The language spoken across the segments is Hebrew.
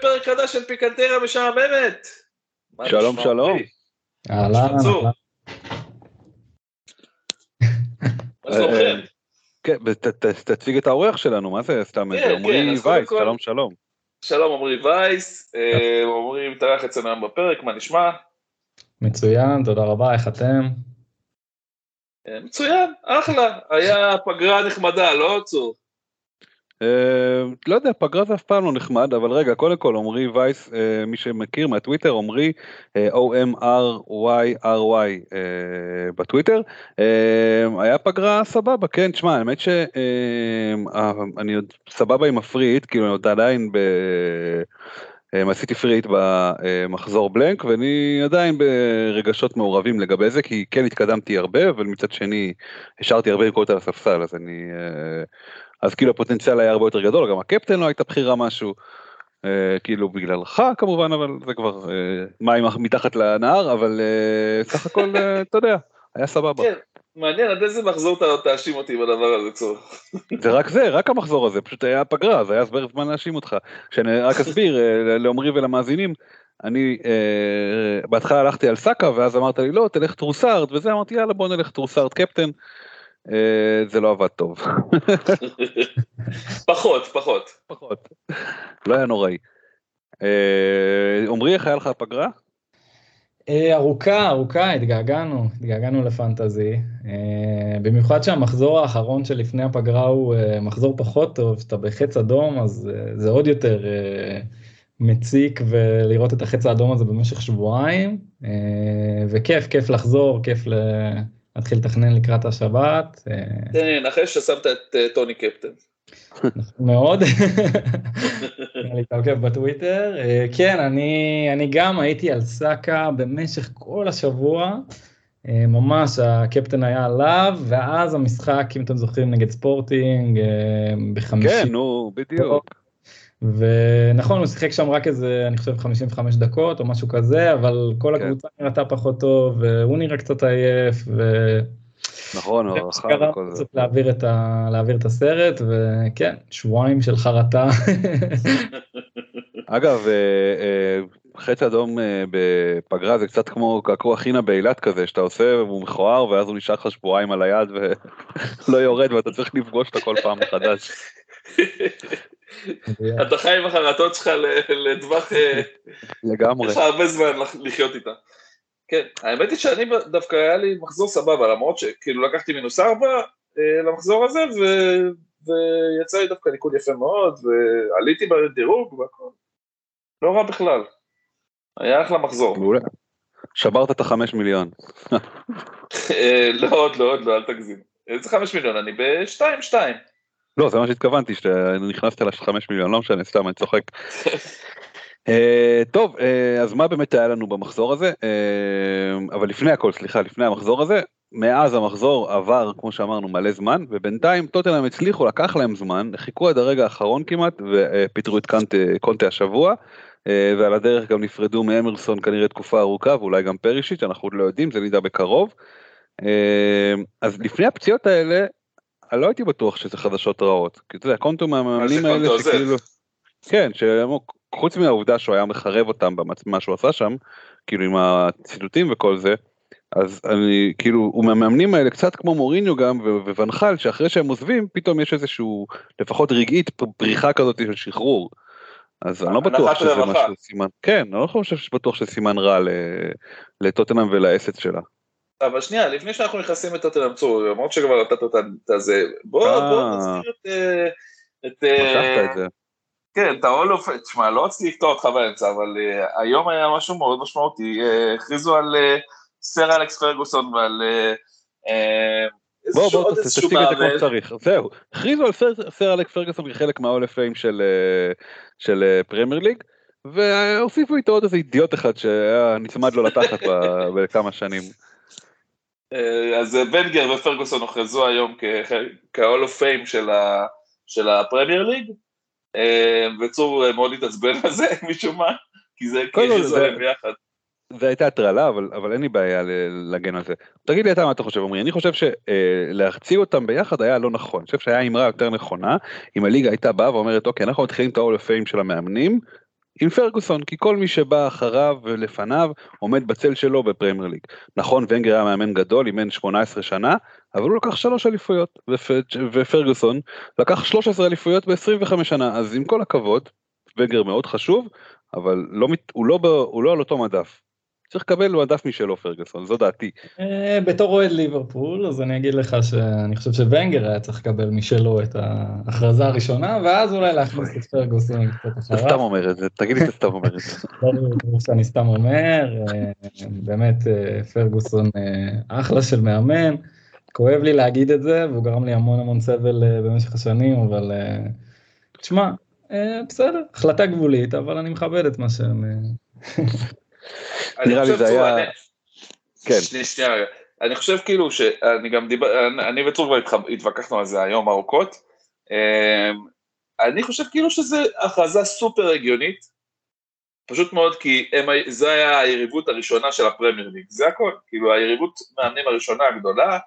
לפרק חדש של פיקנטריה משעממת. שלום שלום. אהלן. מה שלומכם? כן, תציג את האורח שלנו, מה זה סתם, כן, עמרי כן, וייס, קודם כל- שלום שלום. שלום עמרי וייס, אה, עמרי מתארח אצלנו היום בפרק, מה נשמע? מצוין, תודה רבה, איך אתם? אה, מצוין, אחלה, היה פגרה נחמדה, לא צור? אה, לא יודע, פגרה זה אף פעם לא נחמד, אבל רגע, קודם כל עמרי וייס, אה, מי שמכיר מהטוויטר, עמרי אה, O-M-R-Y-R-Y בטוויטר, היה פגרה סבבה, כן, תשמע, האמת שאני עוד סבבה עם הפריט, כאילו אני עוד עדיין ב... עשיתי פריט במחזור בלנק ואני עדיין ברגשות מעורבים לגבי זה כי כן התקדמתי הרבה אבל מצד שני השארתי הרבה נקודות על הספסל אז אני אז כאילו הפוטנציאל היה הרבה יותר גדול גם הקפטן לא הייתה בחירה משהו אה, כאילו בגללך כמובן אבל זה כבר אה, מים מתחת לנהר אבל אה, סך הכל אה, אתה יודע היה סבבה כן, מעניין עד איזה מחזור אתה תאשים אותי בדבר הזה צור. זה רק זה רק המחזור הזה פשוט היה פגרה זה היה הסבר זמן להאשים אותך שאני רק אסביר אה, לעומרי ולמאזינים אני אה, בהתחלה הלכתי על סאקה ואז אמרת לי לא תלך טרוסארד וזה אמרתי יאללה בוא נלך טרוסארד קפטן. אה, זה לא עבד טוב פחות, פחות. פחות לא היה נוראי. אה, עמרי איך היה לך הפגרה? אה, ארוכה, ארוכה, התגעגענו, התגעגענו לפנטזי. במיוחד שהמחזור האחרון שלפני הפגרה הוא מחזור פחות טוב, שאתה בחץ אדום, אז זה עוד יותר מציק ולראות את החץ האדום הזה במשך שבועיים. וכיף, כיף לחזור, כיף ל- להתחיל לתכנן לקראת השבת. אה, תן לי לנחש ששמת את אה, טוני קפטן. מאוד. נראה לי אתה עוקב בטוויטר. אה, כן, אני, אני גם הייתי על סאקה במשך כל השבוע. אה, ממש הקפטן היה עליו, ואז המשחק, אם אתם זוכרים, נגד ספורטינג, אה, בחמישי. כן נו בדיוק. ונכון, הוא שיחק שם רק איזה, אני חושב, 55 דקות או משהו כזה, אבל כל כן. הקבוצה נראתה פחות טוב, והוא נראה קצת עייף, ו... נכון הערכה שקרה, וכל זה. קצת להעביר את, ה... להעביר את הסרט, וכן, שבועיים של חרטה. אגב, אה, אה, חץ אדום אה, בפגרה זה קצת כמו קעקוע חינה באילת כזה, שאתה עושה והוא מכוער ואז הוא נשאר לך שבועיים על היד ולא יורד ואתה צריך לפגוש אותו כל פעם מחדש. אתה חי עם החרטות שלך ל- לטווח, אה, לגמרי. יש לך הרבה זמן לח- לחיות איתה. כן, האמת היא שאני דווקא היה לי מחזור סבבה, למרות שכאילו לקחתי מינוס ארבע אה, למחזור הזה, ו... ויצא לי דווקא ניקוד יפה מאוד, ועליתי בדירוג והכל. לא רע בכלל. היה אחלה מחזור. מעולה. שברת את החמש מיליון. אה, לא, עוד לא, עוד לא, אל תגזים. איזה חמש מיליון? אני בשתיים, שתיים. לא זה מה שהתכוונתי שנכנסת לחמש מיליון לא משנה סתם אני צוחק. אה, טוב אה, אז מה באמת היה לנו במחזור הזה אה, אבל לפני הכל סליחה לפני המחזור הזה מאז המחזור עבר כמו שאמרנו מלא זמן ובינתיים טוטנאם הצליחו לקח להם זמן חיכו עד הרגע האחרון כמעט ופיטרו את קונטה, קונטה השבוע ועל הדרך גם נפרדו מאמרסון כנראה תקופה ארוכה ואולי גם פרישיט אנחנו עוד לא יודעים זה נדע בקרוב. אז לפני הפציעות האלה לא הייתי בטוח שזה חדשות רעות כי אתה יודע קונטו מהמאמנים האלה. שכאילו. כן שחוץ מהעובדה שהוא היה מחרב אותם במה שהוא עשה שם כאילו עם הציטוטים וכל זה אז אני כאילו הוא מהמאמנים האלה קצת כמו מוריניו גם וונחל שאחרי שהם עוזבים פתאום יש איזשהו לפחות רגעית פריחה כזאת של שחרור. אז אני לא בטוח שזה. משהו סימן כן אני לא חושב שבטוח שזה סימן רע לטוטנאם ולאסת שלה. אבל שנייה, לפני שאנחנו נכנסים לטוטנאם צור, למרות שכבר נתת את את הזה, בוא, בוא אה. נזכיר את... אה, את אה, משכת את זה. כן, את האולוף, תשמע, לא רציתי לקטוע אותך באמצע, אבל uh, היום היה משהו מאוד משמעותי, uh, הכריזו על uh, סר אלכס פרגוסון ועל uh, בוא בוא תציג את זה כמו. שצריך זהו הכריזו על סר- אלק פרגוסון כחלק מהאולף פיים של אה, של אה, פרמייר ליג והוסיפו איתו עוד איזה אידיוט אחד שהיה נצמד לו לתחת בכמה שנים. Uh, אז uh, בנגר ופרגוסון הוכרזו היום כ-all of fame של, ה, של הפרמייר ליג, uh, וצור מאוד התעצבן על זה משום מה, כי זה הכריזו זה- עליהם ביחד. זה הייתה הטרלה, אבל, אבל אין לי בעיה להגן על זה. תגיד לי אתה מה אתה חושב, עמרי, אני חושב שלהחציא אותם ביחד היה לא נכון. אני חושב שהיה אמרה יותר נכונה, אם הליגה הייתה באה ואומרת, אוקיי, אנחנו מתחילים את ה-all of fame של המאמנים, עם פרגוסון, כי כל מי שבא אחריו ולפניו עומד בצל שלו בפרמייר ליג. נכון, ונגר היה מאמן גדול, אימן 18 שנה, אבל הוא לקח שלוש אליפויות, ופרגוסון לקח 13 אליפויות ב-25 שנה, אז עם כל הכבוד, ונגר מאוד חשוב, אבל לא, הוא, לא, הוא לא על אותו מדף. צריך לקבל מדף משלו פרגוסון, זו דעתי. אה, בתור אוהד ליברפול, אז אני אגיד לך שאני חושב שוונגר היה צריך לקבל משלו את ההכרזה הראשונה, ואז אולי להכניס את פרגוסון קצת אחריו. אתה סתם אומר את זה, תגיד לי שאתה סתם אומר את זה. ברור שאני סתם אומר, אה, באמת אה, פרגוסון אחלה של מאמן, כואב לי להגיד את זה, והוא גרם לי המון המון סבל במשך השנים, אבל תשמע, בסדר, החלטה גבולית, אבל אני מכבד את מה שהם... נראה לי זה היה... כן. שנייה רגע. אני חושב כאילו שאני גם דיבר, אני וצור כבר התווכחנו על זה היום ארוכות. אמ, אני חושב כאילו שזה הכרזה סופר הגיונית, פשוט מאוד כי הם, זה היה היריבות הראשונה של הפרמייר ליג, זה הכל, כאילו היריבות מאמנים הראשונה הגדולה,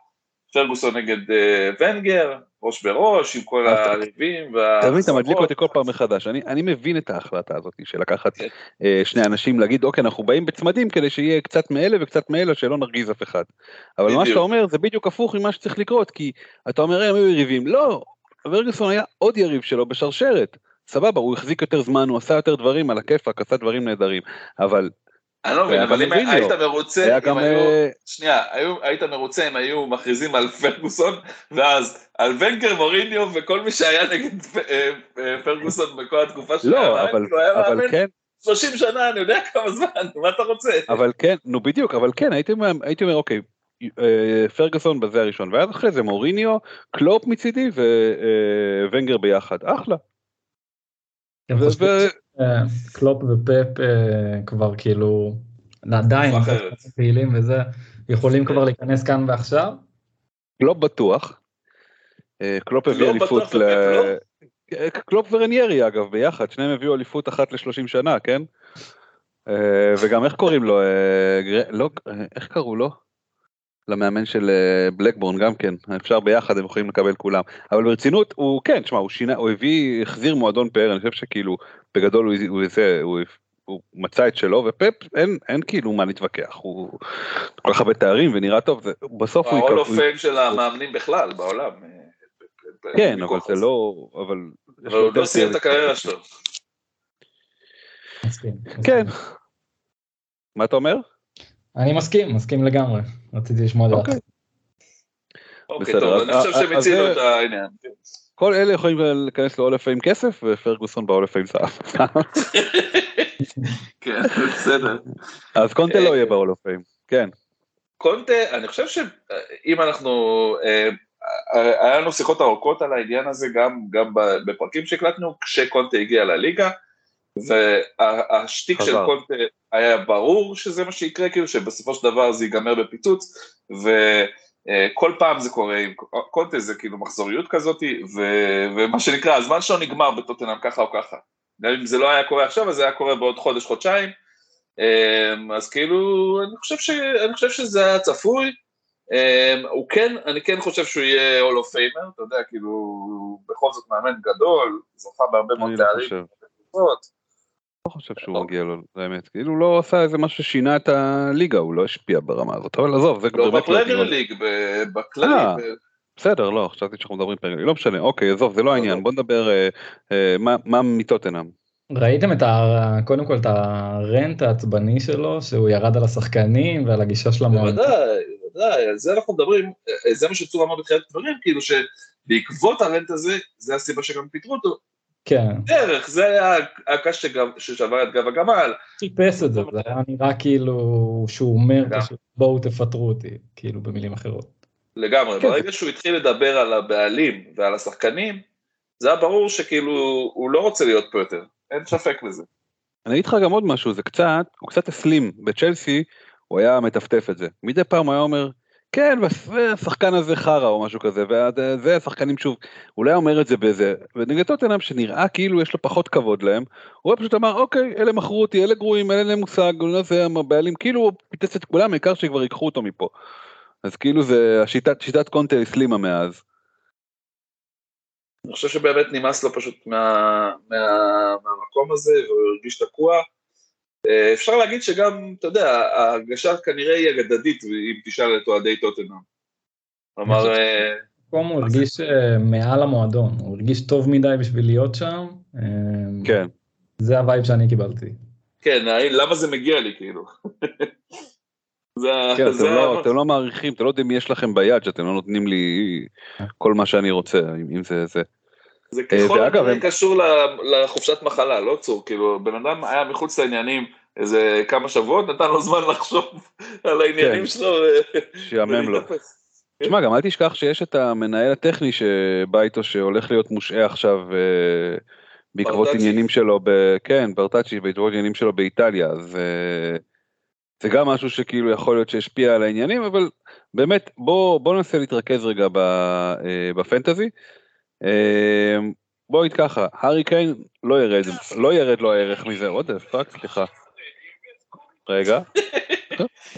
פרגוסון נגד אה, ונגר, ראש בראש, עם כל הריבים וה... אתה מבין, אתה מדליק אותי כל פעם מחדש, אני, אני מבין את ההחלטה הזאת של לקחת כן. אה, שני אנשים להגיד אוקיי אנחנו באים בצמדים כדי שיהיה קצת מאלה וקצת מאלה שלא נרגיז אף אחד. אבל בדיוק. מה שאתה אומר זה בדיוק הפוך ממה שצריך לקרות כי אתה אומר הם היו יריבים, לא, ורגוסון היה עוד יריב שלו בשרשרת. סבבה, הוא החזיק יותר זמן, הוא עשה יותר דברים על הכיפאק, עשה דברים נהדרים, אבל אני לא מבין, אבל אם היית מרוצה, אם היו, אה, שנייה, היית מרוצה אם היו מכריזים על פרגוסון, ואז על ונקר, מוריניו וכל מי שהיה נגד אה, אה, פרגוסון בכל התקופה שלו, לא, אבל, אבל כן. 30 שנה, אני יודע כמה זמן, מה אתה רוצה? אבל כן, נו בדיוק, אבל כן, הייתי אומר, אוקיי, פרגוסון בזה הראשון, ואז אחרי זה מוריניו, קלופ מצידי וונגר ביחד, אחלה. קלופ ופפ אה, כבר כאילו עדיין פעילים וזה יכולים כבר להיכנס כאן ועכשיו? לא בטוח. אה, קלופ הביא אליפות ל... אה, קלופ ורניירי אגב ביחד שניהם הביאו אליפות אחת לשלושים שנה כן? וגם איך קוראים לו? לא, איך קראו לו? למאמן של בלקבורן גם כן אפשר ביחד הם יכולים לקבל כולם אבל ברצינות הוא כן שמע הוא שינה הוא הביא החזיר מועדון פאר אני חושב שכאילו בגדול הוא, הוא, זה, הוא, הוא מצא את שלו ופפ אין, אין כאילו מה להתווכח הוא כל כך הרבה תארים ונראה טוב זה, בסוף הוא... יקבל... הוא של המאמנים בכלל בעולם. כן אבל זה לא אבל... אבל הוא לא סיים את הקריירה שלו. כן. מה אתה אומר? אני מסכים, מסכים לגמרי, רציתי לשמוע דעתך. אוקיי, אוקיי טוב, אני חושב שהם הצילו את העניין. כל אלה יכולים להיכנס לאולף עם כסף ופרגוסון באולף עם זהב. כן, בסדר. אז קונטה לא יהיה באולף עם, כן. קונטה, אני חושב שאם אנחנו, אה, היה לנו שיחות ארוכות על העניין הזה גם, גם בפרקים שהקלטנו כשקונטה הגיע לליגה, והשטיק של קונטה היה ברור שזה מה שיקרה, כאילו שבסופו של דבר זה ייגמר בפיצוץ, ו... אה, כל פעם זה קורה עם קונטה, זה כאילו מחזוריות כזאת, ו- ומה שנקרא, הזמן שלו נגמר בטוטנאם ככה או ככה. גם אם זה לא היה קורה עכשיו, אז זה היה קורה בעוד חודש, חודשיים. אה, אז כאילו, אני חושב, ש... אני חושב שזה היה צפוי. אה, הוא כן, אני כן חושב שהוא יהיה of Famer, אתה יודע, כאילו, הוא בכל זאת מאמן גדול, זוכה בהרבה מאוד לא תארים. לא חושב שהוא לא. מגיע לו, באמת, כאילו הוא לא עשה איזה משהו ששינה את הליגה, הוא לא השפיע ברמה הזאת, אבל עזוב, זה לא בפרמייר ליג, בכללי. אה, בסדר, לא, חשבתי שאנחנו מדברים פרמייר ליג, לא משנה, אוקיי, עזוב, זה לא העניין, בוא נדבר אה, אה, מה מטוטנאם. ראיתם את ה... קודם כל את הרנט העצבני שלו, שהוא ירד על השחקנים ועל הגישה של המועד. בוודאי, בוודאי, על זה אנחנו מדברים, זה מה שצור אמר בתחילת הדברים, כאילו שבעקבות הרנט הזה, זה הסיבה שגם פיטרו אותו, כן. דרך, זה היה הקש ששבר את גב הגמל. חיפש את זה, זה היה נראה כאילו שהוא אומר בואו תפטרו אותי, כאילו במילים אחרות. לגמרי, כן. ברגע שהוא התחיל לדבר על הבעלים ועל השחקנים, זה היה ברור שכאילו הוא לא רוצה להיות פה יותר, אין ספק בזה. אני אגיד לך גם עוד משהו, זה קצת, הוא קצת הסלים, בצ'לסי הוא היה מטפטף את זה. מדי פעם הוא היה אומר, כן, והשחקן הזה חרא או משהו כזה, וזה השחקנים שוב, אולי אומר את זה באיזה, ונגד טוטנאם שנראה כאילו יש לו פחות כבוד להם, הוא פשוט אמר אוקיי, אלה מכרו אותי, אלה גרועים, אלה אין מושג, זה הבעלים, כאילו הוא פיתס את כולם, העיקר שכבר ייקחו אותו מפה. אז כאילו זה, השיטת, שיטת קונטה הסלימה מאז. אני חושב שבאמת נמאס לו פשוט מה, מה, מהמקום הזה, והוא הרגיש תקוע. אה, אפשר להגיד שגם, אתה יודע, ההרגשה כנראה היא אגדדית, אם תשאל את אוהדי טוטנאם. כלומר... מקום הוא הרגיש אה, מעל המועדון, הוא הרגיש טוב מדי בשביל להיות שם. אה, כן. זה ה vibe שאני קיבלתי. כן, למה זה מגיע לי כאילו? זה, כן, זה אתם, לא, אתם לא מעריכים, אתם לא יודעים מי יש לכם ביד שאתם לא נותנים לי כל מה שאני רוצה, אם זה זה. זה ככל הנראה קשור לחופשת מחלה, לא צור, כאילו בן אדם היה מחוץ לעניינים איזה כמה שבועות, נתן לו זמן לחשוב על העניינים כן. שלו. שיעמם לו. תשמע, גם אל תשכח שיש את המנהל הטכני שבא איתו שהולך להיות מושעה עכשיו אה, בעקבות עניינים שלו, ב... כן, פאראטיצ'י, בעקבות עניינים שלו באיטליה, אז אה, זה גם משהו שכאילו יכול להיות שהשפיע על העניינים, אבל באמת, בוא, בוא ננסה להתרכז רגע אה, ב fantasy. אה, בוא נגיד ככה, הארי קיין לא ירד, לא ירד לו הערך מזה, עוד fuck, סליחה. רגע.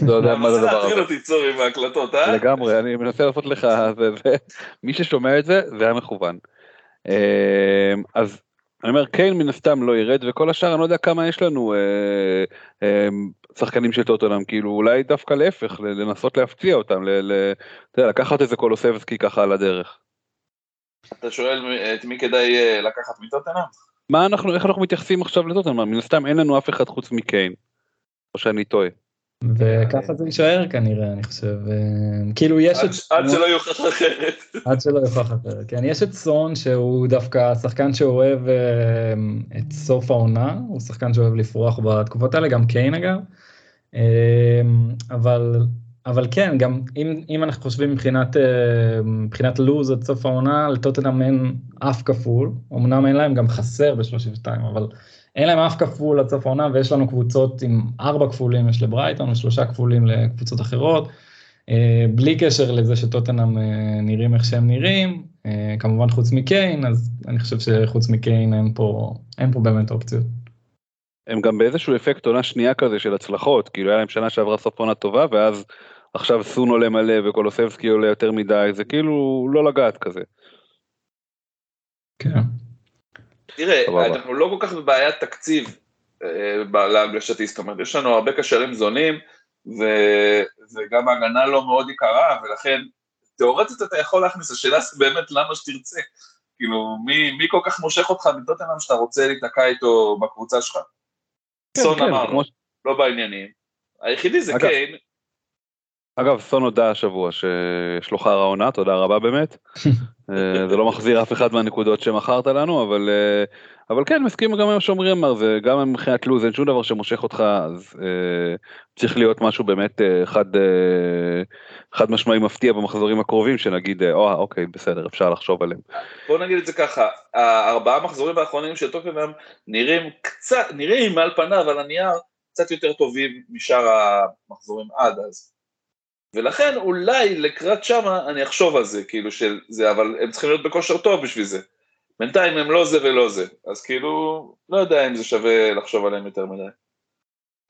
לא יודע מה זה הדבר הזה. אותי צור עם ההקלטות, אה? לגמרי, אני מנסה לעשות לך, מי ששומע את זה, זה היה מכוון. אה, אז אני אומר, קיין מן הסתם לא ירד, וכל השאר, אני לא יודע כמה יש לנו אה, אה, שחקנים של טוטנאם, כאילו אולי דווקא להפך, לנסות להפציע אותם, לקחת איזה קולוסבסקי ככה על הדרך. אתה שואל את מי כדאי אה, לקחת מטוטנאם? מה אנחנו, איך אנחנו מתייחסים עכשיו לטוטנאם? מן הסתם אין לנו אף אחד חוץ מקיין, או שאני טועה. וככה זה יישאר כנראה, אני חושב. כאילו יש את... עד שלא יוכח אחרת. עד שלא יוכח אחרת, כן. יש את סון שהוא דווקא שחקן שאוהב את סוף העונה, הוא שחקן שאוהב לפרוח בתקופות האלה, גם קיין אגב. אבל אבל כן, גם אם, אם אנחנו חושבים מבחינת, מבחינת לוז עד סוף העונה, לטוטנאם אין אף כפול, אמנם אין להם גם חסר ב-32, אבל אין להם אף כפול עד סוף העונה, ויש לנו קבוצות עם ארבע כפולים, יש לברייטון ושלושה כפולים לקבוצות אחרות, אה, בלי קשר לזה שטוטנאם אה, נראים איך שהם נראים, אה, כמובן חוץ מקיין, אז אני חושב שחוץ מקיין אין פה, אין פה באמת אופציות. הם גם באיזשהו אפקט עונה שנייה כזה של הצלחות, כאילו היה להם שנה שעברה סוף עונה טובה, ואז עכשיו סון עולה מלא וקולוסבסקי עולה יותר מדי, זה כאילו לא לגעת כזה. כן. תראה, אנחנו לא כל כך בבעיית תקציב אה, להגשתי, זאת אומרת, יש לנו הרבה קשרים זונים, ו... וגם הגנה לא מאוד יקרה, ולכן תאורטית אתה יכול להכניס, השאלה זה באמת למה שתרצה. כאילו, מי, מי כל כך מושך אותך מטוטנאם שאתה רוצה להיתקע איתו בקבוצה שלך? כן, סון כן, אמרנו, כמו... לא בעניינים. היחידי זה אגב, קיין, אגב, סון הודה השבוע שיש לו חרא עונה, תודה רבה באמת. אה, זה לא מחזיר אף אחד מהנקודות שמכרת לנו, אבל, אה, אבל כן, מסכים גם עם מה שעומרי אמר, זה גם מבחינת לוז, אין שום דבר שמושך אותך, אז אה, צריך להיות משהו באמת אה, חד, אה, חד משמעי מפתיע במחזורים הקרובים, שנגיד, אה, או, אוקיי, בסדר, אפשר לחשוב עליהם. בוא נגיד את זה ככה, הארבעה מחזורים האחרונים של טוטנאם נראים קצת, נראים על פניו, על הנייר, קצת יותר טובים משאר המחזורים עד אז. ולכן אולי לקראת שמה אני אחשוב על זה, כאילו של זה, אבל הם צריכים להיות בכושר טוב בשביל זה. בינתיים הם לא זה ולא זה, אז כאילו, לא יודע אם זה שווה לחשוב עליהם יותר מדי.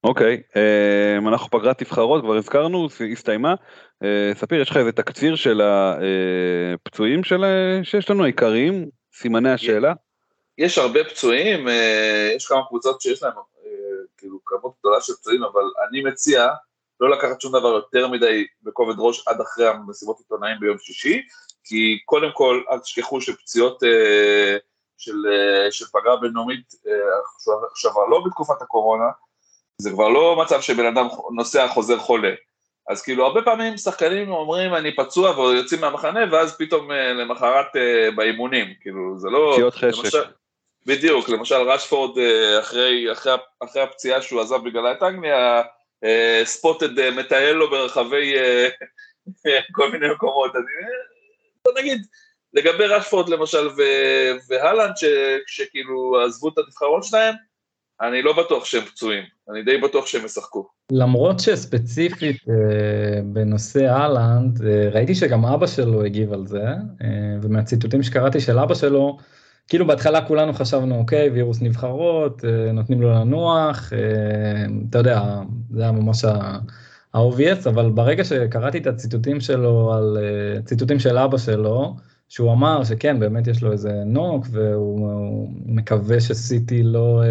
אוקיי, okay, אה, אנחנו פגרת נבחרות, כבר הזכרנו, הסתיימה. אה, ספיר, יש לך איזה תקציר של הפצועים של, שיש לנו, העיקריים, סימני השאלה? יש הרבה פצועים, אה, יש כמה קבוצות שיש להם כאילו כמות גדולה של פצועים, אבל אני מציע לא לקחת שום דבר יותר מדי בכובד ראש עד אחרי המסיבות עיתונאים ביום שישי, כי קודם כל אל תשכחו שפציעות אה, של, אה, של פגרה בינלאומית אה, עכשיו לא בתקופת הקורונה, זה כבר לא מצב שבן אדם נוסע חוזר חולה. אז כאילו הרבה פעמים שחקנים אומרים אני פצוע ויוצאים מהמחנה ואז פתאום אה, למחרת אה, באימונים, כאילו זה לא... פציעות חשק. למשל, בדיוק, למשל רשפורד אה, אחרי, אחרי, אחרי הפציעה שהוא עזב בגלל את אנגליה, ספוטד אה, מטייל לו ברחבי אה, כל מיני מקומות. אני, בוא נגיד, לגבי רשפורד למשל והלנד, שכאילו עזבו את הנבחרות שלהם, אני לא בטוח שהם פצועים, אני די בטוח שהם ישחקו. למרות שספציפית אה, בנושא אהלנד, אה, ראיתי שגם אבא שלו הגיב על זה, אה, ומהציטוטים שקראתי של אבא שלו, כאילו בהתחלה כולנו חשבנו, אוקיי, וירוס נבחרות, אה, נותנים לו לנוח, אה, אתה יודע, זה היה ממש ה-obvious, אבל ברגע שקראתי את הציטוטים שלו, על אה, ציטוטים של אבא שלו, שהוא אמר שכן, באמת יש לו איזה נוק, והוא מקווה שסיטי לא,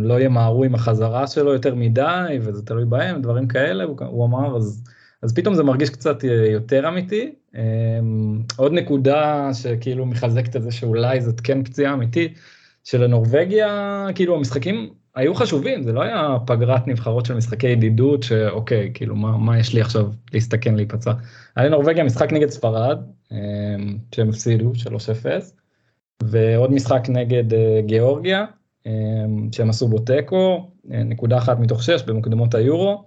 לא ימהרו עם החזרה שלו יותר מדי, וזה תלוי בהם, דברים כאלה, הוא אמר, אז, אז פתאום זה מרגיש קצת יותר אמיתי. עוד נקודה שכאילו מחזקת את זה שאולי זאת כן פציעה אמיתית, שלנורבגיה, כאילו המשחקים היו חשובים, זה לא היה פגרת נבחרות של משחקי ידידות, שאוקיי, כאילו מה, מה יש לי עכשיו להסתכן להיפצע. היה לנורבגיה משחק נגד ספרד, שהם הפסידו 3-0, ועוד משחק נגד גיאורגיה, שהם עשו בו תיקו, נקודה אחת מתוך שש במוקדמות היורו,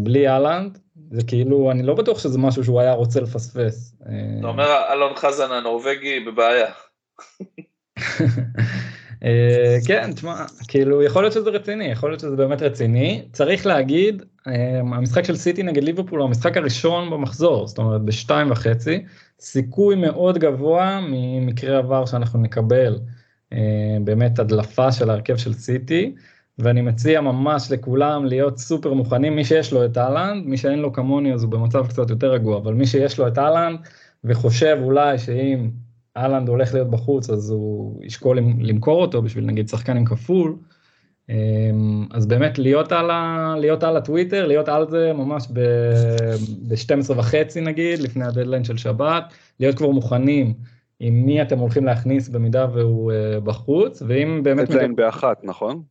בלי אהלנד, זה כאילו, אני לא בטוח שזה משהו שהוא היה רוצה לפספס. אתה אומר, אלון חזן הנורבגי בבעיה. כן, תשמע, כאילו, יכול להיות שזה רציני, יכול להיות שזה באמת רציני. צריך להגיד, המשחק של סיטי נגד ליברפול הוא המשחק הראשון במחזור, זאת אומרת, בשתיים וחצי, סיכוי מאוד גבוה ממקרה עבר שאנחנו נקבל באמת הדלפה של ההרכב של סיטי. ואני מציע ממש לכולם להיות סופר מוכנים, מי שיש לו את אהלנד, מי שאין לו כמוני אז הוא במצב קצת יותר רגוע, אבל מי שיש לו את אהלנד וחושב אולי שאם אהלנד הולך להיות בחוץ אז הוא ישקול למכור אותו בשביל נגיד שחקן עם כפול, אז באמת להיות על, ה, להיות על הטוויטר, להיות על זה ממש ב-12 וחצי נגיד, לפני הדדליין של שבת, להיות כבר מוכנים עם מי אתם הולכים להכניס במידה והוא בחוץ, ואם באמת... דדליין באחת, נכון?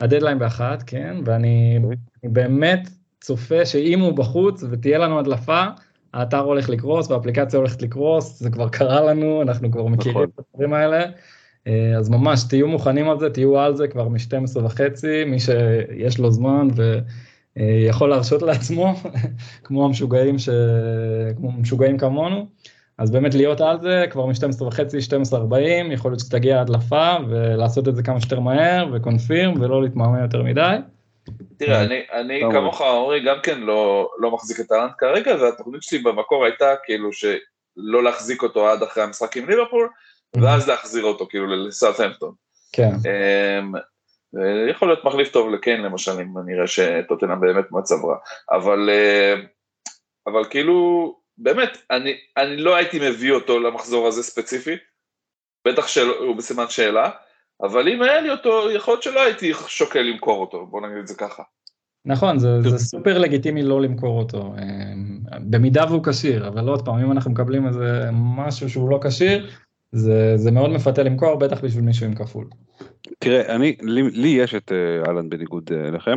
הדדליין באחת, כן, ואני okay. באמת צופה שאם הוא בחוץ ותהיה לנו הדלפה, האתר הולך לקרוס והאפליקציה הולכת לקרוס, זה כבר קרה לנו, אנחנו כבר מכירים נכון. את הדברים האלה, אז ממש תהיו מוכנים על זה, תהיו על זה כבר מ-12 וחצי, מי שיש לו זמן ויכול להרשות לעצמו, כמו המשוגעים, ש... כמו משוגעים כמונו. אז באמת להיות על זה כבר מ-12 וחצי, 12.40, יכול להיות שתגיע הדלפה ולעשות את זה כמה שיותר מהר וקונפירם ולא להתמהמה יותר מדי. תראה, אני, אני כמוך אורי גם כן לא, לא מחזיק את האלנד כרגע, והתוכנית שלי במקור הייתה כאילו שלא להחזיק אותו עד אחרי המשחק עם ליברפול, ואז להחזיר אותו כאילו לסאוטהמפטון. כן. אמ, יכול להיות מחליף טוב לקיין למשל, אם אני אראה שטוטנאם באמת מצב רע, אבל, אה, אבל כאילו, באמת, אני, אני לא הייתי מביא אותו למחזור הזה ספציפית, בטח שהוא בסימן שאלה, אבל אם היה לי אותו, יכול להיות שלא הייתי שוקל למכור אותו, בוא נגיד את זה ככה. נכון, זה, זה סופר לגיטימי לא למכור אותו, במידה והוא כשיר, אבל עוד פעם, אם אנחנו מקבלים איזה משהו שהוא לא כשיר, זה, זה מאוד מפתה למכור, בטח בשביל מישהו עם כפול. תראה, אני, לי, לי יש את אהלן בניגוד אליכם.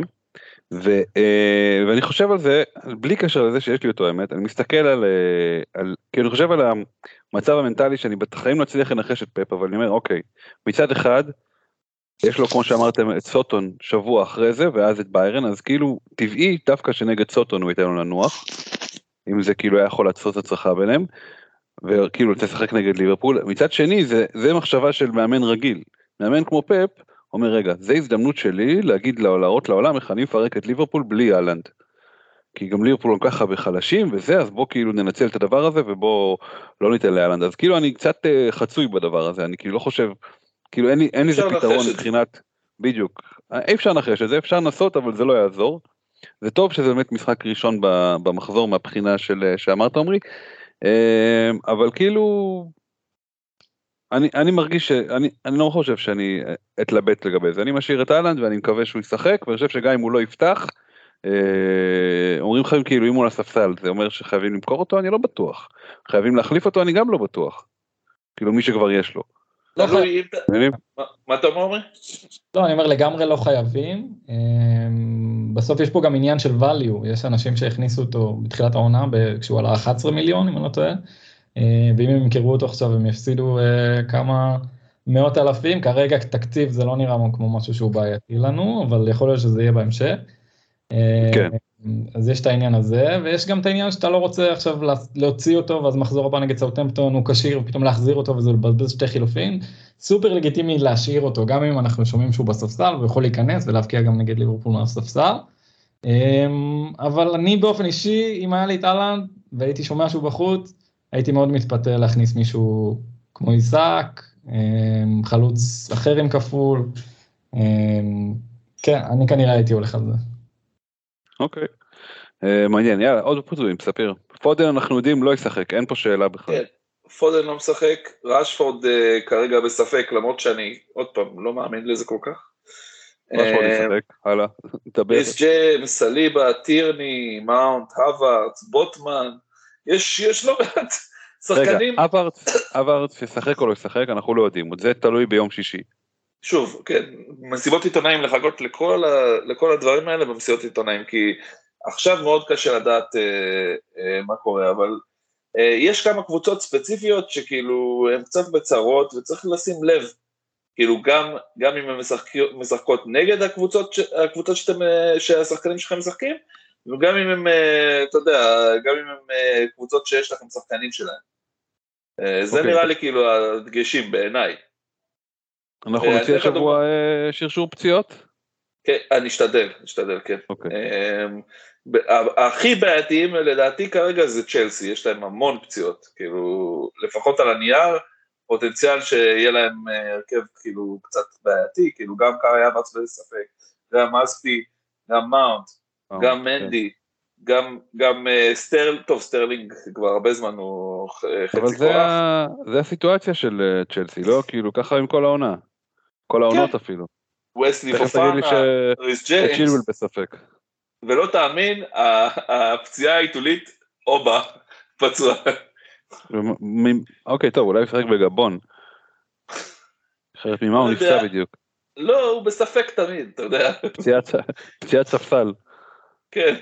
ו, uh, ואני חושב על זה בלי קשר לזה שיש לי אותו האמת אני מסתכל על, uh, על כי אני חושב על המצב המנטלי שאני בחיים לא אצליח לנחש את פאפ אבל אני אומר אוקיי מצד אחד יש לו כמו שאמרתם את סוטון שבוע אחרי זה ואז את ביירן אז כאילו טבעי דווקא שנגד סוטון הוא ייתן לו לנוח אם זה כאילו היה יכול לעצור את הצלחה ביניהם וכאילו תשחק נגד ליברפול. מצד שני זה זה מחשבה של מאמן רגיל. מאמן כמו פאפ אומר רגע זה הזדמנות שלי להגיד להראות לעולם איך אני מפרק את ליברפול בלי אהלנד. כי גם ליברפול כל כך הרבה חלשים וזה אז בוא כאילו ננצל את הדבר הזה ובוא לא ניתן לאהלנד אז כאילו אני קצת uh, חצוי בדבר הזה אני כאילו לא חושב כאילו אין לי אין לי איזה פתרון מבחינת בדיוק אי אפשר לנחש את זה אפשר לנסות אבל זה לא יעזור. זה טוב שזה באמת משחק ראשון במחזור מהבחינה של שאמרת עמרי אה, אבל כאילו אני, אני מרגיש שאני אני לא חושב שאני אתלבט לגבי זה, אני משאיר את אהלנד ואני מקווה שהוא ישחק ואני חושב שגם אם הוא לא יפתח, אה, אומרים לכם כאילו אם הוא על הספסל זה אומר שחייבים למכור אותו אני לא בטוח, חייבים להחליף אותו אני גם לא בטוח, כאילו מי שכבר יש לו. לא חייבים. מה אתה אומר? לא אני אומר לגמרי לא חייבים, אה, בסוף יש פה גם עניין של value, יש אנשים שהכניסו אותו בתחילת העונה כשהוא עלה 11 מיליון אם אני לא טועה. אה, ואם הם ימכרו אותו עכשיו הם יפסידו אה, כמה מאות אלפים, כרגע תקציב זה לא נראה כמו משהו שהוא בעייתי לנו, אבל יכול להיות שזה יהיה בהמשך. אה, כן. אז יש את העניין הזה, ויש גם את העניין שאתה לא רוצה עכשיו להוציא אותו, ואז מחזור הבא נגד סאוטמפטון הוא כשיר, ופתאום להחזיר אותו וזה לבזבז שתי חילופין. סופר לגיטימי להשאיר אותו, גם אם אנחנו שומעים שהוא בספסל, הוא יכול להיכנס ולהבקיע גם נגד ליברפול מהספסל. אבל אני באופן אישי, אם היה לי את אהלנד והייתי שומע שהוא בחוץ, הייתי מאוד מתפתה להכניס מישהו כמו עיסק, אמ, חלוץ אחר עם כפול. אמ, כן, אני כנראה הייתי הולך על זה. אוקיי. אה, מעניין, יאללה, עוד פצועים, ספיר. פודן אנחנו יודעים לא ישחק, אין פה שאלה בכלל. כן, פודן לא משחק, רשפורד אה, כרגע בספק, למרות שאני, עוד פעם, לא מאמין לזה כל כך. רשפורד אה, ישחק, הלאה, דבר. יש ג'יימס, סליבה, טירני, מאונט, הווארץ, בוטמן, יש לא מעט שחקנים. רגע, הווארץ ישחק או לא ישחק, אנחנו לא יודעים, זה תלוי ביום שישי. שוב, כן, מסיבות עיתונאים לחכות לכל, ה, לכל הדברים האלה במסיבות עיתונאים, כי עכשיו מאוד קשה לדעת אה, אה, מה קורה, אבל אה, יש כמה קבוצות ספציפיות שכאילו הן קצת בצרות וצריך לשים לב, כאילו גם, גם אם הן משחק, משחקות נגד הקבוצות, הקבוצות שאתם, אה, שהשחקנים שלכם משחקים, וגם אם הם, אה, אתה יודע, גם אם הם אה, קבוצות שיש לכם שחקנים שלהם. אה, זה okay. אוקיי. נראה לי כאילו הדגשים בעיניי. אנחנו נוציא השבוע שרשור פציעות? כן, אני אשתדל, אשתדל, כן. אוקיי. אמ, הכי בעייתיים לדעתי כרגע זה צ'לסי, יש להם המון פציעות, כאילו, לפחות על הנייר, פוטנציאל שיהיה להם הרכב כאילו קצת בעייתי, כאילו גם קאי האברץ בספק, גם אספי, גם מאונט, גם כן. מנדי, גם, גם סטרל, טוב סטרלינג כבר הרבה זמן הוא חצי כוח. אבל זה הסיטואציה של צ'לסי, לא? כאילו ככה עם כל העונה. כל העונות כן. אפילו. וסלי פופאנה, ריס ג'יימס. בספק. ולא תאמין, הפציעה העיתולית, אובה, פצוע. אוקיי, טוב, אולי הוא ישחק בגבון. אחרת ממה הוא לא נפצע בדיוק? לא, הוא בספק תמיד, אתה יודע. פציעת ספסל. כן.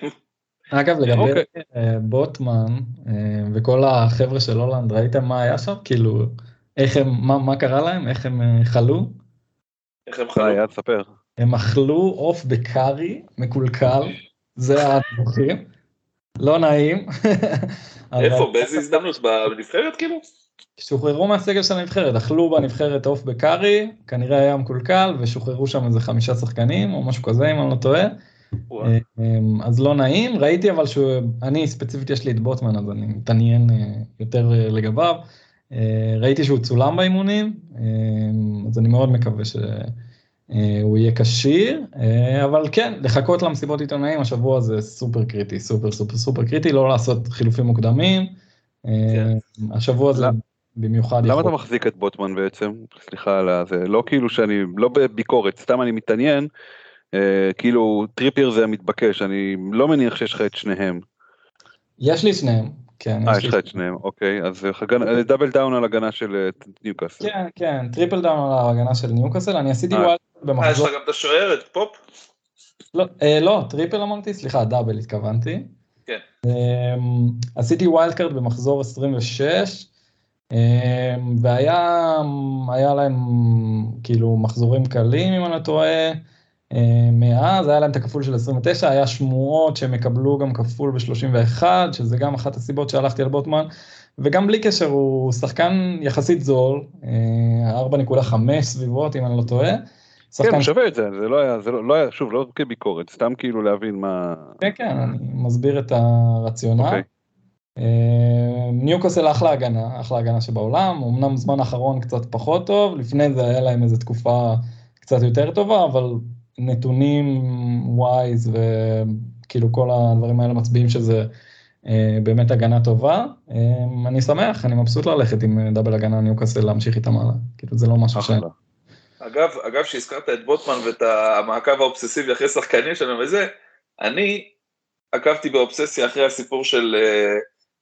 אגב, לגבי אוקיי. אה, בוטמן אה, וכל החבר'ה של הולנד, ראיתם מה היה שם? כאילו, איך הם, מה קרה להם? איך הם אה, חלו? איך הם חלו? תספר. הם אכלו עוף בקארי מקולקל, זה הדיווחים. לא נעים. איפה? באיזה הזדמנות? בנבחרת כאילו? שוחררו מהסגל של הנבחרת, אכלו בנבחרת עוף בקארי, כנראה היה מקולקל, ושוחררו שם איזה חמישה שחקנים, או משהו כזה, אם אני לא טועה. אמ, אז לא נעים, ראיתי אבל שאני ספציפית יש לי את בוטמן, אז אני מתעניין אה, יותר אה, לגביו. אה, ראיתי שהוא צולם באימונים, אה, אז אני מאוד מקווה שהוא יהיה כשיר, אבל כן, לחכות למסיבות עיתונאים השבוע זה סופר קריטי, סופר סופר סופר קריטי, לא לעשות חילופים מוקדמים. כן. השבוע זה במיוחד למה אתה מחזיק את בוטמן בעצם? סליחה על זה, לא כאילו שאני, לא בביקורת, סתם אני מתעניין, כאילו טריפיר זה המתבקש, אני לא מניח שיש לך את שניהם. יש לי שניהם, כן. אה, יש לך את שניהם, אוקיי, אז double down על הגנה של אה, ניוקאסל. כן, כן, triple down על הגנה של ניוקאסל, אני עשיתי אה. wild במחזור. אה, יש לך גם את השוער, את פופ? לא, לא, triple אמרתי, סליחה, double התכוונתי. כן. אמ, עשיתי wild card במחזור 26, אמ, והיה להם כאילו מחזורים קלים אם אני לא טועה. מאז, היה להם את הכפול של 29, היה שמועות שהם יקבלו גם כפול ב-31, שזה גם אחת הסיבות שהלכתי על בוטמן, וגם בלי קשר הוא שחקן יחסית זול, 4.5 אה, סביבות אם אני לא טועה. כן, הוא שווה את זה, זה לא היה, זה לא, לא היה, שוב, לא כביקורת, סתם כאילו להבין מה... כן, כן, אני מסביר את הרציונל. Okay. אוקיי. אה, ניוקוסל אחלה הגנה, אחלה הגנה שבעולם, אמנם זמן האחרון קצת פחות טוב, לפני זה היה להם איזו תקופה קצת יותר טובה, אבל נתונים ווייז וכאילו כל הדברים האלה מצביעים שזה אה, באמת הגנה טובה. אה, אני שמח, אני מבסוט ללכת עם דאבל הגנה ניוקאסל להמשיך איתם הלאה, כאילו זה לא משהו ש... אגב, אגב שהזכרת את בוטמן ואת המעקב האובססיבי אחרי שחקנים שלנו וזה, אני עקבתי באובססיה אחרי הסיפור של, אה,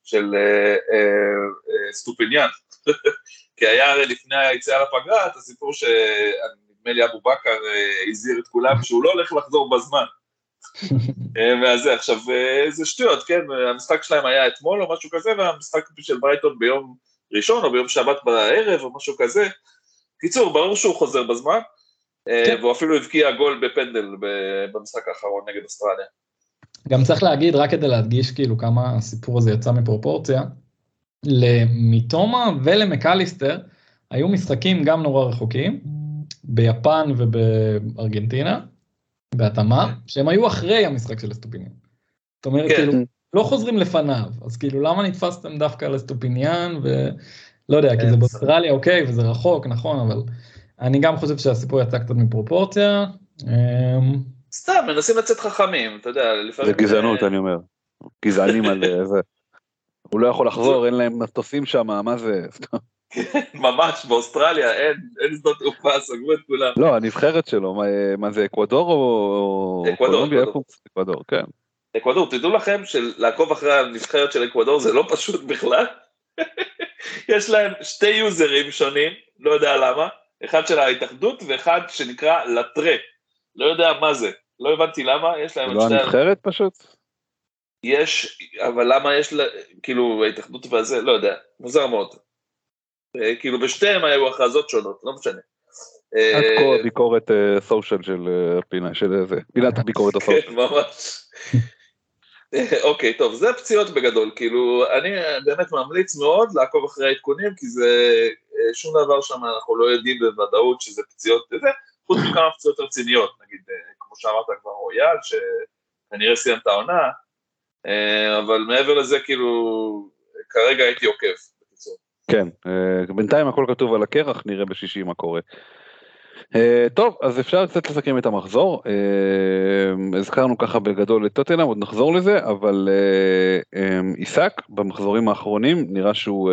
של אה, אה, אסטופיניאן, כי היה הרי לפני היציאה לפגרה את הסיפור שאני נדמה לי אבו בכר אה, הזהיר את כולם שהוא לא הולך לחזור בזמן. וזה, אה, עכשיו, אה, זה שטויות, כן, המשחק שלהם היה אתמול או משהו כזה, והמשחק של ברייטון ביום ראשון או ביום שבת בערב או משהו כזה. קיצור, ברור שהוא חוזר בזמן, כן. והוא אפילו הבקיע גול בפנדל במשחק האחרון נגד אוסטרליה. גם צריך להגיד, רק כדי להדגיש כאילו כמה הסיפור הזה יצא מפרופורציה, למיטומה ולמקליסטר היו משחקים גם נורא רחוקים, ביפן ובארגנטינה, בהתאמה, שהם היו אחרי המשחק של אסטופיניאן. זאת אומרת, כן. כאילו, לא חוזרים לפניו, אז כאילו למה נתפסתם דווקא על אסטופיניאן, ולא יודע, כי זה באוסטרליה אוקיי, וזה רחוק, נכון, אבל אני גם חושב שהסיפור יצא קצת מפרופורציה. אמ, סתם, מנסים לצאת חכמים, אתה יודע, לפעמים... זה גזענות, אני אומר. גזענים על זה. הוא לא יכול לחזור, אין להם מטוסים שם, מה זה? ממש, באוסטרליה אין, אין שדות תעופה, סגרו את כולם. לא, הנבחרת שלו, מה, מה זה, אקוודור או... אקוודור, אקוודור. אקוודור, כן. אקוודור, תדעו לכם שלעקוב אחרי הנבחרת של אקוודור זה לא פשוט בכלל. יש להם שתי יוזרים שונים, לא יודע למה, אחד של ההתאחדות ואחד שנקרא לטרה. לא יודע מה זה, לא הבנתי למה, יש להם... לא הנבחרת פשוט? יש, אבל למה יש, לה, כאילו, ההתאחדות והזה, לא יודע, מוזר מאוד. אה, כאילו בשתיהם היו הכרזות שונות, לא משנה. עד כה אה, ביקורת סושיאל אה, של פינה, של זה, פינת הביקורת הסושיאל. כן, ממש. אוקיי, טוב, זה פציעות בגדול, כאילו, אני באמת ממליץ מאוד לעקוב אחרי העדכונים, כי זה, שום דבר שם אנחנו לא יודעים בוודאות שזה פציעות וזה, חוץ מכמה פציעות רציניות, נגיד, כמו שאמרת כבר רויאל, שכנראה סיים את העונה, אבל מעבר לזה, כאילו, כרגע הייתי עוקב. כן, אה, בינתיים הכל כתוב על הקרח, נראה בשישי מה קורה. Uh, טוב, אז אפשר קצת לסכם את המחזור. Uh, הזכרנו ככה בגדול את טוטנאם, עוד נחזור לזה, אבל עיסק במחזורים האחרונים נראה שהוא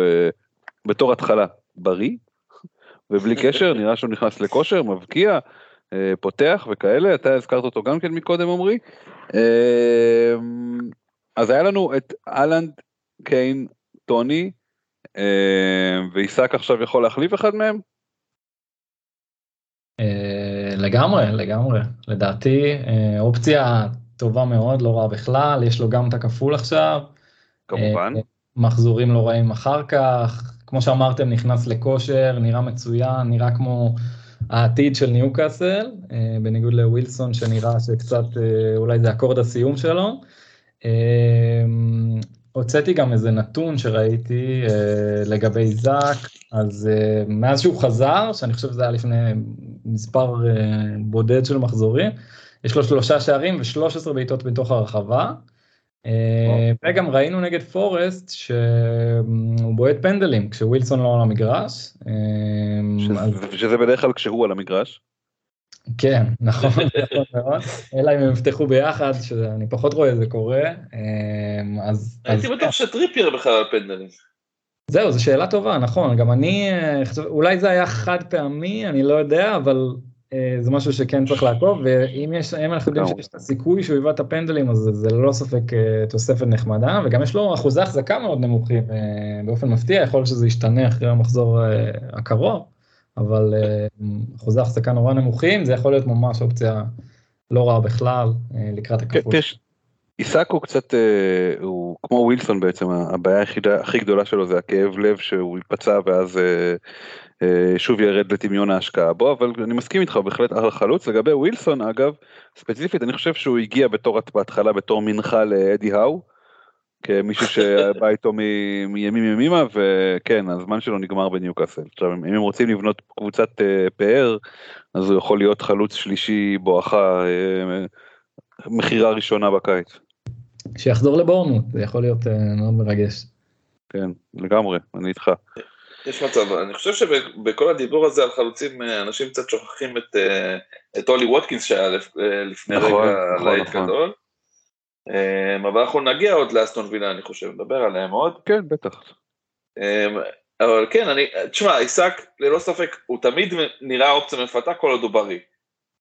בתור התחלה בריא, ובלי קשר נראה שהוא נכנס לכושר, מבקיע, פותח וכאלה, אתה הזכרת אותו גם כן מקודם עמרי. אז היה לנו את אהלנד, קיין, טוני, אה, ועיסק עכשיו יכול להחליף אחד מהם? אה, לגמרי, לגמרי. לדעתי אה, אופציה טובה מאוד, לא רעה בכלל, יש לו גם את הכפול עכשיו. כמובן. מחזורים לא רעים אחר כך, כמו שאמרתם, נכנס לכושר, נראה מצוין, נראה כמו העתיד של ניוקאסל, בניגוד לווילסון שנראה שקצת, אולי זה אקורד הסיום שלו. הוצאתי גם איזה נתון שראיתי אה, לגבי זאק, אז אה, מאז שהוא חזר, שאני חושב שזה היה לפני מספר אה, בודד של מחזורים, יש לו שלושה שערים ו-13 בעיטות בתוך הרחבה. אה, וגם ראינו נגד פורסט שהוא בועט פנדלים כשווילסון לא על המגרש. אה, שזה, אז... שזה בדרך כלל כשהוא על המגרש. כן, נכון, נכון מאוד, אלא אם הם יפתחו ביחד, שאני פחות רואה את זה קורה, אמ, אז... הייתי בטוח שטריפייר בכלל על פנדלים. זהו, זו שאלה טובה, נכון, גם אני, אה, אולי זה היה חד פעמי, אני לא יודע, אבל אה, זה משהו שכן צריך לעקוב, ואם יש, אם אנחנו יודעים שיש את הסיכוי שהוא יבוא את הפנדלים, אז זה ללא ספק אה, תוספת נחמדה, וגם יש לו אחוזי החזקה מאוד נמוכים, באופן מפתיע, יכול להיות שזה ישתנה אחרי המחזור הקרוב. אבל אה, אחוזי החזקה נורא נמוכים, זה יכול להיות ממש אופציה לא רעה בכלל אה, לקראת הכפול. עיסק הוא קצת, אה, הוא כמו ווילסון בעצם, הבעיה היחידה הכי גדולה שלו זה הכאב לב שהוא ייפצע ואז שוב ירד לטמיון ההשקעה בו, אבל אני מסכים איתך בהחלט על החלוץ. לגבי ווילסון אגב, ספציפית אני חושב שהוא הגיע בתור בהתחלה בתור מנחה לאדי האו. כמישהו שבא איתו מימים ימימה וכן הזמן שלו נגמר בניוקאסל. עכשיו אם הם רוצים לבנות קבוצת אה, פאר אז הוא יכול להיות חלוץ שלישי בואכה אה, מכירה ראשונה בקיץ. שיחזור לבורנות זה יכול להיות אה, מאוד מרגש. כן לגמרי אני איתך. יש מצב, אני חושב שבכל הדיבור הזה על חלוצים אנשים קצת שוכחים את, את אולי ווטקינס שהיה לפני נכון, רגע נכון, להיט נכון. גדול. אמ, אבל אנחנו נגיע עוד לאסטון וילה אני חושב, נדבר עליהם עוד. כן, בטח. אמ, אבל כן, אני, תשמע, עיסק ללא ספק הוא תמיד נראה אופציה מפתה כל עוד הוא בריא.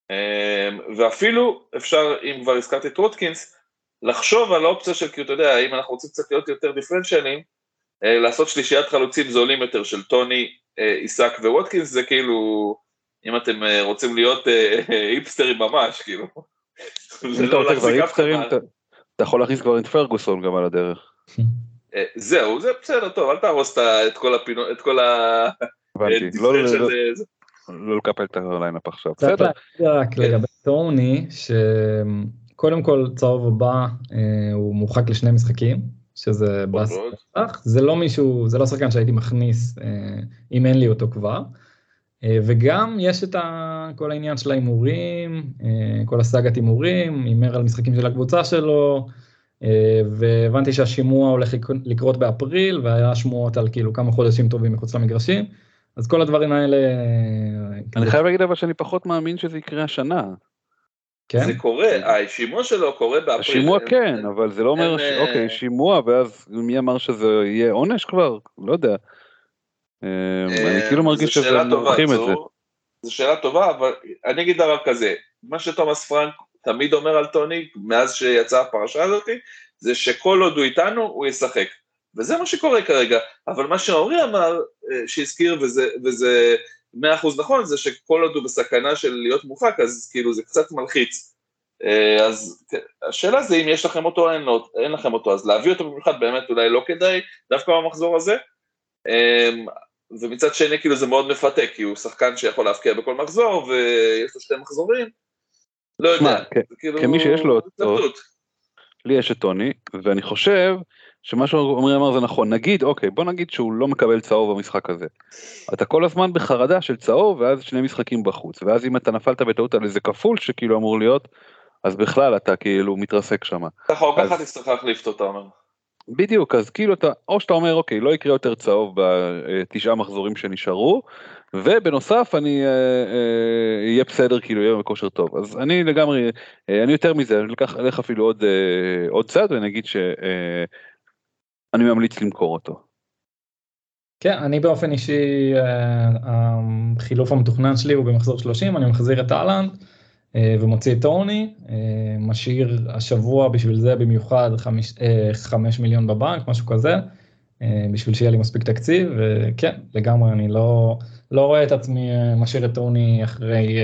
אמ, ואפילו אפשר, אם כבר הזכרתי את רוטקינס, לחשוב על האופציה של, כי אתה יודע, אם אנחנו רוצים קצת להיות יותר דיפרנציאליים, אה, לעשות שלישיית חלוצים זולים יותר של טוני, אה, עיסק וווטקינס, זה כאילו, אם אתם אה, רוצים להיות היפסטרים ממש, כאילו. זה לא להחזיק אף אחד. אתה יכול להכניס כבר את פרגוסון גם על הדרך. אה, זהו, זה בסדר, טוב, אל תהרוס את כל הפינות, את כל ה... הבנתי, לא, לא, לא, לא לקפל את ה lineup עכשיו, בסדר. רק לגבי טוני, קודם כל צהוב הבא הוא מורחק לשני משחקים, שזה באס. זה לא מישהו, זה לא שחקן שהייתי מכניס אם אין לי אותו כבר. וגם יש את כל העניין של ההימורים, כל הסאגת הימורים, הימר על משחקים של הקבוצה שלו, והבנתי שהשימוע הולך לקרות באפריל, והיה שמועות על כאילו כמה חודשים טובים מחוץ למגרשים, אז כל הדברים האלה... אני חייב להגיד אבל שאני פחות מאמין שזה יקרה השנה. כן? זה קורה, השימוע שלו קורה באפריל. השימוע כן, אבל זה לא אומר, ש... אוקיי, שימוע, ואז מי אמר שזה יהיה עונש כבר? לא יודע. אני כאילו מרגיש שזה מורחים את זה. זו שאלה טובה, אבל אני אגיד דבר כזה, מה שתומאס פרנק תמיד אומר על טוני, מאז שיצאה הפרשה הזאת, זה שכל עוד הוא איתנו, הוא ישחק. וזה מה שקורה כרגע. אבל מה שאורי אמר, שהזכיר, וזה, וזה 100% נכון, זה שכל עוד הוא בסכנה של להיות מורחק, אז כאילו זה קצת מלחיץ. אז השאלה זה אם יש לכם אותו או אין, אין לכם אותו, אז להביא אותו במיוחד באמת אולי לא כדאי, דווקא במחזור הזה. ומצד שני כאילו זה מאוד מפתה, כי הוא שחקן שיכול להפקיע בכל מחזור, ויש לו שתי מחזורים. לא יודע, כאילו... כמי שיש לו אותו, לי יש את טוני, ואני חושב שמה שעומרי אמר זה נכון, נגיד, אוקיי, בוא נגיד שהוא לא מקבל צהוב במשחק הזה. אתה כל הזמן בחרדה של צהוב, ואז שני משחקים בחוץ, ואז אם אתה נפלת בטעות על איזה כפול שכאילו אמור להיות, אז בכלל אתה כאילו מתרסק שם. ככה או ככה תצטרך להחליף אותו, אומר. בדיוק, אז כאילו אתה, או שאתה אומר, אוקיי, לא יקרה יותר צהוב בתשעה מחזורים שנשארו, ובנוסף אני אהיה אה, בסדר, כאילו יהיה בכושר טוב. אז אני לגמרי, אה, אני יותר מזה, אני אלך אפילו עוד, אה, עוד צעד ואני אגיד שאני ממליץ למכור אותו. כן, אני באופן אישי, החילוף המתוכנן שלי הוא במחזור 30, אני מחזיר את אהלנד. ומוציא את טורני, משאיר השבוע בשביל זה במיוחד חמש, חמש מיליון בבנק, משהו כזה, בשביל שיהיה לי מספיק תקציב, וכן, לגמרי, אני לא, לא רואה את עצמי משאיר את טורני אחרי,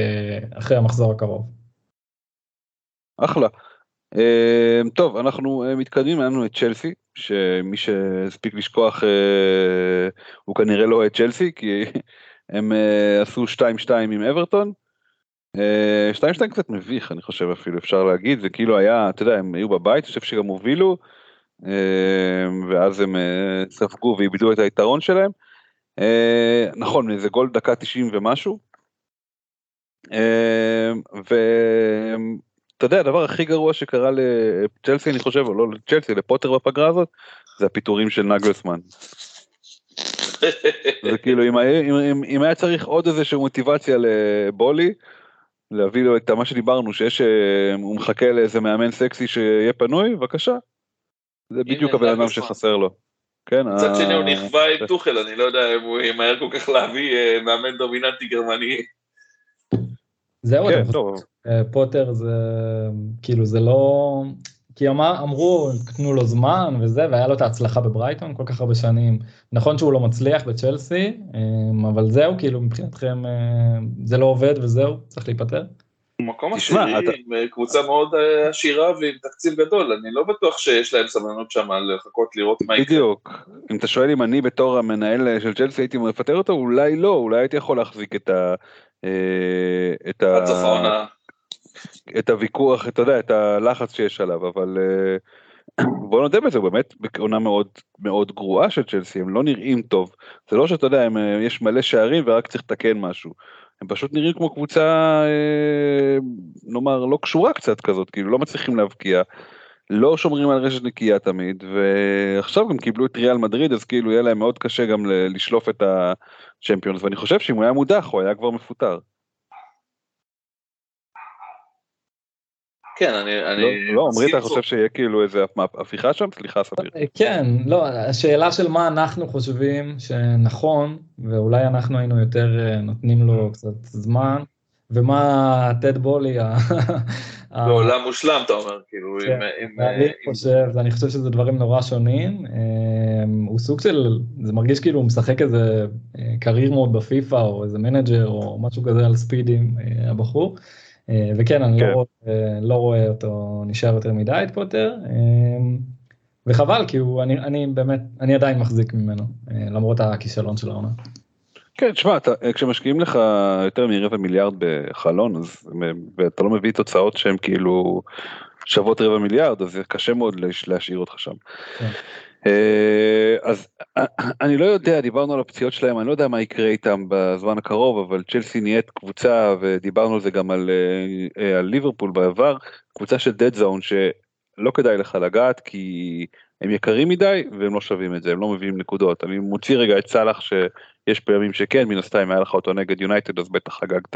אחרי המחזור הקרוב. אחלה. טוב, אנחנו מתקדמים, לנו את צ'לסי, שמי שהספיק לשכוח הוא כנראה לא את צ'לסי, כי הם עשו 2-2 עם אברטון. 2-2 אה, קצת מביך אני חושב אפילו אפשר להגיד זה כאילו היה אתה יודע הם היו בבית אני חושב שגם הובילו אה, ואז הם אה, ספגו ואיבדו את היתרון שלהם. נכון איזה גול דקה 90 ומשהו. ואתה יודע הדבר הכי גרוע שקרה לצ'לסי אני חושב או לא לצ'לסי לפוטר בפגרה הזאת זה הפיטורים של נגלסמן. זה כאילו אם, אם, אם היה צריך עוד איזה מוטיבציה לבולי להביא לו את מה שדיברנו שיש אה, הוא מחכה לאיזה מאמן סקסי שיהיה פנוי בבקשה. זה בדיוק הבן אדם שחסר לו. כן. מצד שני הוא נכווה עם טוחל אני לא יודע אם הוא ימהר כל כך להביא אה, מאמן דומיננטי גרמני. זהו, כן, אה, פוטר זה כאילו זה לא כי אמר, אמרו, תנו לו זמן וזה, והיה לו את ההצלחה בברייטון כל כך הרבה שנים. נכון שהוא לא מצליח בצ'לסי, אמ, אבל זהו, כאילו מבחינתכם אה, זה לא עובד וזהו, צריך להיפטר. מקום עשירי, אתה... קבוצה מאוד אה, עשירה ועם תקציב גדול, אני לא בטוח שיש להם סבלנות שם לחכות לראות מה יקרה. בדיוק, אם אתה שואל אם אני בתור המנהל של צ'לסי הייתי מפטר אותו, אולי לא, אולי הייתי יכול להחזיק את ה... אה, את ה... את הוויכוח, אתה יודע, את הלחץ שיש עליו, אבל אה, בוא נודה בזה, באמת בעונה מאוד מאוד גרועה של צ'לסי, הם לא נראים טוב. זה לא שאתה יודע, הם, אה, יש מלא שערים ורק צריך לתקן משהו. הם פשוט נראים כמו קבוצה, אה, נאמר, לא קשורה קצת כזאת, כאילו לא מצליחים להבקיע. לא שומרים על רשת נקייה תמיד, ועכשיו גם קיבלו את ריאל מדריד, אז כאילו יהיה להם מאוד קשה גם לשלוף את הצ'מפיונס, ואני חושב שאם הוא היה מודח, הוא היה כבר מפוטר. כן, אני... לא, לא עמרי, אתה חושב שיהיה כאילו איזה הפיכה שם? סליחה, סביר. אה, כן, לא, השאלה של מה אנחנו חושבים שנכון, ואולי אנחנו היינו יותר אה, נותנים לו קצת זמן, ומה טד בולי, בעולם מושלם אתה אומר, כאילו, כן, אני חושב, אני חושב שזה דברים נורא שונים, הוא סוג של, זה מרגיש כאילו הוא משחק איזה career mode בפיפא, או איזה manager, או משהו כזה על speed ים, הבחור. אה, וכן, אני לא כן. לא, רואה, לא רואה אותו נשאר יותר מדי את פוטר, אה, וחבל, כי הוא, אני, אני באמת, אני עדיין מחזיק ממנו, אה, למרות הכישלון של העונה. כן, תשמע, כשמשקיעים לך יותר מרבע מיליארד בחלון, אז, ואתה לא מביא תוצאות שהן כאילו שוות רבע מיליארד אז קשה מאוד להשאיר אותך שם. כן. אז אני לא יודע דיברנו על הפציעות שלהם אני לא יודע מה יקרה איתם בזמן הקרוב אבל צ'לסי נהיית קבוצה ודיברנו על זה גם על, על ליברפול בעבר קבוצה של dead zone שלא כדאי לך לגעת כי הם יקרים מדי והם לא שווים את זה הם לא מביאים נקודות אני מוציא רגע את סאלח שיש פעמים שכן מן הסתם היה לך אותו נגד יונייטד אז בטח חגגת.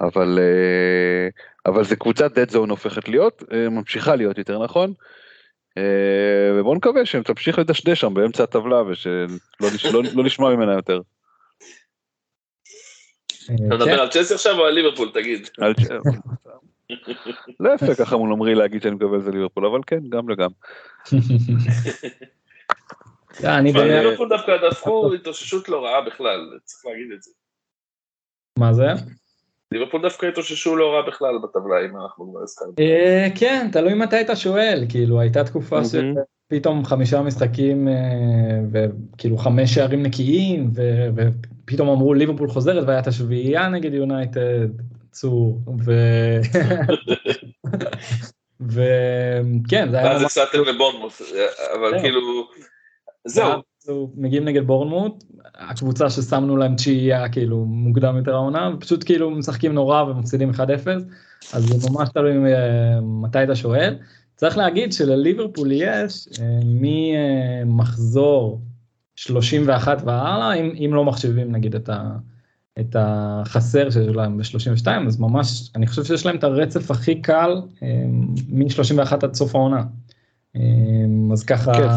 אבל אה, אבל זה קבוצת dead zone הופכת להיות אה, ממשיכה להיות יותר נכון. אה, ובוא נקווה שהם תמשיך לדשדש שם באמצע הטבלה ושלא לא, לא נשמע ממנה יותר. אתה מדבר על צ'לסי עכשיו או על ליברפול תגיד. לא יפה ככה מול עמרי להגיד שאני מקווה זה ליברפול אבל כן גם וגם. ליברפול דווקא דפקו התאוששות לא רעה בכלל צריך להגיד את זה. מה זה? ליברפול דווקא התאוששו לא רע בכלל בטבלה אם אנחנו כבר הזכרנו. אה, כן תלוי מתי אתה שואל כאילו הייתה תקופה שפתאום חמישה משחקים אה, וכאילו חמש שערים נקיים ופתאום אמרו ליברפול חוזרת והיה את השביעייה נגד יונייטד צור וכן זה היה ואז הפסדתם לבונמוס אבל כן. כאילו זהו. מגיעים נגד בורנמוט, הקבוצה ששמנו להם תשיעייה כאילו מוקדם יותר העונה, ופשוט כאילו משחקים נורא ומפסידים 1-0, אז זה ממש תלוי אה, מתי אתה שואל. צריך להגיד שלליברפול יש אה, ממחזור 31 והלאה, אם, אם לא מחשבים נגיד את, ה, את החסר שיש להם ב-32, אז ממש, אני חושב שיש להם את הרצף הכי קל אה, מ-31 עד סוף העונה. אז ככה... כן,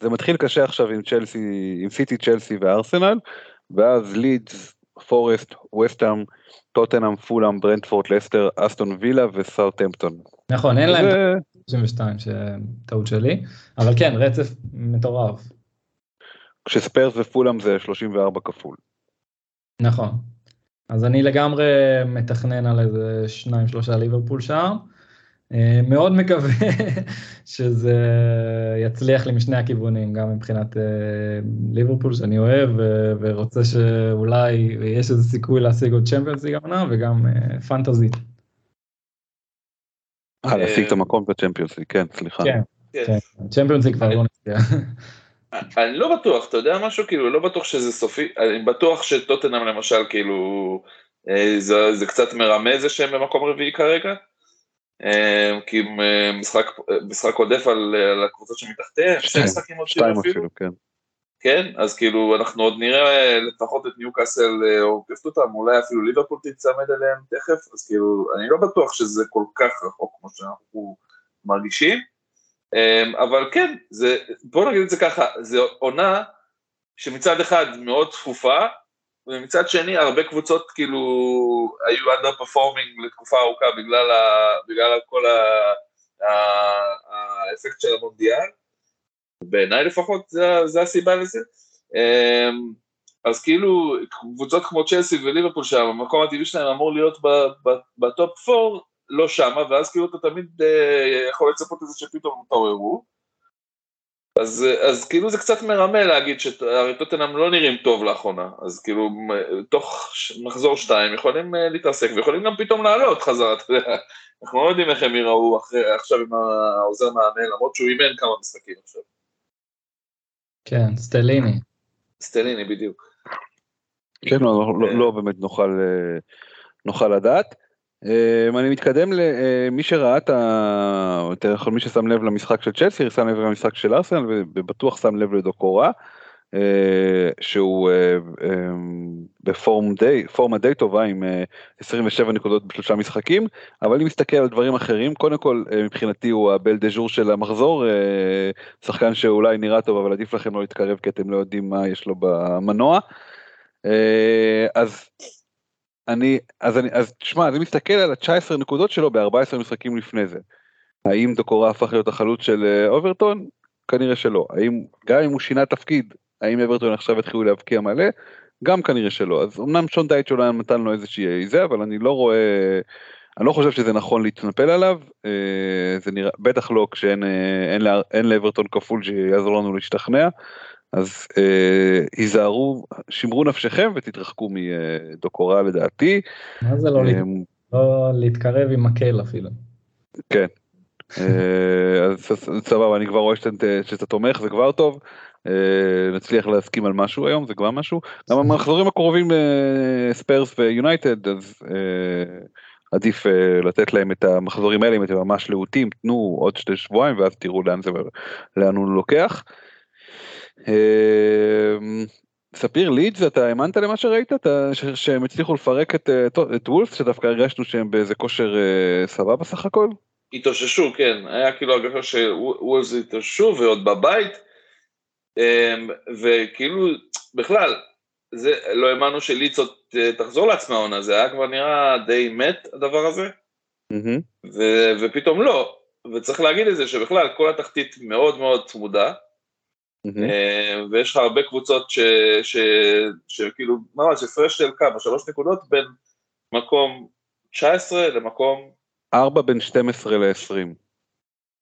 זה מתחיל קשה עכשיו עם צ'לסי, עם סיטי, צ'לסי וארסנל, ואז לידס, פורסט, וסטאם, טוטנאם, פולאם, ברנדפורט, לסטר, אסטון וילה וסאוטהמפטון. נכון, אין להם 32 טעות שלי, אבל כן, רצף מטורף. כשספיירס ופולאם זה 34 כפול. נכון. אז אני לגמרי מתכנן על איזה שניים שלושה ליברפול שם. אה, מאוד מקווה שזה יצליח לי משני הכיוונים, גם מבחינת אה, ליברפול שאני אוהב ורוצה שאולי יש איזה סיכוי להשיג עוד צ'מפיונס ליג העונה וגם פנטזי. אה, להשיג את המקום בצ'מפיונס ליג, כן, סליחה. כן, כן, צ'מפיונס ליג כבר לא נצליח. אני לא בטוח, אתה יודע משהו? כאילו, לא בטוח שזה סופי, אני בטוח שטוטנאם למשל, כאילו, זה קצת מרמז זה שהם במקום רביעי כרגע. אה, כי אה, משחק, משחק עודף על, על הקבוצות שמתחתיהם, שני משחקים עוד שתיים אפילו, כן. כן, אז כאילו אנחנו עוד נראה לפחות את ניוקאסל עוקפת אותם, אולי אפילו ליברפול תצמד אליהם תכף, אז כאילו אני לא בטוח שזה כל כך רחוק כמו שאנחנו מרגישים, אה, אבל כן, זה, בוא נגיד את זה ככה, זו עונה שמצד אחד מאוד צפופה, ומצד שני הרבה קבוצות כאילו היו under performing לתקופה ארוכה בגלל, ה, בגלל כל ה, ה, האפקט של המונדיאל, בעיניי לפחות זה, זה הסיבה לזה. אמ, אז כאילו קבוצות כמו צ'לסי וליברפול שם, המקום הטבעי שלהם אמור להיות בטופ 4, לא שמה, ואז כאילו אתה תמיד אה, יכול לצפות לזה שפתאום הם התעוררו. אז, אז כאילו זה קצת מרמה להגיד שהרי טוטנאם לא נראים טוב לאחרונה, אז כאילו תוך מחזור שתיים יכולים אה, להתעסק ויכולים גם פתאום לעלות חזרה, אתה יודע, אנחנו לא יודעים איך הם יראו אחרי, עכשיו עם העוזר מאמן, למרות שהוא אימן כמה משחקים עכשיו. כן, סטליני. סטליני בדיוק. כן, לא, לא, לא באמת נוכל, אה, נוכל לדעת. אמ, אני מתקדם למי אה, שראה את ה... יותר נכון מי ששם לב למשחק של צ'לסי, שם לב למשחק של ארסנל ובטוח שם לב לדוקורה. אה, שהוא אה, אמ, בפורמה די, פורמה די טובה עם 27 נקודות בשלושה משחקים, אבל אם מסתכל על דברים אחרים, קודם כל מבחינתי הוא הבל דה ז'ור של המחזור, שחקן שאולי נראה טוב אבל עדיף לכם לא להתקרב כי אתם לא יודעים מה יש לו במנוע. אז אני, אז אני, אז תשמע, אני מסתכל על ה-19 נקודות שלו ב-14 משחקים לפני זה. האם דוקורה הפך להיות החלוץ של אה, אוברטון? כנראה שלא. האם, גם אם הוא שינה תפקיד, האם אוברטון עכשיו יתחילו להבקיע מלא? גם כנראה שלא. אז אמנם שון דייט אולי נתן לו איזושהי זה, אבל אני לא רואה, אני לא חושב שזה נכון להתנפל עליו. אה, זה נראה, בטח לא כשאין אה, אין, אין לאברטון כפול שיעזור לנו להשתכנע. אז אה, היזהרו, שמרו נפשכם ותתרחקו מדוקורה לדעתי. מה זה לא, אה, לא להתקרב עם מקל אפילו. כן. אז סבבה, אני כבר רואה שאתה תומך, זה כבר טוב. נצליח להסכים על משהו היום, זה כבר משהו. גם המחזורים הקרובים ספרס ויונייטד, אז עדיף לתת להם את המחזורים האלה אם אתם ממש להוטים, תנו עוד שתי שבועיים ואז תראו לאן זה, לאן הוא לוקח. ספיר לידס אתה האמנת למה שראית? אתה שהם הצליחו לפרק את, את וולף שדווקא הרגשנו שהם באיזה כושר סבבה סך הכל? התאוששו כן. היה כאילו הרגשה שוולפס התאוששו ועוד בבית. אמ, וכאילו בכלל זה לא האמנו שלידס עוד תחזור לעצמה העונה זה היה כבר נראה די מת הדבר הזה. mm-hmm. ו, ופתאום לא. וצריך להגיד את זה שבכלל כל התחתית מאוד מאוד צמודה אה, ויש לך הרבה קבוצות שכאילו ממש הפרש של כמה, שלוש נקודות בין מקום 19 למקום... 4 בין 12 ל-20.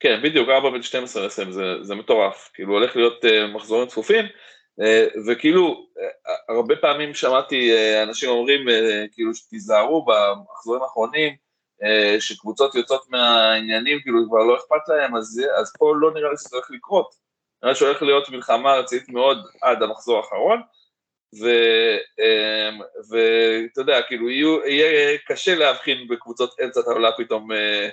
כן, בדיוק, 4 בין 12 ל-20, זה, זה מטורף, כאילו הולך להיות uh, מחזורים צפופים, uh, וכאילו, uh, הרבה פעמים שמעתי uh, אנשים אומרים, uh, כאילו, שתיזהרו במחזורים האחרונים, uh, שקבוצות יוצאות מהעניינים, כאילו כבר לא אכפת להם, אז, אז פה לא נראה לי שזה הולך לקרות. נראה שהולך להיות מלחמה רצינית מאוד עד המחזור האחרון, אמ, ואתה יודע, כאילו יהיה קשה להבחין בקבוצות אמצע טבלה פתאום, אה,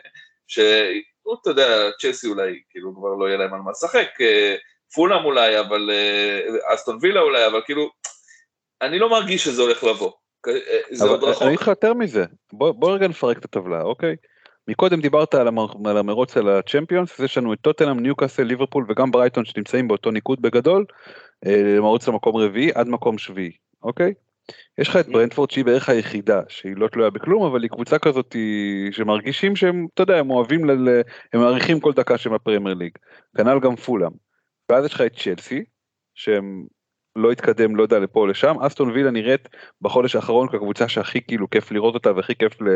שאתה יודע, צ'לסי אולי, כאילו כבר לא יהיה להם על מה לשחק, אה, פולאם אולי, אבל אה, אסטון וילה אולי, אבל כאילו, אני לא מרגיש שזה הולך לבוא. זה עוד רחוק. אני אגיד לך יותר מזה, בוא, בוא רגע נפרק את הטבלה, אוקיי? מקודם דיברת על, המר... על המרוץ על הצ'מפיונס, יש לנו את טוטנאם, ניוקאסל, ליברפול וגם ברייטון שנמצאים באותו ניקוד בגדול, אה, מרוץ למקום רביעי עד מקום שביעי, אוקיי? יש לך את mm. ברנדפורד שהיא בערך היחידה, שהיא לא תלויה בכלום, אבל היא קבוצה כזאת שמרגישים שהם, אתה יודע, הם אוהבים, ל... הם מעריכים כל דקה שהם בפרמייר ליג. כנ"ל גם פולאם. ואז יש לך את צ'לסי, שהם לא התקדם לא יודע לפה או לשם אסטון וילה נראית בחודש האחרון כקבוצה שהכי כאילו כיף לראות אותה והכי כיף ל,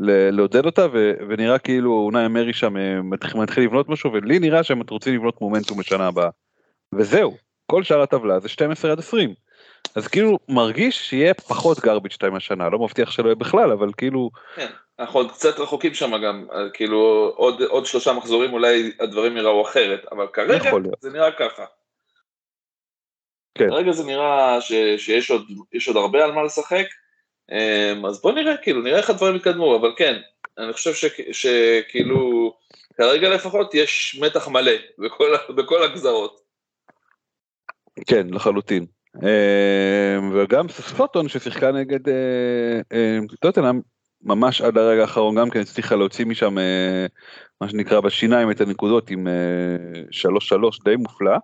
ל, לעודד אותה ו, ונראה כאילו אונאי אמרי שם אה, מתחיל, מתחיל לבנות משהו ולי נראה שהם רוצים לבנות מומנטום לשנה הבאה. וזהו כל שאר הטבלה זה 12 עד 20. אז כאילו מרגיש שיהיה פחות garbage time השנה לא מבטיח שלא יהיה בכלל אבל כאילו. כן, אנחנו עוד קצת רחוקים שם גם כאילו עוד עוד שלושה מחזורים אולי הדברים יראו אחרת אבל כרגע זה נראה ככה. כן. כרגע זה נראה ש, שיש עוד, עוד הרבה על מה לשחק, אמ, אז בוא נראה, כאילו, נראה איך הדברים יתקדמו, אבל כן, אני חושב ש, שכאילו, כרגע לפחות יש מתח מלא בכל, בכל הגזרות. כן, לחלוטין. אמ, וגם סאות'המפטון ששיחקה נגד אה, אה, טוטנאם ממש עד הרגע האחרון גם כן הצליחה להוציא משם אה, מה שנקרא בשיניים את הנקודות עם 3-3 די מופלא.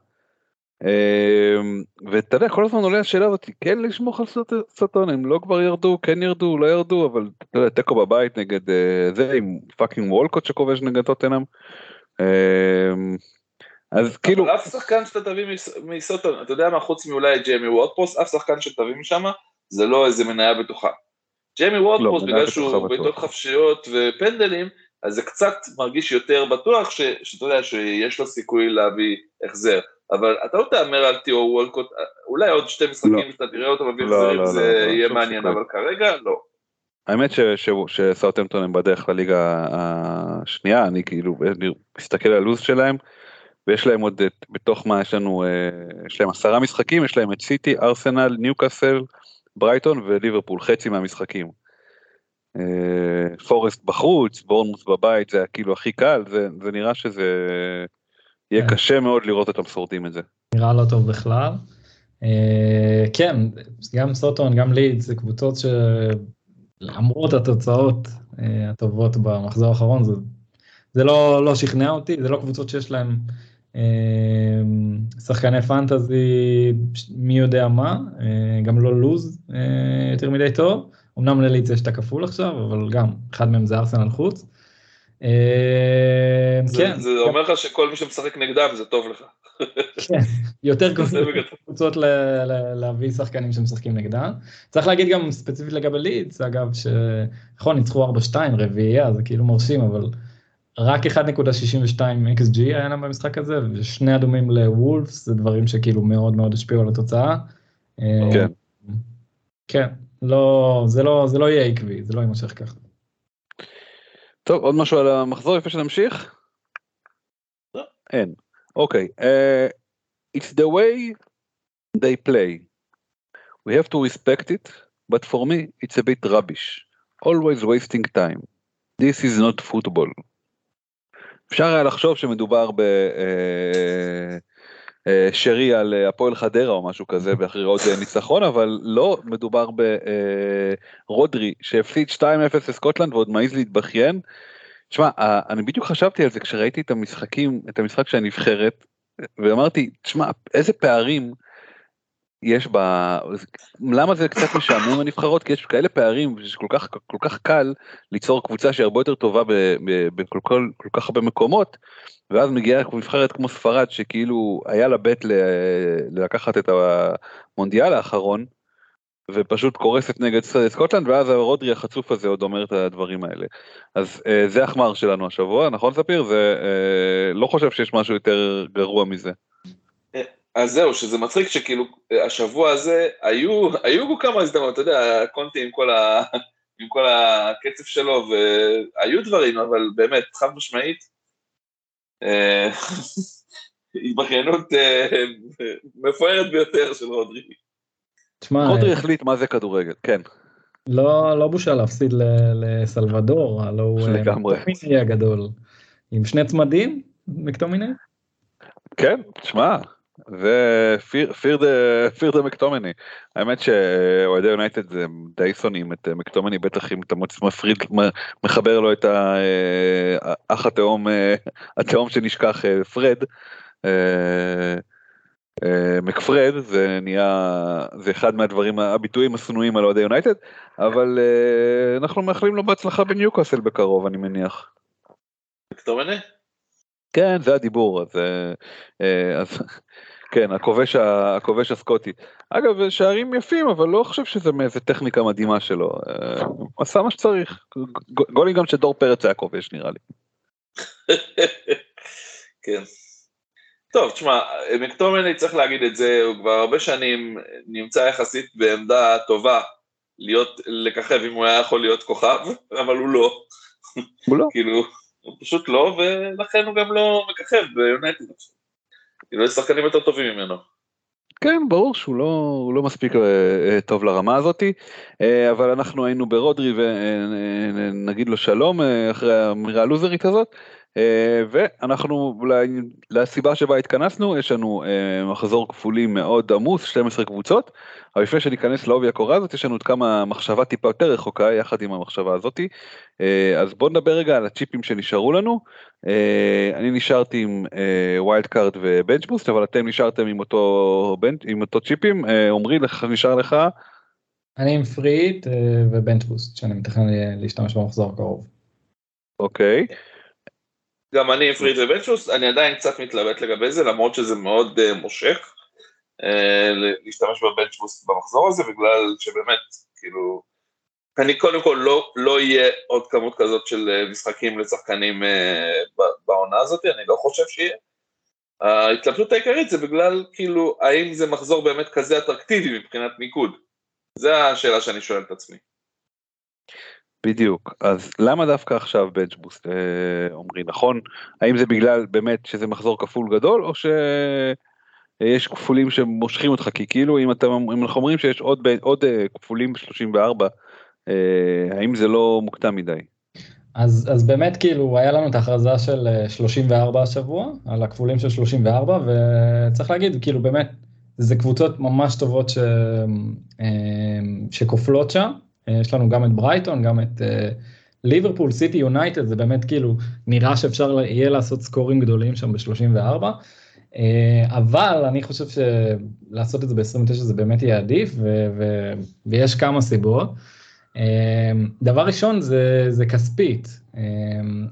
אמ, ואתה יודע כל הזמן עולה השאלה הזאת כן לסמוך על אברטון הם לא כבר ירדו כן ירדו לא ירדו אבל אתה יודע תיקו בבית נגד אה, זה עם fucking וולקוט שכובש נגד טוטנאם. אמ, אז כאילו אף שחקן שאתה תביא מסוטון אתה יודע מה חוץ מאולי ג'יימי וורדפוס אף שחקן שתביא משם זה לא איזה מניה בטוחה. ג'יימי וורדפוס לא, בגלל שהוא בעיטות חפשיות ופנדלים אז זה קצת מרגיש יותר בטוח שאתה יודע שיש לו סיכוי להביא החזר. אבל אתה לא תהמר על תיאור וולקוט, אולי עוד שתי משחקים לא. שאתה תראה אותו מביא לא, לא, זה יהיה מעניין, אבל כרגע לא. האמת שסאוטהמפטון הם בדרך לליגה השנייה, אני כאילו מסתכל על הלו"ז שלהם, ויש להם עוד בתוך מה יש לנו, אה, יש להם עשרה משחקים, יש להם את סיטי, ארסנל, ניוקאסל, ברייטון וליברפול, חצי מהמשחקים. אה, פורסט בחוץ, בורנמוס בבית, זה כאילו הכי קל, זה, זה נראה שזה יהיה כן. קשה מאוד לראות אותם שורדים את זה. נראה לא טוב בכלל. אה, כן, גם סוטון, גם ליד, זה קבוצות שלמרות התוצאות אה, הטובות במחזור האחרון, זה, זה לא, לא שכנע אותי, זה לא קבוצות שיש להן אה, שחקני פנטזי, מי יודע מה, גם לא לוז יותר מדי טוב. אמנם ללידס יש את הכפול עכשיו, אבל גם אחד מהם זה ארסנל חוץ. אה, כן. זה אומר לך שכל מי שמשחק נגדם זה טוב לך. כן, יותר קבוצות להביא שחקנים שמשחקים נגדם. צריך להגיד גם ספציפית לגבי לידס, אגב, שנכון, ניצחו 4-2, רביעייה, זה כאילו מרשים, אבל רק 1.62 XG היה להם במשחק הזה, ושני אדומים לוולפס, זה דברים שכאילו מאוד מאוד השפיעו על התוצאה. אה, כן. כן, לא, זה לא, זה לא יהיה עקבי, זה לא יימשך ככה. טוב עוד משהו על המחזור לפני שנמשיך? אין. אוקיי. Uh, it's the way they play. We have to respect it, but for me it's a bit rubbish. Always wasting time. This is not football. אפשר היה לחשוב שמדובר ב... Uh, אה, שרי על אה, הפועל חדרה או משהו כזה ואחרי עוד אה, ניצחון אבל לא מדובר ברודרי שהפסיד 2-0 לסקוטלנד ועוד מעז להתבכיין. תשמע אני בדיוק חשבתי על זה כשראיתי את המשחקים את המשחק של הנבחרת ואמרתי תשמע איזה פערים יש ב... למה זה קצת משעמם הנבחרות? כי יש כאלה פערים שכל כך כל כך קל ליצור קבוצה שהיא הרבה יותר טובה בכל כל, כל כך הרבה מקומות ואז מגיעה נבחרת כמו ספרד שכאילו היה לה בית ל... לקחת את המונדיאל האחרון ופשוט קורסת נגד סקוטלנד ואז הרודרי החצוף הזה עוד אומר את הדברים האלה. אז אה, זה החמר שלנו השבוע נכון ספיר? זה אה, לא חושב שיש משהו יותר גרוע מזה. אז זהו, שזה מצחיק שכאילו השבוע הזה היו, היו כמה הזדמנות, אתה יודע, קונטי עם כל, ה, עם כל הקצב שלו, והיו דברים, אבל באמת, חד משמעית, אה, התבכיינות אה, מפוארת ביותר של רודרי. תשמע, רודרי החליט מה זה כדורגל, כן. לא, לא בושה להפסיד לסלבדור, הלו הוא אה, לגמרי. הגדול. עם שני צמדים, מקטומיני? כן, תשמע, זה פיר דה מקטומני. האמת שאוהדי יונייטד זה די שונאים את מקטומני, בטח אם אתה מפריד, מחבר לו את האח התאום, התאום שנשכח, פרד. מקפרד זה נהיה זה אחד מהדברים הביטויים השנואים על אוהדי יונייטד אבל אנחנו מאחלים לו בהצלחה בניוקאסל בקרוב אני מניח. מקטומני? כן זה הדיבור אז, אז כן, הכובש, הכובש הסקוטי. אגב, שערים יפים, אבל לא חושב שזה מאיזה טכניקה מדהימה שלו. אה, עשה מה שצריך. גולים גם שדור פרץ היה כובש, נראה לי. כן. טוב, תשמע, מקטומני צריך להגיד את זה, הוא כבר הרבה שנים נמצא יחסית בעמדה טובה להיות, לככב אם הוא היה יכול להיות כוכב, אבל הוא לא. הוא לא. כאילו, הוא פשוט לא, ולכן הוא גם לא מככב ביונטד. כאילו יש שחקנים יותר טובים ממנו. כן ברור שהוא לא, לא מספיק אה, אה, טוב לרמה הזאתי אה, אבל אנחנו היינו ברודרי ונגיד לו שלום אחרי האמירה הלוזרית הזאת ואנחנו לסיבה שבה התכנסנו יש לנו אה, מחזור כפולים מאוד עמוס 12 קבוצות אבל לפני שניכנס לעובי הקורה הזאת יש לנו עוד כמה מחשבה טיפה יותר רחוקה יחד עם המחשבה הזאתי אה, אז בוא נדבר רגע על הצ'יפים שנשארו לנו אני נשארתי עם wild card ו bench boost אבל אתם נשארתם עם אותו עם אותו צ'יפים עמרי נשאר לך. אני עם פריט ובנץ' בוסט שאני מתכנן להשתמש במחזור הקרוב. אוקיי. Okay. גם אני עם פריד ובנצ'וס, אני עדיין קצת מתלבט לגבי זה, למרות שזה מאוד uh, מושך uh, להשתמש בבנצ'וס במחזור הזה, בגלל שבאמת, כאילו, אני קודם כל לא, לא יהיה עוד כמות כזאת של uh, משחקים לשחקנים uh, בעונה הזאת, אני לא חושב שיהיה. ההתלבטות העיקרית זה בגלל, כאילו, האם זה מחזור באמת כזה אטרקטיבי מבחינת מיקוד? זו השאלה שאני שואל את עצמי. בדיוק. אז למה דווקא עכשיו בנץ' בוסט אומרים? נכון? האם זה בגלל באמת שזה מחזור כפול גדול או שיש כפולים שמושכים אותך? כי כאילו אם אתה אם אנחנו אומרים שיש עוד עוד אה, כפולים 34 אה, האם זה לא מוקדם מדי. אז אז באמת כאילו היה לנו את ההכרזה של 34 אה, השבוע על הכפולים של 34 וצריך להגיד כאילו באמת זה קבוצות ממש טובות ש, שכופלות שם. אה, יש לנו גם את ברייטון, גם את אה, ליברפול, סיטי, יונייטד, זה באמת כאילו נראה שאפשר יהיה לעשות סקורים גדולים שם ב-34, אה, אבל אני חושב שלעשות את זה ב-29 זה באמת יהיה עדיף, ו- ו- ויש כמה סיבות. דבר ראשון זה, זה כספית,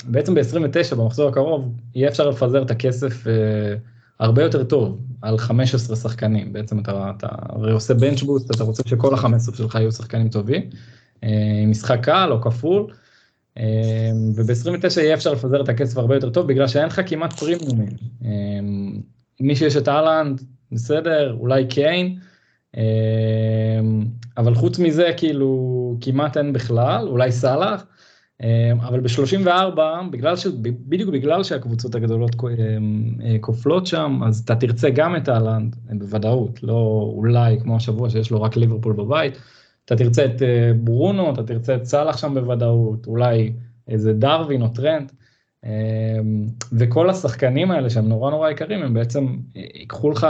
בעצם ב-29 במחזור הקרוב יהיה אפשר לפזר את הכסף הרבה יותר טוב על 15 שחקנים, בעצם אתה, אתה הרי עושה בנצ'בוסט, אתה רוצה שכל ה-15 שלך יהיו שחקנים טובים, אה, משחק קל או כפול, אה, וב-29 יהיה אפשר לפזר את הכסף הרבה יותר טוב בגלל שאין לך כמעט פרימיומים. אה, מי שיש את אהלנד, בסדר, אולי קיין, אבל חוץ מזה כאילו כמעט אין בכלל, אולי סאלח, אבל ב-34, בגלל ש... בדיוק בגלל שהקבוצות הגדולות כופלות שם, אז אתה תרצה גם את אהלנד, בוודאות, לא אולי כמו השבוע שיש לו רק ליברפול בבית, אתה תרצה את ברונו, אתה תרצה את סאלח שם בוודאות, אולי איזה דרווין או טרנט, וכל השחקנים האלה שהם נורא נורא יקרים, הם בעצם ייקחו לך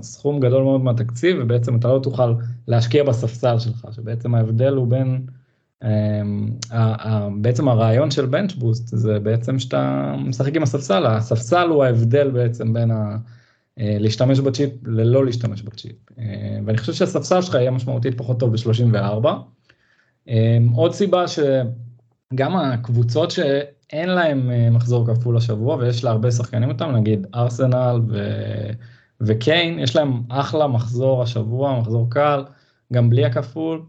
סכום גדול מאוד מהתקציב, ובעצם אתה לא תוכל להשקיע בספסל שלך, שבעצם ההבדל הוא בין, בעצם הרעיון של בנץ' בוסט זה בעצם שאתה משחק עם הספסל, הספסל הוא ההבדל בעצם בין ה... להשתמש בצ'יפ ללא להשתמש בצ'יפ. ואני חושב שהספסל שלך יהיה משמעותית פחות טוב ב-34. עוד סיבה שגם הקבוצות ש... אין להם אה, מחזור כפול השבוע ויש לה הרבה שחקנים אותם, נגיד ארסנל ו... וקיין, יש להם אחלה מחזור השבוע, מחזור קל, גם בלי הכפול.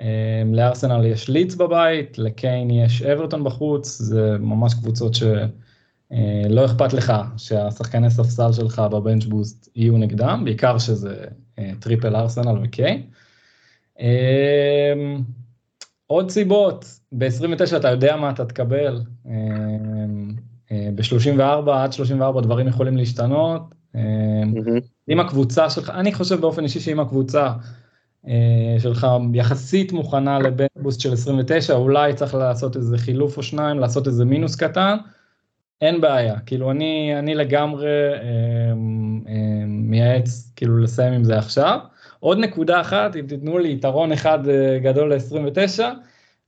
אה, לארסנל יש לידס בבית, לקיין יש אברטון בחוץ, זה ממש קבוצות שלא אה, אכפת לך שהשחקני ספסל שלך ב bench boost יהיו נגדם, בעיקר שזה triple ארסנל וקיין. עוד סיבות, ב-29 אתה יודע מה אתה תקבל, אה, אה, ב-34 עד 34 דברים יכולים להשתנות. אם אה, הקבוצה שלך, אני חושב באופן אישי שאם הקבוצה שלך יחסית מוכנה לבנבוסט של 29, אולי צריך לעשות איזה חילוף או שניים, לעשות איזה מינוס קטן, אין בעיה, כאילו אני, אני לגמרי אה, אה, מייעץ כאילו לסיים עם זה עכשיו. עוד נקודה אחת, אם תיתנו לי יתרון אחד גדול ל-29,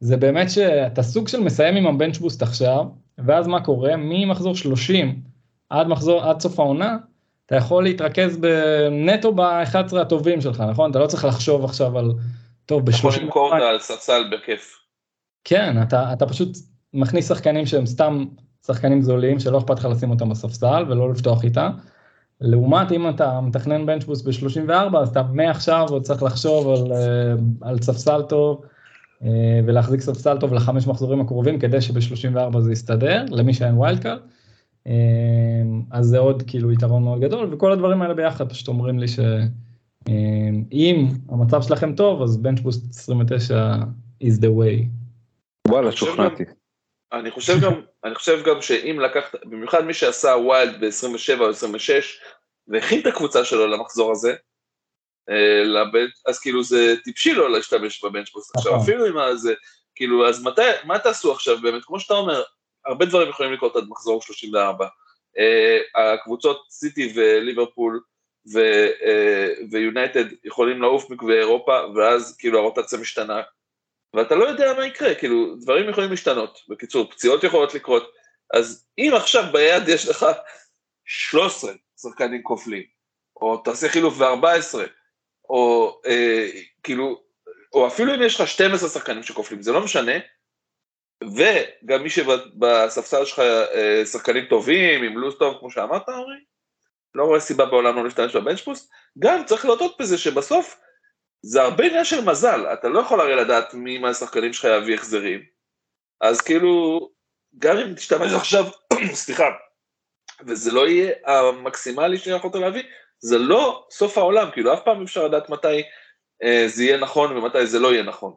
זה באמת שאתה סוג של מסיים עם הבנץ' בוסט עכשיו, ואז מה קורה? ממחזור 30 עד מחזור, עד סוף העונה, אתה יכול להתרכז נטו ב-11 הטובים שלך, נכון? אתה לא צריך לחשוב עכשיו על, טוב, ב-30... אתה יכול למכור אותה על ספסל בכיף. כן, אתה, אתה פשוט מכניס שחקנים שהם סתם שחקנים זולים, שלא אכפת לך לשים אותם בספסל ולא לפתוח איתם. לעומת אם אתה מתכנן bench boost ב-34, אז אתה מעכשיו עוד צריך לחשוב על, אה, על ספסל טוב, אה, ולהחזיק ספסל טוב לחמש מחזורים הקרובים כדי שב-34 זה יסתדר, למי שאין wild card. אה, אז זה עוד כאילו יתרון מאוד גדול, וכל הדברים האלה ביחד פשוט אומרים לי שאם המצב שלכם טוב, אז bench boost 29 is the way. וואלה, שוכנעתי. אני חושב גם, אני חושב גם שאם לקחת, במיוחד מי שעשה wild ב-27 או 26, והכין את הקבוצה שלו למחזור הזה, אה, אז כאילו זה טיפשי לא להשתמש ב bench boost עכשיו, נכון. אפילו עם זה, כאילו, אז מתי, מה תעשו עכשיו באמת? כמו שאתה אומר, הרבה דברים יכולים לקרות עד מחזור 34. Uh, הקבוצות סיטי וליברפול ויונייטד uh, יכולים לעוף מקווי אירופה, ואז כאילו הרוטציה משתנה, ואתה לא יודע מה יקרה, כאילו, דברים יכולים להשתנות. בקיצור, פציעות יכולות לקרות, אז אם עכשיו ביד יש לך 13 שחקנים כופלים, או תעשה חילוף ו-14, או אה, כאילו, או אפילו אם יש לך 12 שחקנים שכופלים, זה לא משנה, וגם מי שבספסל שלך אה, שחקנים טובים, עם לו"ז טוב, כמו שאמרת, אורי, לא רואה סיבה בעולם לא להשתמש בבנצ'פוס, גם צריך להודות בזה שבסוף זה הרבה עניין של מזל, אתה לא יכול הרי לדעת מי מהשחקנים שלך יביא החזרים, אז כאילו, גם אם תשתמש עכשיו, סליחה, וזה לא יהיה המקסימלי שיכולת להביא, זה לא סוף העולם, כאילו אף פעם אפשר לדעת מתי אה, זה יהיה נכון ומתי זה לא יהיה נכון.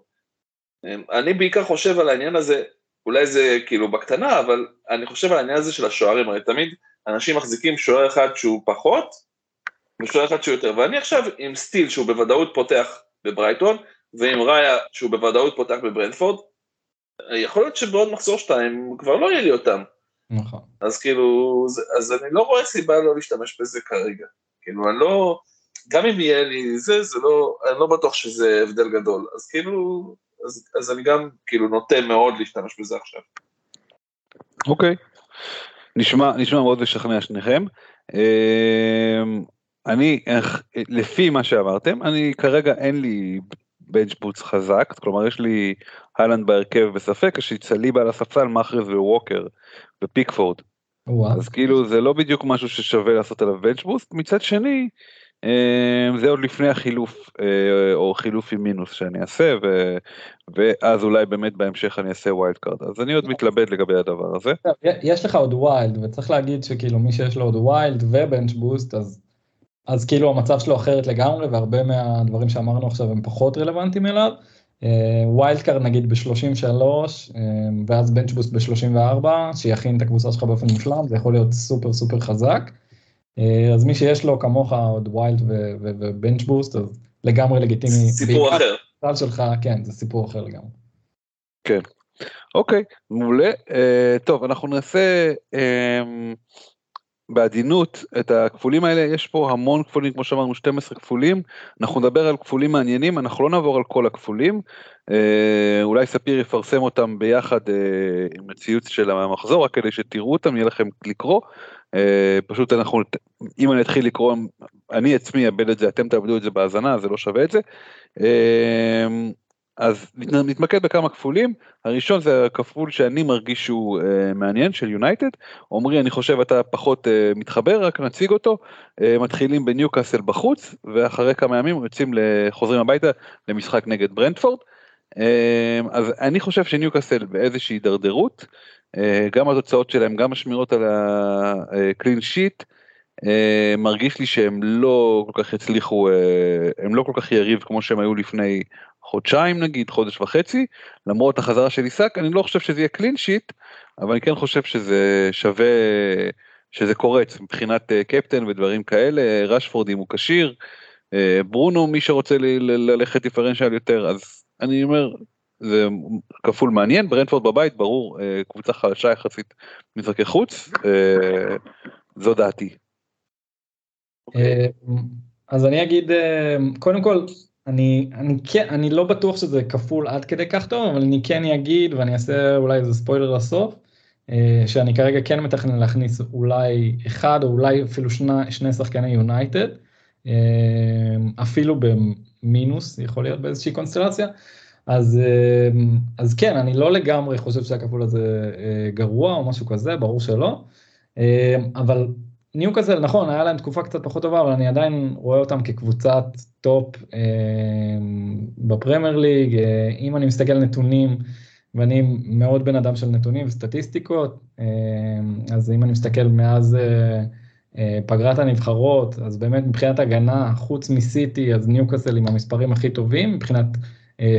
אה, אני בעיקר חושב על העניין הזה, אולי זה כאילו בקטנה, אבל אני חושב על העניין הזה של השוערים, הרי תמיד אנשים מחזיקים שוער אחד שהוא פחות, ושוער אחד שהוא יותר, ואני עכשיו עם סטיל שהוא בוודאות פותח בברייטון, ועם ראיה שהוא בוודאות פותח בברנפורד, יכול להיות שבעוד מחזור שתיים כבר לא יהיה לי אותם. נכון. אז כאילו, אז אני לא רואה סיבה לא להשתמש בזה כרגע. כאילו, אני לא, גם אם יהיה לי זה, זה לא, אני לא בטוח שזה הבדל גדול, אז כאילו, אז, אז אני גם כאילו נוטה מאוד להשתמש בזה עכשיו. אוקיי, okay. נשמע, נשמע מאוד לשכנע שניכם. אמ, אני, לפי מה שאמרתם, אני כרגע אין לי בנצ'בוץ חזק, כלומר יש לי הולנד בהרכב בספק, יש לי צליבה על הספסל, מאהרז וווקר ופיקפורד. וואו. אז כאילו זה לא בדיוק משהו ששווה לעשות עליו bench boost, מצד שני אה, זה עוד לפני החילוף אה, או חילוף עם מינוס שאני אעשה ו, ואז אולי באמת בהמשך אני אעשה wild card אז אני עוד מתלבט לגבי הדבר הזה. יש לך עוד wild וצריך להגיד שכאילו מי שיש לו עוד wild ו bench boost אז, אז כאילו המצב שלו אחרת לגמרי והרבה מהדברים שאמרנו עכשיו הם פחות רלוונטיים אליו. wild card נגיד ב-33 ואז bench boost ב-34 שיכין את הקבוצה שלך באופן מושלם זה יכול להיות סופר סופר חזק. אז מי שיש לו כמוך עוד wild ו bench boost אז לגמרי לגיטימי. סיפור אחר. שלך כן זה סיפור אחר לגמרי. כן. אוקיי מעולה אה, טוב אנחנו נעשה אמ, בעדינות את הכפולים האלה יש פה המון כפולים כמו שאמרנו 12 כפולים אנחנו נדבר על כפולים מעניינים אנחנו לא נעבור על כל הכפולים אה, אולי ספיר יפרסם אותם ביחד אה, עם הציוץ של המחזור רק כדי שתראו אותם יהיה לכם לקרוא אה, פשוט אנחנו אם אני אתחיל לקרוא אני עצמי אאבד את זה אתם תאבדו את זה בהאזנה זה לא שווה את זה. אה, אז נתמקד בכמה כפולים, הראשון זה הכפול שאני מרגיש שהוא uh, מעניין של יונייטד, עמרי אני חושב אתה פחות מתחבר, רק נציג אותו, uh, מתחילים בניוקאסל בחוץ ואחרי כמה ימים יוצאים, חוזרים הביתה למשחק נגד ברנדפורד, אז אני חושב שניוקאסל באיזושהי הידרדרות, גם התוצאות שלהם, גם השמירות על הקלין שיט, uh, מרגיש לי שהם לא כל כך הצליחו, uh, הם לא כל כך יריב כמו שהם היו לפני חודשיים נגיד, חודש וחצי, למרות החזרה של עיסק, אני לא חושב שזה יהיה קלין שיט, אבל אני כן חושב שזה שווה, שזה קורץ מבחינת קפטן ודברים כאלה, רשפורד אם הוא כשיר, ברונו מי שרוצה ללכת דיפרנציאל יותר, אז אני אומר, זה כפול מעניין, ברנפורד בבית, ברור, uh, קבוצה חלשה יחסית משחקי חוץ, uh, זו דעתי. אז אני אגיד, קודם כל, אני, אני כן, אני לא בטוח שזה כפול עד כדי כך טוב, אבל אני כן אגיד, ואני אעשה אולי איזה ספוילר לסוף, אה, שאני כרגע כן מתכנן להכניס אולי אחד או אולי אפילו שני, שני שחקני יונייטד, אה, אפילו במינוס, יכול להיות באיזושהי קונסטלציה. אז, אה, אז כן, אני לא לגמרי חושב שהכפול הזה גרוע או משהו כזה, ברור שלא, אבל ניוקאסל, נכון, היה להם תקופה קצת פחות טובה, אבל אני עדיין רואה אותם כקבוצת top אה, בפרמייר ליג. אה, אם אני מסתכל על נתונים, ואני מאוד בן אדם של נתונים וסטטיסטיקות, אה, אז אם אני מסתכל מאז אה, אה, פגרת הנבחרות, אז באמת מבחינת הגנה, חוץ מסיטי, אז ניוקאסל עם המספרים הכי טובים, מבחינת אה,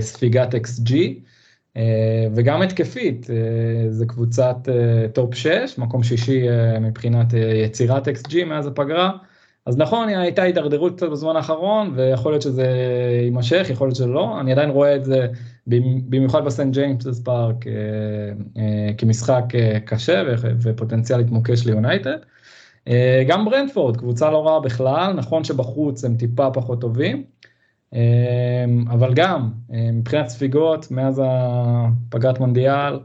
ספיגת xG. אה, וגם התקפית, אה, זה קבוצת אה, top 6, מקום שישי מבחינת יצירת xG מאז הפגרה. אז נכון, הייתה הידרדרות קצת בזמן האחרון, ויכול להיות שזה יימשך, יכול להיות שלא, אני עדיין רואה את זה, במיוחד בסנט ג'יימס פארק, כמשחק קשה ופוטנציאלית מוקש ליונייטד. גם ברנדפורד, קבוצה לא רעה בכלל, נכון שבחוץ הם טיפה פחות טובים, אבל גם אמ, מבחינת ספיגות מאז הפגרת מונדיאל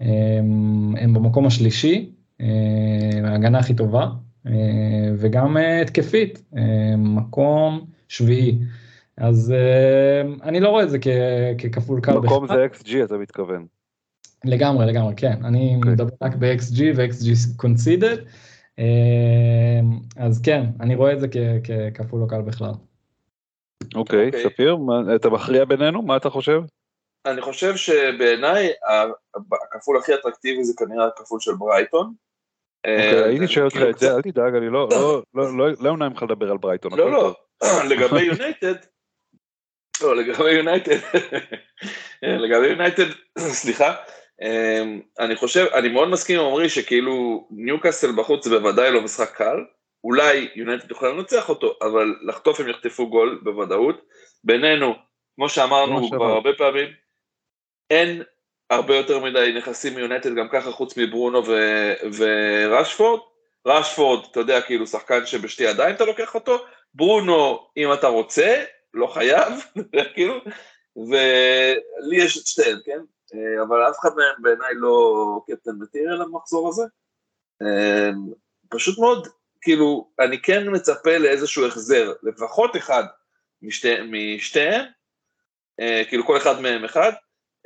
אמ, הם במקום השלישי, ההגנה הכי טובה וגם התקפית, מקום שביעי. אז אני לא רואה את זה ככפול קל בכלל. מקום זה XG אתה מתכוון. לגמרי לגמרי כן אני okay. אוקיי. מדבר רק ב-XG ו-XG conceded אז כן אני רואה את זה ככפול לא קל בכלל. אוקיי, אוקיי, ספיר, אתה מכריע בינינו? מה אתה חושב? אני חושב שבעיניי הכפול הכי אטרקטיבי זה כנראה הכפול של ברייטון. אוקיי, הייתי שואל אותך את זה, אל תדאג, אני לא אמנע לא, ממך לדבר על ברייטון. לא, לא, לגבי יונייטד, לא, לגבי יונייטד, לגבי יונייטד, סליחה, אה, אני חושב, אני מאוד מסכים עם עמרי שכאילו ניוקאסל בחוץ זה בוודאי לא משחק קל, אולי יונייטד יכולה לנצח אותו, אבל לחטוף הם יחטפו גול בוודאות. בינינו, כמו שאמרנו כבר הרבה פעמים, אין הרבה יותר מדי נכסים מיונייטד גם ככה חוץ מברונו ו- ורשפורד. רשפורד, אתה יודע, כאילו שחקן שבשתי ידיים אתה לוקח אותו, ברונו, אם אתה רוצה, לא חייב, כאילו, ולי יש את שתיהן, כן? אבל אף אחד מהם בעיניי לא קפטן מטיריאל למחזור הזה. פשוט מאוד כאילו, אני כן מצפה לאיזשהו החזר, לפחות אחד משתי, משתיהם, אה, כאילו כל אחד מהם אחד,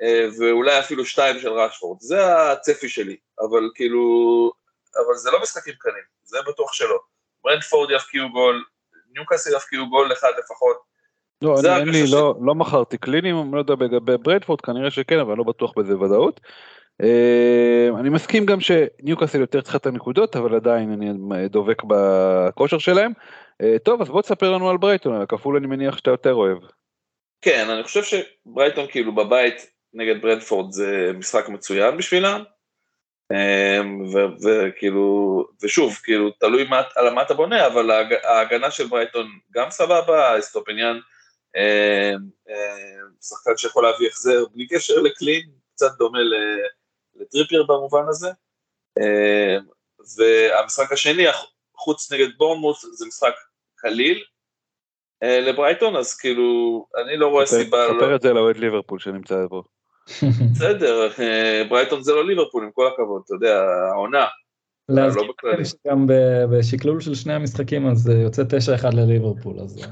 אה, ואולי אפילו שתיים של ראשפורד, זה הצפי שלי, אבל כאילו, אבל זה לא משחקים קלים, זה בטוח שלא. ברנדפורד יפקיעו גול, ניוקאסל יפקיעו גול אחד לפחות. לא, אני, אין לי, ש... לא, לא מכרתי קלינים, אני לא יודע לגבי ברנדפורד, כנראה שכן, אבל אני לא בטוח בזה ודאות. אה, אני מסכים גם שניוקאסל יותר צריכה את הנקודות אבל עדיין אני דובק בכושר שלהם. אה, טוב אז בוא תספר לנו על ברייטון, על הכפול אני מניח שאתה יותר אוהב. כן, אני חושב שברייטון כאילו בבית נגד ברנפורד זה משחק מצוין בשבילם, וכאילו, ושוב, כאילו, תלוי מה, על מה אתה בונה, אבל ההגנה של ברייטון גם סבבה, אסטופניאן, שחקן שיכול להביא החזר בלי קשר ל clean, קצת דומה לטריפייר במובן הזה. והמשחק השני, חוץ נגד בורנמוס, זה משחק קליל לברייטון, אז כאילו, אני לא רואה סיבה... ספר את זה לאוהד ליברפול שנמצא פה. בסדר, ברייטון זה לא ליברפול, עם כל הכבוד, אתה יודע, העונה. להזכיר לא שגם בשקלול של שני המשחקים אז יוצא 9-1 לליברפול, אז...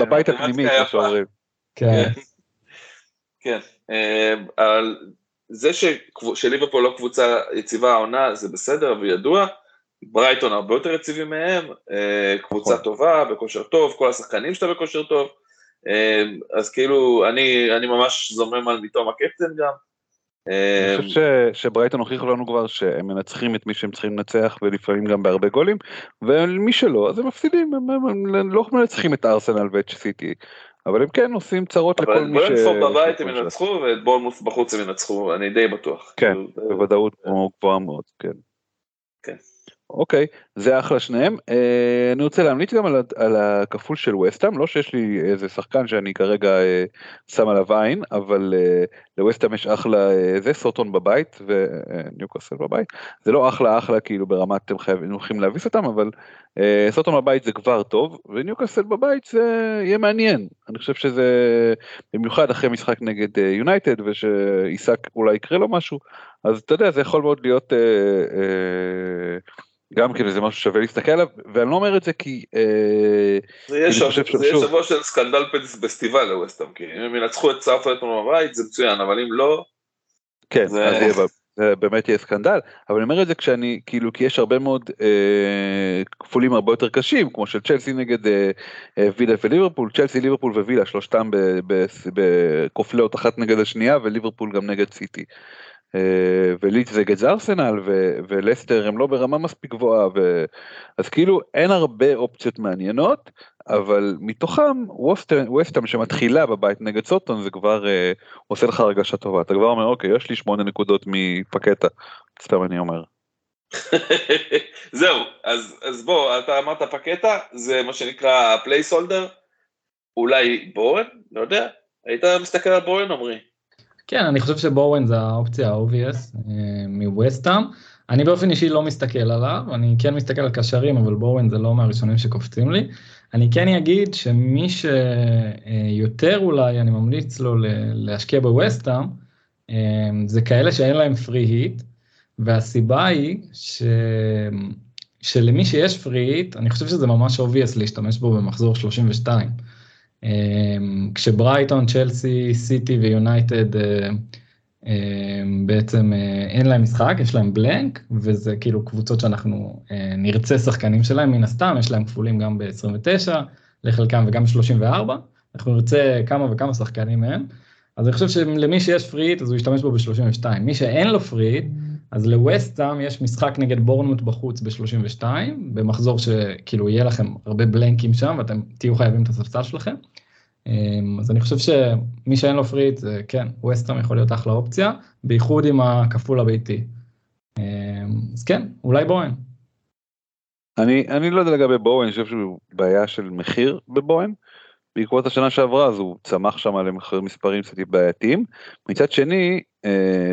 בבית הפנימי, כמו שאומרים. כן. כן, אבל זה שליברפול לא קבוצה יציבה העונה זה בסדר וידוע, ברייטון הרבה יותר יציבים מהם, קבוצה נכון. טובה, בכושר טוב, כל השחקנים שלה בכושר טוב, אז כאילו אני, אני ממש זומם על מתום הקפטן גם. אני חושב שברייטון הוכיחו לנו כבר שהם מנצחים את מי שהם צריכים לנצח ולפעמים גם בהרבה גולים ומי שלא אז הם מפסידים הם, הם, הם לא מנצחים את ארסנל ואת סיטי אבל הם כן עושים צרות לכל מי ש... אבל ברנפורד בבית הם ינצחו ואת בולמוס בחוץ הם ינצחו, אני די בטוח. כן, כאילו, בוודאות גבוהה מאוד, כן. כן. אוקיי, זה אחלה שניהם. אה, אני רוצה להמליץ גם על, על הכפול של וסטאם, לא שיש לי איזה שחקן שאני כרגע אה, שם עליו עין, אבל אה, לווסטאם יש אחלה, זה סוטון בבית וניוקאסל בבית. זה לא אחלה אחלה כאילו ברמת אתם חייבים הולכים להביס אותם, אבל סוטון בבית זה כבר טוב, וניוקאסל בבית זה יהיה מעניין. אני חושב שזה במיוחד אחרי משחק נגד יונייטד ושעיסק אולי יקרה לו משהו, אז אתה יודע זה יכול מאוד להיות... אה, אה, גם כאילו זה משהו שווה להסתכל עליו ואני לא אומר את זה כי אה, זה יהיה שבוע של סקנדל פסטיבל לווסטאם כי אם הם ינצחו את סארטון בבית זה מצוין אבל אם לא. כן זה זה באמת יהיה סקנדל אבל אני אומר את זה כשאני כאילו כי יש הרבה מאוד אה, כפולים הרבה יותר קשים כמו של צ'לסי נגד אה, אה, וילה וליברפול צ'לסי ליברפול ווילה שלושתם בכופלות אחת נגד השנייה וליברפול גם נגד סיטי. אה, וליץ זה גדז ארסנל ולסטר הם לא ברמה מספיק גבוהה ו... אז כאילו אין הרבה אופציות מעניינות אבל מתוכם ווסטהאם שמתחילה בבית נגד סוטון זה כבר uh, עושה לך הרגשה טובה אתה כבר אומר אוקיי יש לי שמונה נקודות מפקטה סתם אני אומר. זהו אז אז בוא אתה אמרת פקטה זה מה שנקרא placeholder אולי בואן לא יודע היית מסתכל על בואן עמרי. כן, אני חושב שבואן זה האופציה ה-obvious אה, מווסטאם. אני באופן אישי לא מסתכל עליו, אני כן מסתכל על קשרים, אבל בואן זה לא מהראשונים שקופצים לי. אני כן אגיד שמי שיותר אולי אני ממליץ לו להשקיע בווסטאם, אה, זה כאלה שאין להם פרי היט, והסיבה היא ש... שלמי שיש פרי היט, אני חושב שזה ממש obvious להשתמש בו במחזור 32. אמ, כשברייטון, צ'לסי, סיטי ויונייטד אה, אמ, בעצם אה, אין להם משחק, יש להם בלנק, וזה כאילו קבוצות שאנחנו אה, נרצה שחקנים שלהם, מן הסתם, יש להם כפולים גם ב-29, לחלקם וגם ב-34, אנחנו נרצה כמה וכמה שחקנים מהם, אז אני חושב שלמי שיש free hit אז הוא ישתמש בו ב-32, מי שאין לו free hit, אז לווסטאם יש משחק נגד בורנמות' בחוץ ב-32, במחזור שכאילו יהיה לכם הרבה בלנקים שם ואתם תהיו חייבים את הספסל שלכם. אמ, אז אני חושב שמי שאין לו free hit, כן, ווסטאם יכול להיות אחלה אופציה, בייחוד עם הכפול הביתי. אמ, אז כן, אולי בואן. אני, אני לא יודע לגבי בוהן, אני חושב שהוא בעיה של מחיר בבוהן. בעקבות השנה שעברה אז הוא צמח שם למספרים קצת בעייתיים. מצד שני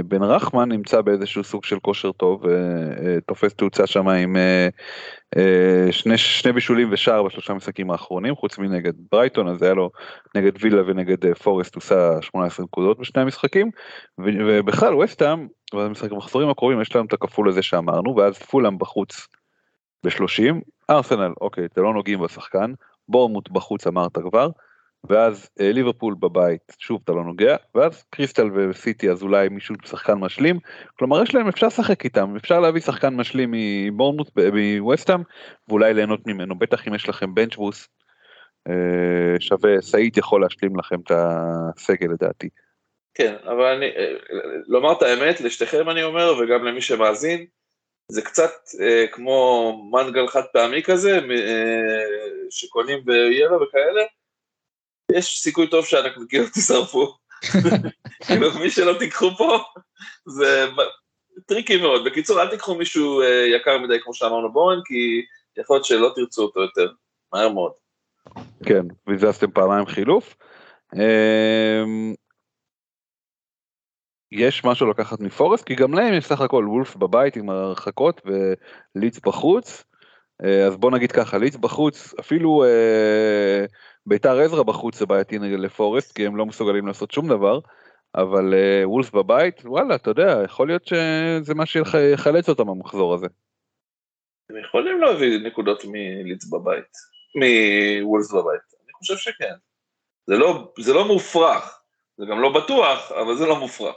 בן רחמן נמצא באיזשהו סוג של כושר טוב ותופס אה, תאוצה שם עם אה, שני, שני בישולים ושער בשלושה משחקים האחרונים חוץ מנגד ברייטון אז היה לו נגד וילה ונגד פורסט הוא עושה 18 נקודות בשני המשחקים ובכלל וסטאם במחזורים הקרובים יש להם את הכפול הזה שאמרנו ואז פולאם בחוץ ב-30 ארסנל אוקיי אתם לא נוגעים בשחקן בורמוט בחוץ אמרת כבר, ואז אה, ליברפול בבית, שוב אתה לא נוגע, ואז קריסטל וסיטי אז אולי מישהו שחקן משלים, כלומר יש להם אפשר לשחק איתם, אפשר להביא שחקן משלים מבורמוט, מווסטאם, ואולי ליהנות ממנו, בטח אם יש לכם בנצ'בוס, אה, שווה, סעיד יכול להשלים לכם את הסגל לדעתי. כן, אבל אני, אה, לומר את האמת, לשתיכם אני אומר, וגם למי שמאזין, זה קצת אה, כמו מנגל חד פעמי כזה, אה, שקונים ביאללה וכאלה, יש סיכוי טוב שהנקניקיות תשרפו. כאילו, מי שלא תיקחו פה, זה טריקי מאוד. בקיצור, אל תיקחו מישהו אה, יקר מדי, כמו שאמרנו בואן, כי יכול להיות שלא תרצו אותו יותר, מהר מאוד. כן, ויזזתם פעמיים חילוף. אמ, יש משהו לקחת מפורסט כי גם להם יש סך הכל וולף בבית עם הרחקות וליץ בחוץ. אה, אז בוא נגיד ככה ליץ בחוץ אפילו אה, ביתר עזרא בחוץ זה בעייתי נגד לפורסט כי הם לא מסוגלים לעשות שום דבר. אבל אה, וולף בבית וואלה אתה יודע יכול להיות שזה מה שיחלץ אותם במחזור הזה. הם יכולים להביא נקודות מליץ בבית, מוולף בבית, אני חושב שכן. זה לא, זה לא מופרך, זה גם לא בטוח, אבל זה לא מופרך.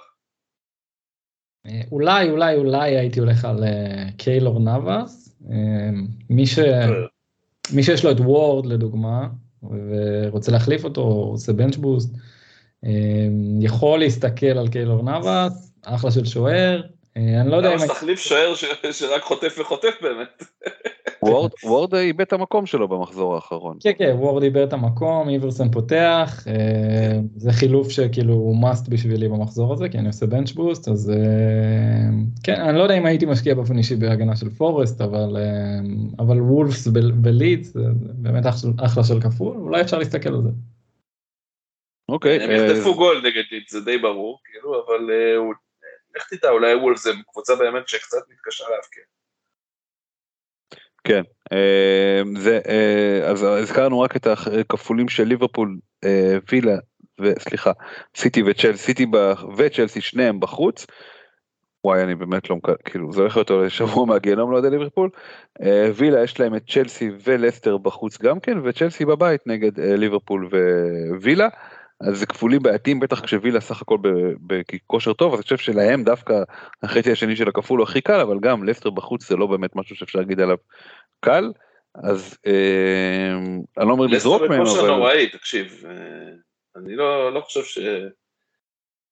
אה, אולי, אולי, אולי הייתי הולך על אה, קיילור נאבאס. אה, מי, ש... מי שיש לו את וורד לדוגמה, ורוצה להחליף אותו, עושה בנץ' בוסט, יכול להסתכל על קיילור נאבאס, אחלה של שוער, אני לא יודע אם... למה שתחליף שוער שרק חוטף וחוטף באמת? וורד איבד את המקום שלו במחזור האחרון. כן, כן, וורד איבד את המקום, איברסון פותח, אה, זה חילוף שכאילו הוא מאסט בשבילי במחזור הזה, כי אני עושה בנץ' בוסט, אז אה, כן, אני לא יודע אם הייתי משקיע באופן אישי בהגנה של פורסט, אבל, אה, אבל וולפס ולידס, זה באמת אחלה של כפול, אולי אפשר להסתכל על זה. אוקיי. הם יחטפו גול נגד לידס, זה די ברור, כאילו, אבל לך תדע, אולי וולפס זה קבוצה באמת שקצת מתקשה להבקיע. כן, אה, זה, אה, אז הזכרנו רק את הכפולים של ליברפול, אה, וילה, סליחה, סיטי וצ'לסי, סיטי וצ'לסי שניהם בחוץ. וואי אני באמת לא כאילו זה הולך להיות שבוע מהגיהנום לא יודע ליברפול. וילה יש להם את צ'לסי ולסטר בחוץ גם כן וצ'לסי בבית נגד ליברפול ווילה. אז זה כפולים בעייתיים בטח כשווילה סך הכל בכושר טוב אז אני חושב שלהם דווקא החצי השני של הכפול הוא הכי קל אבל גם לסטר בחוץ זה לא באמת משהו שאפשר להגיד עליו קל אז אה, אני לא אומר לזרוק מהם אבל... לסטר בכושר נוראי תקשיב אה, אני לא, לא חושב ש...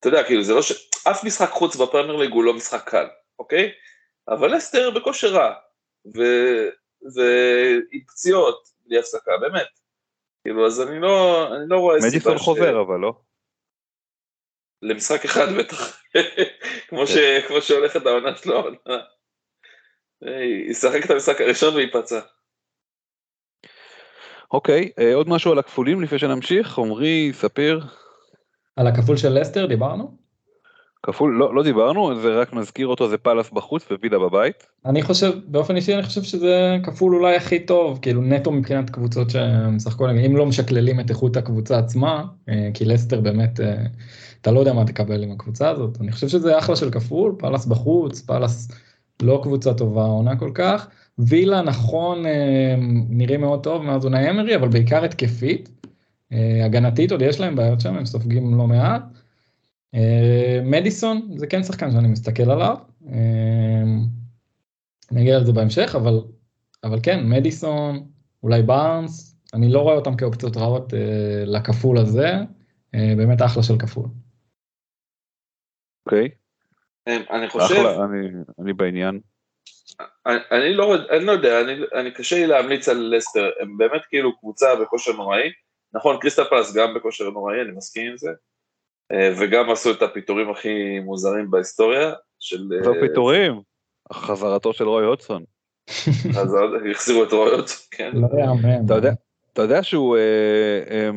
אתה יודע כאילו זה לא ש... אף משחק חוץ בפרמייר ליג הוא לא משחק קל אוקיי אבל לסטר בכושר רע ועם פציעות בלי הפסקה באמת. כאילו, אז אני לא, אני לא רואה סיבה ש... מדיסון חוזר אבל, לא? למשחק אחד בטח, כמו, ש... כמו שהולכת העונה שלו, ישחק את המשחק הראשון וייפצע. אוקיי, אה, עוד משהו על הכפולים לפני שנמשיך, עמרי, ספיר. על הכפול של לסטר דיברנו? כפול לא, לא דיברנו זה רק נזכיר אותו זה פאלאס בחוץ ווילה בבית. אני חושב באופן אישי אני חושב שזה כפול אולי הכי טוב כאילו נטו מבחינת קבוצות שמשחקו אם לא משקללים את איכות הקבוצה עצמה אה, כי לסטר באמת אה, אתה לא יודע מה תקבל עם הקבוצה הזאת אני חושב שזה אחלה של כפול פאלאס בחוץ פאלאס לא קבוצה טובה עונה כל כך וילה נכון אה, נראים מאוד טוב מאז עונה אמרי אבל בעיקר התקפית הגנתית עוד יש להם בעיות שם הם סופגים לא מעט. אה, מדיסון זה כן שחקן שאני מסתכל עליו, אה, אגיע לזה בהמשך, אבל, אבל כן, מדיסון, אולי בארנס, אני לא רואה אותם כאופציות רעות אה, לכפול הזה, באמת אחלה של כפול. אוקיי. אני חושב... אחלה, אני, אני בעניין. אני, אני, לא, אני לא יודע, אני, אני קשה לי להמליץ על לסטר, הם באמת כאילו קבוצה בכושר נוראי, נכון, קריסטל פלס גם בכושר נוראי, אני מסכים עם זה, אה, וגם עשו את הפיטורים הכי מוזרים בהיסטוריה של... לא פיטורים, חזרתו של רוי הודסון. אז החזירו את רוי הודסון, כן. לא יאמן. אתה יודע שהוא אה,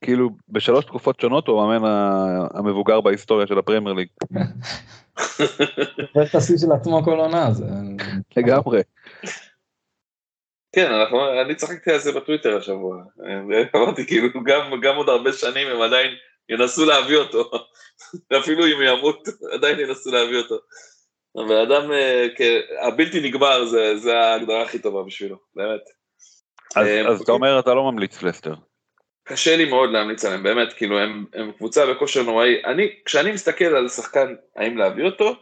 כאילו בשלוש תקופות שונות הוא המאמן המבוגר בהיסטוריה של הפרמייר ליג. זה השיא של עצמו כל עונה. לגמרי. כן, אנחנו, אני צחקתי על זה בטוויטר השבוע, אמרתי כאילו גם, גם עוד הרבה שנים הם עדיין ינסו להביא אותו, אפילו אם ימות, עדיין ינסו להביא אותו. הבן אדם, אה, הבלתי נגמר זה, זה ההגדרה הכי טובה בשבילו, באמת. אז, אה, אז אתה אומר אתה לא ממליץ לסטר. קשה לי מאוד להמליץ עליהם, באמת, כאילו הם, הם קבוצה בכושר נוראי. אני, כשאני מסתכל על שחקן, האם להביא אותו,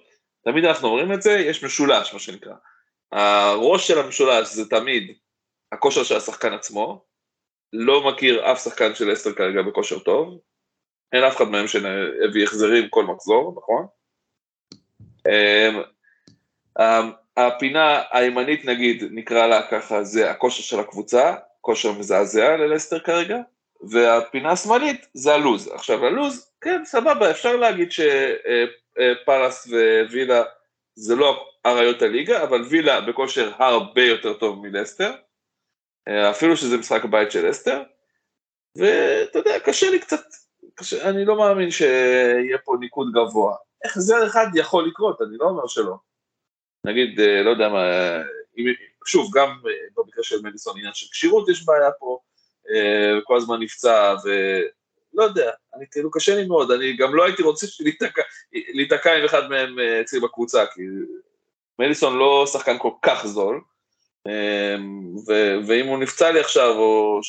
תמיד אנחנו אומרים את זה, יש משולש, מה שנקרא. הראש של המשולש זה תמיד הכושר של השחקן עצמו, לא מכיר אף שחקן של אסטר כרגע בכושר טוב, אין אף אחד מהם שהביא החזרים כל מחזור, נכון? אמ, אמ, הפינה הימנית נגיד, נקרא לה ככה, זה הכושר של הקבוצה, כושר מזעזע ללסטר כרגע, והפינה השמאלית זה הלוז. עכשיו הלוז, כן, סבבה, אפשר להגיד שפאלאס ווילה זה לא אריות הליגה, אבל וילה בכושר הרבה יותר טוב מלסטר, אפילו שזה משחק בית של לסטר, ואתה יודע, קשה לי קצת, קשה, אני לא מאמין שיהיה פה ניקוד גבוה. זה אחד יכול לקרות, אני לא אומר שלא. נגיד, לא יודע מה, שוב, גם במקרה של מדיסון עניין של כשירות יש בעיה פה, אה, כל הזמן נפצע, ולא יודע, אני כאילו קשה לי מאוד, אני גם לא הייתי רוצה להיתקע עם אחד מהם אה, אצלי בקבוצה, כי מדיסון לא שחקן כל כך זול, אה, ו- ואם הוא נפצע לי עכשיו, או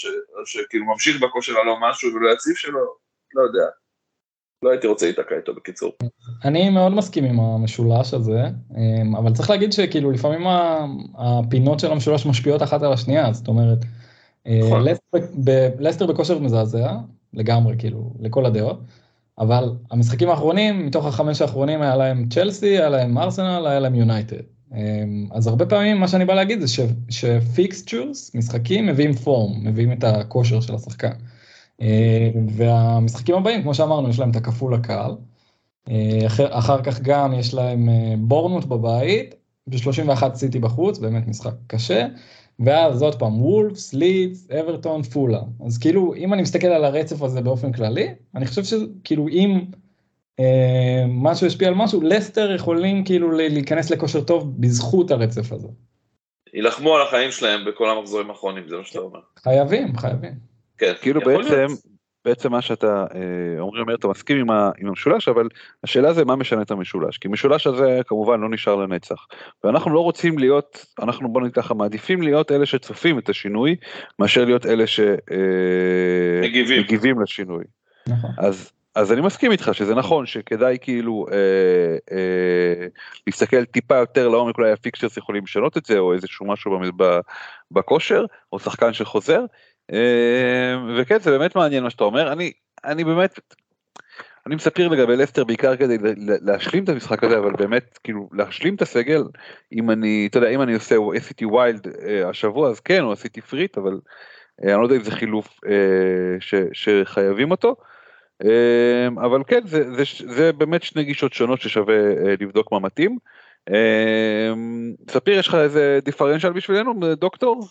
שכאילו ממשיך בכושר הלא משהו ולא יציב שלו, לא יודע. לא הייתי רוצה להיתקע איתו בקיצור. אני מאוד מסכים עם המשולש הזה, אבל צריך להגיד שכאילו לפעמים הפינות של המשולש משפיעות אחת על השנייה, זאת אומרת. לסטר בכושר מזעזע, לגמרי, כאילו, לכל הדעות, אבל המשחקים האחרונים, מתוך החמש האחרונים היה להם צ'לסי, היה להם ארסנל, היה להם יונייטד. אמ, אז הרבה פעמים מה שאני בא להגיד זה שפיקסצ'ורס, משחקים, מביאים פורם, מביאים את הכושר של השחקן. אמ, והמשחקים הבאים, כמו שאמרנו, יש להם את הכפול הקהל. אמ, אחר, אחר כך גם יש להם אה, בורנות בבית, ו-31 סיטי בחוץ, באמת משחק קשה. ואז עוד פעם וולפס, לידס, אברטון, פולה. אז כאילו, אם אני מסתכל על הרצף הזה באופן כללי, אני חושב שכאילו אם אה, משהו ישפיע על משהו, לסטר יכולים כאילו להיכנס לכושר טוב בזכות הרצף הזה. יילחמו על החיים שלהם בכל המחזורים האחרונים, זה מה שאתה אומר. חייבים, חייבים. כן, כאילו בעצם, להיות. בעצם מה שאתה אה, אומרים, אומר, אתה מסכים עם, ה, עם המשולש, אבל השאלה זה מה משנה את המשולש, כי המשולש הזה כמובן לא נשאר לנצח, ואנחנו לא רוצים להיות, אנחנו בוא נגיד ככה, מעדיפים להיות אלה שצופים את השינוי, מאשר להיות אלה שמגיבים אה, לשינוי. נכון. אז אז אני מסכים איתך שזה נכון שכדאי כאילו אה, אה, להסתכל טיפה יותר לעומק אולי הפיקצ'רס יכולים לשנות את זה או איזשהו משהו בכושר או שחקן שחוזר וכן זה באמת מעניין מה שאתה אומר אני אני באמת אני מספר לגבי לסטר בעיקר כדי להשלים את המשחק הזה אבל באמת כאילו להשלים את הסגל אם אני אתה יודע אם אני עושה עשיתי wild אה, השבוע אז כן או עשיתי free hit אבל אה, אני לא יודע אם זה חילוף אה, ש, שחייבים אותו. אמ, אבל כן זה, זה, זה באמת שני גישות שונות ששווה לבדוק מה מתאים. אמ, ספיר יש לך איזה דיפרנציאל בשבילנו דוקטור?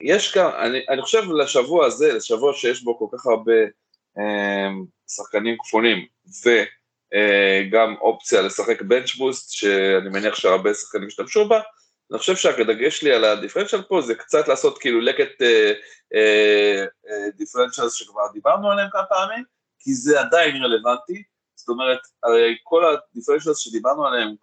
יש כאן, אני, אני חושב לשבוע הזה, לשבוע שיש בו כל כך הרבה אה, שחקנים כפולים וגם אה, אופציה לשחק בנץ' בוסט, שאני מניח שהרבה שחקנים השתמשו בה, אני חושב שהדגש שלי על הדיפרנציאל פה זה קצת לעשות כאילו לקט אה, אה, אה, דיפרנציאל שכבר דיברנו עליהם כמה פעמים, כי זה עדיין רלוונטי, זאת אומרת, הרי כל הדיפרנציאל שדיברנו עליהם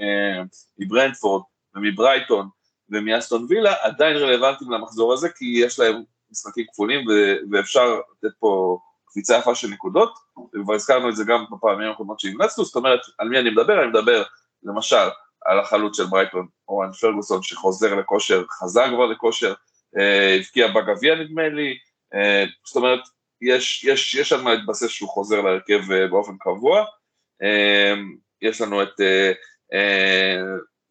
אה, מברנדפורד ומברייטון, ומאסטון וילה עדיין רלוונטיים למחזור הזה, כי יש להם משחקים כפולים ואפשר לתת פה קפיצה יפה של נקודות, וכבר הזכרנו את זה גם בפעמים הקודמות שהמלצנו, זאת אומרת, על מי אני מדבר? אני מדבר למשל על החלוץ של ברייטון, אורן פרגוסון, שחוזר לכושר, חזר כבר לכושר, אה, הבקיע בגביע נדמה לי, אה, זאת אומרת, יש, יש, יש על מה להתבסס שהוא חוזר להרכב אה, באופן קבוע, אה, יש לנו את אה, אה,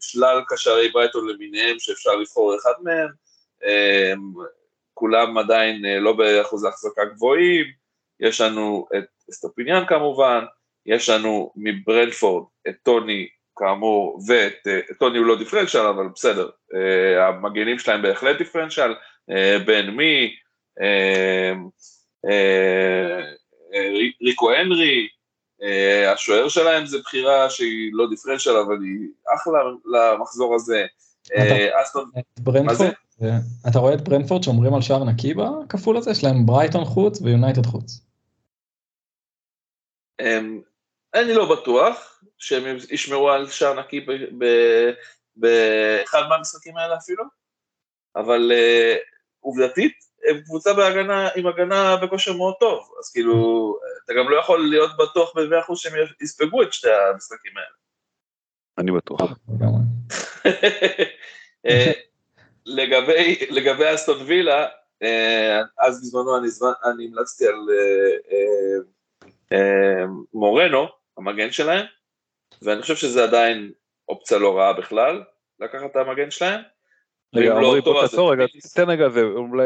שלל קשרי ברייטון למיניהם שאפשר לבחור אחד מהם, אמ, כולם עדיין אה, לא באחוזי החזקה גבוהים, יש לנו את אסטופיניאן כמובן, יש לנו מברנפורד את טוני כאמור, ואת אה, טוני הוא לא דיפרנציאל אבל בסדר, אה, המגנים שלהם בהחלט דיפרנציאל, בן מי, ריקו הנרי, השוער שלהם זה בחירה שהיא לא דיפרנציאל, אבל היא אחלה למחזור הזה. אה, אתה רואה את ברנפורד שאומרים על שער נקי בכפול הזה? יש להם ברייטון חוץ ויונייטד חוץ. אמ, אני לא בטוח שהם ישמרו על שער נקי באחד מהמשחקים האלה אפילו, אבל אה, עובדתית הם קבוצה בהגנה, עם הגנה בכושר מאוד טוב, אז כאילו, אתה גם לא יכול להיות בטוח ב-100% שהם יספגו את שתי המשחקים האלה. אני בטוח. אה, לגבי, לגבי אסטון וילה, אה, אז בזמנו אני, אני המלצתי על אה, מורנו, המגן שלהם, ואני חושב שזה עדיין אופציה לא רעה בכלל, לקחת את המגן שלהם. רגע, לא עמרי, אז תעצור רגע. תן רגע,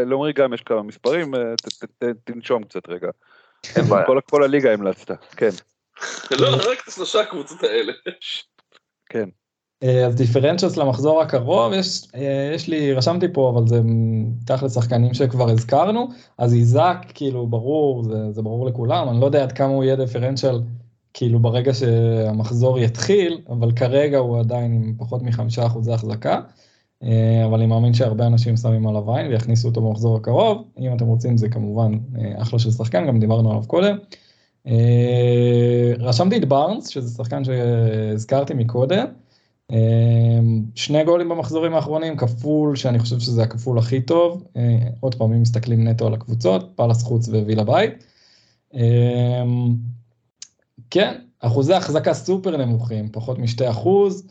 לעמרי גם יש כמה מספרים, אה, תנשום קצת רגע. אין בעיה. כל- הליגה המלצת, כן, לא, רק את השלושה הקבוצות האלה. כן. אה, אז דיפרנציוס למחזור הקרוב, יש, אה, יש לי, רשמתי פה, אבל זה תכל'ס שחקנים שכבר הזכרנו, אז איזק, כאילו, ברור, זה, זה ברור לכולם, אני לא יודע עד כמה הוא יהיה דיפרנציאל, כאילו, ברגע שהמחזור יתחיל, אבל כרגע הוא עדיין עם פחות מחמישה אחוזי החזקה, אבל אני מאמין שהרבה אנשים שמים עליו עין ויכניסו אותו במחזור הקרוב, אם אתם רוצים זה כמובן אה, אחלה של שחקן, גם דיברנו עליו קודם. אה, רשמתי את בארנס, שזה שחקן שהזכרתי מקודם. אה, שני גולים במחזורים האחרונים, כפול, שאני חושב שזה הכפול הכי טוב. אה, עוד פעם, אם מסתכלים נטו על הקבוצות, פאלאס חוץ ווילה בית. אה, כן, אחוזי החזקה סופר נמוכים, פחות משתי אחוז.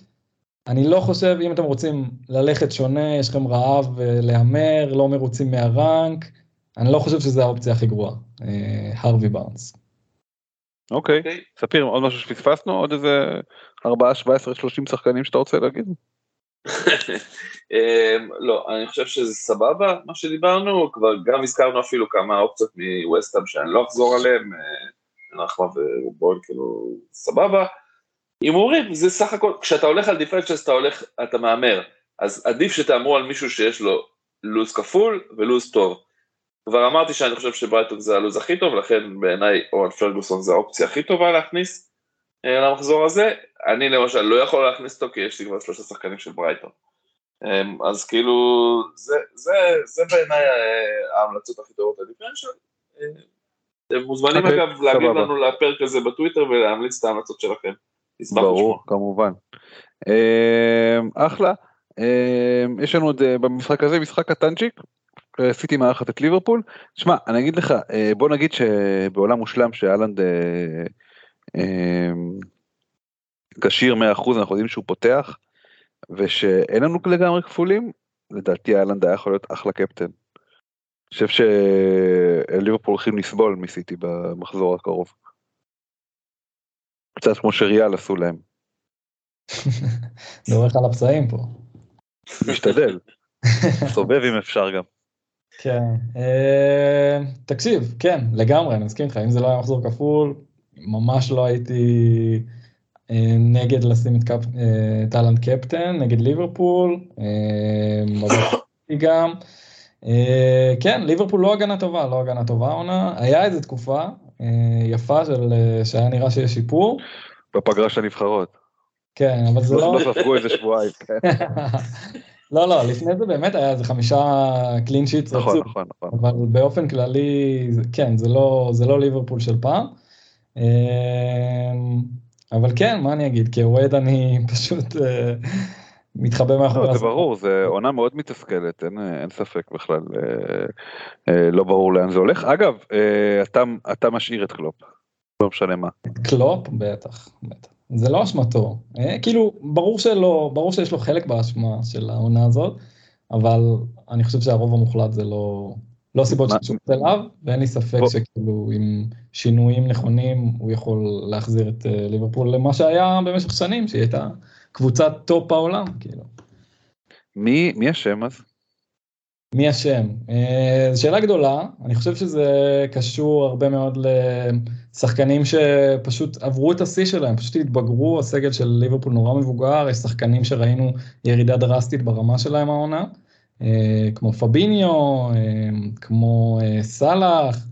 אני לא חושב, אם אתם רוצים ללכת שונה, יש לכם רעב אה, להמר, לא מרוצים מהרנק, אני לא חושב שזו האופציה הכי גרועה, אה, הרווי בארנס. אוקיי, אוקיי. ספיר, עוד משהו שפספסנו? עוד איזה 4, 17, 30 שחקנים שאתה רוצה להגיד? אמ, לא, אני חושב שזה סבבה, מה שדיברנו, כבר גם הזכרנו אפילו כמה אופציות מווסטהאם שאני לא אחזור עליהם, אה, נחמה ובואל כאילו סבבה. הימורים זה סך הכל, כשאתה הולך על differentials אתה הולך, אתה מהמר, אז עדיף שתהמרו על מישהו שיש לו לוז כפול ולוז טוב. כבר אמרתי שאני חושב שברייטון זה הלוז הכי טוב, לכן בעיניי אוון פרגוסון זה האופציה הכי טובה להכניס אה, למחזור הזה. אני למשל לא יכול להכניס אותו כי יש לי כבר שלושה שחקנים של ברייטון. אמ, אז כאילו, זה, זה, זה בעיניי אה, ההמלצות הכי טובות לדיפרנציאל. אה, אתם מוזמנים אוקיי, אגב להגיד. לנו לפרק הזה בטוויטר ולהמליץ את ההמלצות שלכם. ברור, כמובן. אמ, אחלה. אמ, יש לנו עוד אה, במשחק הזה משחק קטנצ'יק. אה, סיטי מארחת את ליברפול. שמע, אני אגיד לך, אה, בוא נגיד שבעולם מושלם שאלנד אמ, כשיר 100% אנחנו יודעים שהוא פותח, ושאין לנו לגמרי כפולים, לדעתי אהלנד היה יכול להיות אחלה קפטן. אני חושב שליברפול הולכים לסבול מסיטי במחזור הקרוב. קצת כמו שריאל עשו להם. דורך על הפצעים פה. משתדל. סובב אם אפשר גם. כן, אה, תקשיב, כן, לגמרי, אני מסכים איתך, אם זה לא היה מחזור כפול, ממש לא הייתי אה, נגד לשים את קפ- אה, קפטן, נגד ליברפול, גם, כן, ליברפול לא הגנה טובה, לא הגנה טובה העונה, היה איזו תקופה יפה של, אה, שהיה נראה שיש שיפור, בפגרה של הנבחרות. כן, אבל זה לא... לא ספגו איזה שבועיים. כן. לא, לא, לפני זה באמת היה איזה חמישה קלין שיטס נכון, רצוף. נכון, נכון. אבל באופן כללי, כן, זה לא, זה לא ליברפול של פעם. אמ, אבל כן, מה אני אגיד, כאוהד אני פשוט אה, מתחבא מאחורי לא, זה הסוף. ברור, זה עונה מאוד מתסכלת, אין, אין ספק בכלל, אה, אה, לא ברור לאן זה הולך. אגב, אה, אתה, אתה משאיר את קלופ, לא משנה מה. קלופ, בטח, בטח. זה לא אשמתו. אה, כאילו, ברור שלא, ברור שיש לו חלק באשמה של העונה הזאת, אבל אני חושב שהרוב המוחלט זה לא, לא סיבות מה- שקשורות אליו, ואין לי ספק בוא- שכאילו עם שינויים נכונים הוא יכול להחזיר את אה, ליברפול למה שהיה במשך שנים, שהיא הייתה קבוצת טופ העולם, כאילו. מי, מי אשם אז? מי אשם? אה, זו שאלה גדולה, אני חושב שזה קשור הרבה מאוד לשחקנים שפשוט עברו את השיא שלהם, פשוט התבגרו, הסגל של ליברפול נורא מבוגר, יש שחקנים שראינו ירידה דרסטית ברמה שלהם העונה, אה, כמו פביניו, אה, כמו סאלח.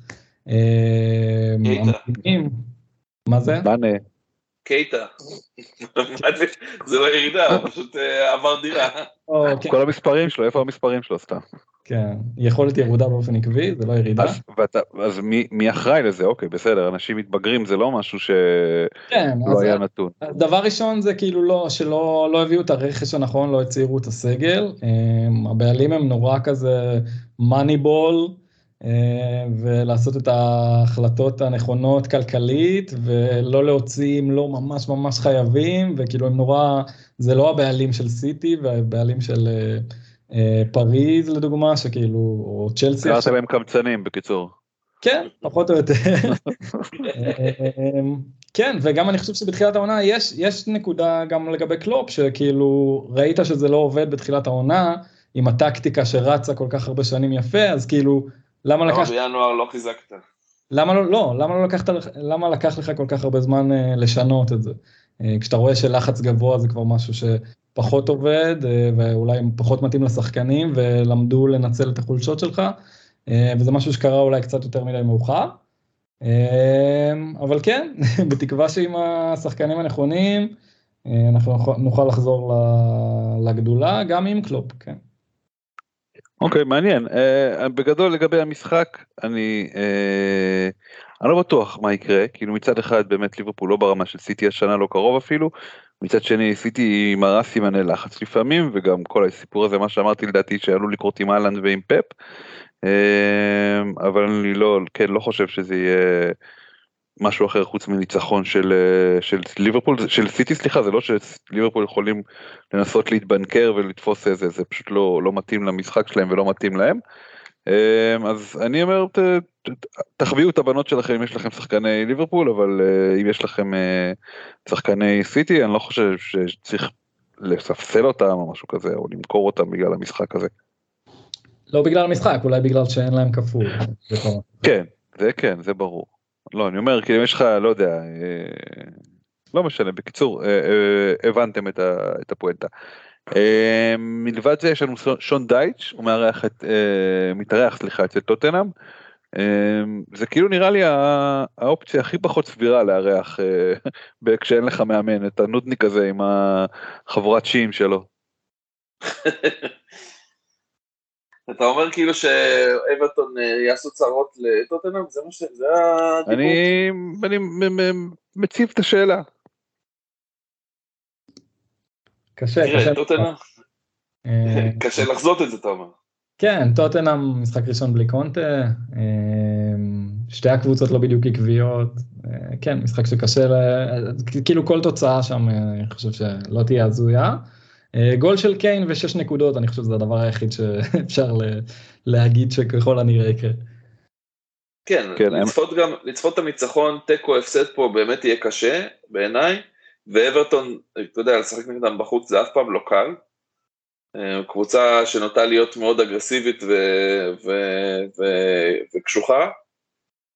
מה זה? מאנה. קייטה. זה? לא ירידה, הוא פשוט אה, עבר דירה. או, כן, כל המספרים שלו, איפה המספרים שלו סתם? כן, יכולת ירודה באופן עקבי, זה לא ירידה. אז, ואתה, אז מי, מי אחראי לזה? אוקיי, בסדר, אנשים מתבגרים זה לא משהו שלא כן, אז היה נתון. דבר ראשון זה כאילו לא, שלא לא הביאו את הרכש הנכון, לא הצעירו את הסגל. הם, הבעלים הם נורא כזה מאניבול, ולעשות את ההחלטות הנכונות כלכלית, ולא להוציא אם לא ממש ממש חייבים, וכאילו הם נורא, זה לא הבעלים של סיטי, והבעלים של אה, אה, פריז לדוגמה, שכאילו, או צ'לסי. קראת עכשיו. להם קמצנים בקיצור. כן, פחות או יותר. כן, וגם אני חושב שבתחילת העונה יש, יש נקודה גם לגבי קלופ, שכאילו ראית שזה לא עובד בתחילת העונה, עם הטקטיקה שרצה כל כך הרבה שנים יפה, אז כאילו, למה לקחת... למה בינואר לא חיזקת? למה לא, לא, למה לא לקחת, למה לקח לך כל כך הרבה זמן uh, לשנות את זה? Uh, כשאתה רואה שלחץ גבוה זה כבר משהו שפחות עובד, uh, ואולי פחות מתאים לשחקנים, ולמדו לנצל את החולשות שלך, uh, וזה משהו שקרה אולי קצת יותר מדי מאוחר. Uh, אבל כן, בתקווה שעם השחקנים הנכונים, uh, אנחנו נוכל לחזור לגדולה, גם עם קלופ, כן. אוקיי, okay, מעניין. Uh, בגדול לגבי המשחק, אני, uh, אני לא בטוח מה יקרה, כאילו מצד אחד באמת ליברפול לא ברמה של סיטי השנה, לא קרוב אפילו, מצד שני סיטי מראה סימני לחץ לפעמים, וגם כל הסיפור הזה, מה שאמרתי לדעתי שעלול לקרות עם אהלנד ועם פפ, uh, אבל אני לא, כן, לא חושב שזה יהיה... משהו אחר חוץ מניצחון של, אה, של ליברפול, של סיטי סליחה, זה לא שליברפול יכולים לנסות להתבנקר ולתפוס איזה, זה פשוט לא, לא מתאים למשחק שלהם ולא מתאים להם. אה, אז אני אומר, ת, ת, תחביאו את הבנות שלכם אם יש לכם שחקני ליברפול, אבל אה, אם יש לכם שחקני סיטי, אני לא חושב שצריך לספסל אותם או משהו כזה, או למכור אותם בגלל המשחק הזה. לא בגלל המשחק, אולי בגלל שאין להם כפול. כן, זה כן, זה ברור. לא, אני אומר, כאילו, יש לך, לא יודע, אה, לא משנה, בקיצור, אה, אה, הבנתם את הפואנטה. מלבד זה יש לנו שון דייץ', הוא מארח את, מתארח, סליחה, אצל טוטנאם. זה כאילו נראה לי האופציה הכי פחות סבירה לארח כשאין לך מאמן, את הנודניק הזה עם החבורת שיעים שלו. אתה אומר כאילו שאברטון אה, יעשו צרות לטוטנאם? זה מה ש... זה הדיבור? אני, אני מציב את השאלה. קשה, קשה. טוטנאם? אה, קשה לחזות את זה, אתה אומר. כן, טוטנאם משחק ראשון בלי קונטה, אה, שתי הקבוצות לא בדיוק עקביות, כן, משחק שקשה, כאילו כל תוצאה שם, אני חושב שלא תהיה הזויה. אה, גול של קיין ושש נקודות, אני חושב שזה הדבר היחיד שאפשר להגיד שככל הנראה יקרה. כן, כן לצפות הם... גם, לצפות את הניצחון, תיקו הפסד פה באמת יהיה קשה בעיניי, ואברטון, אתה יודע, לשחק נגדם בחוץ זה אף פעם לא קל. אה, קבוצה שנוטה להיות מאוד אגרסיבית ו- ו- ו- וקשוחה,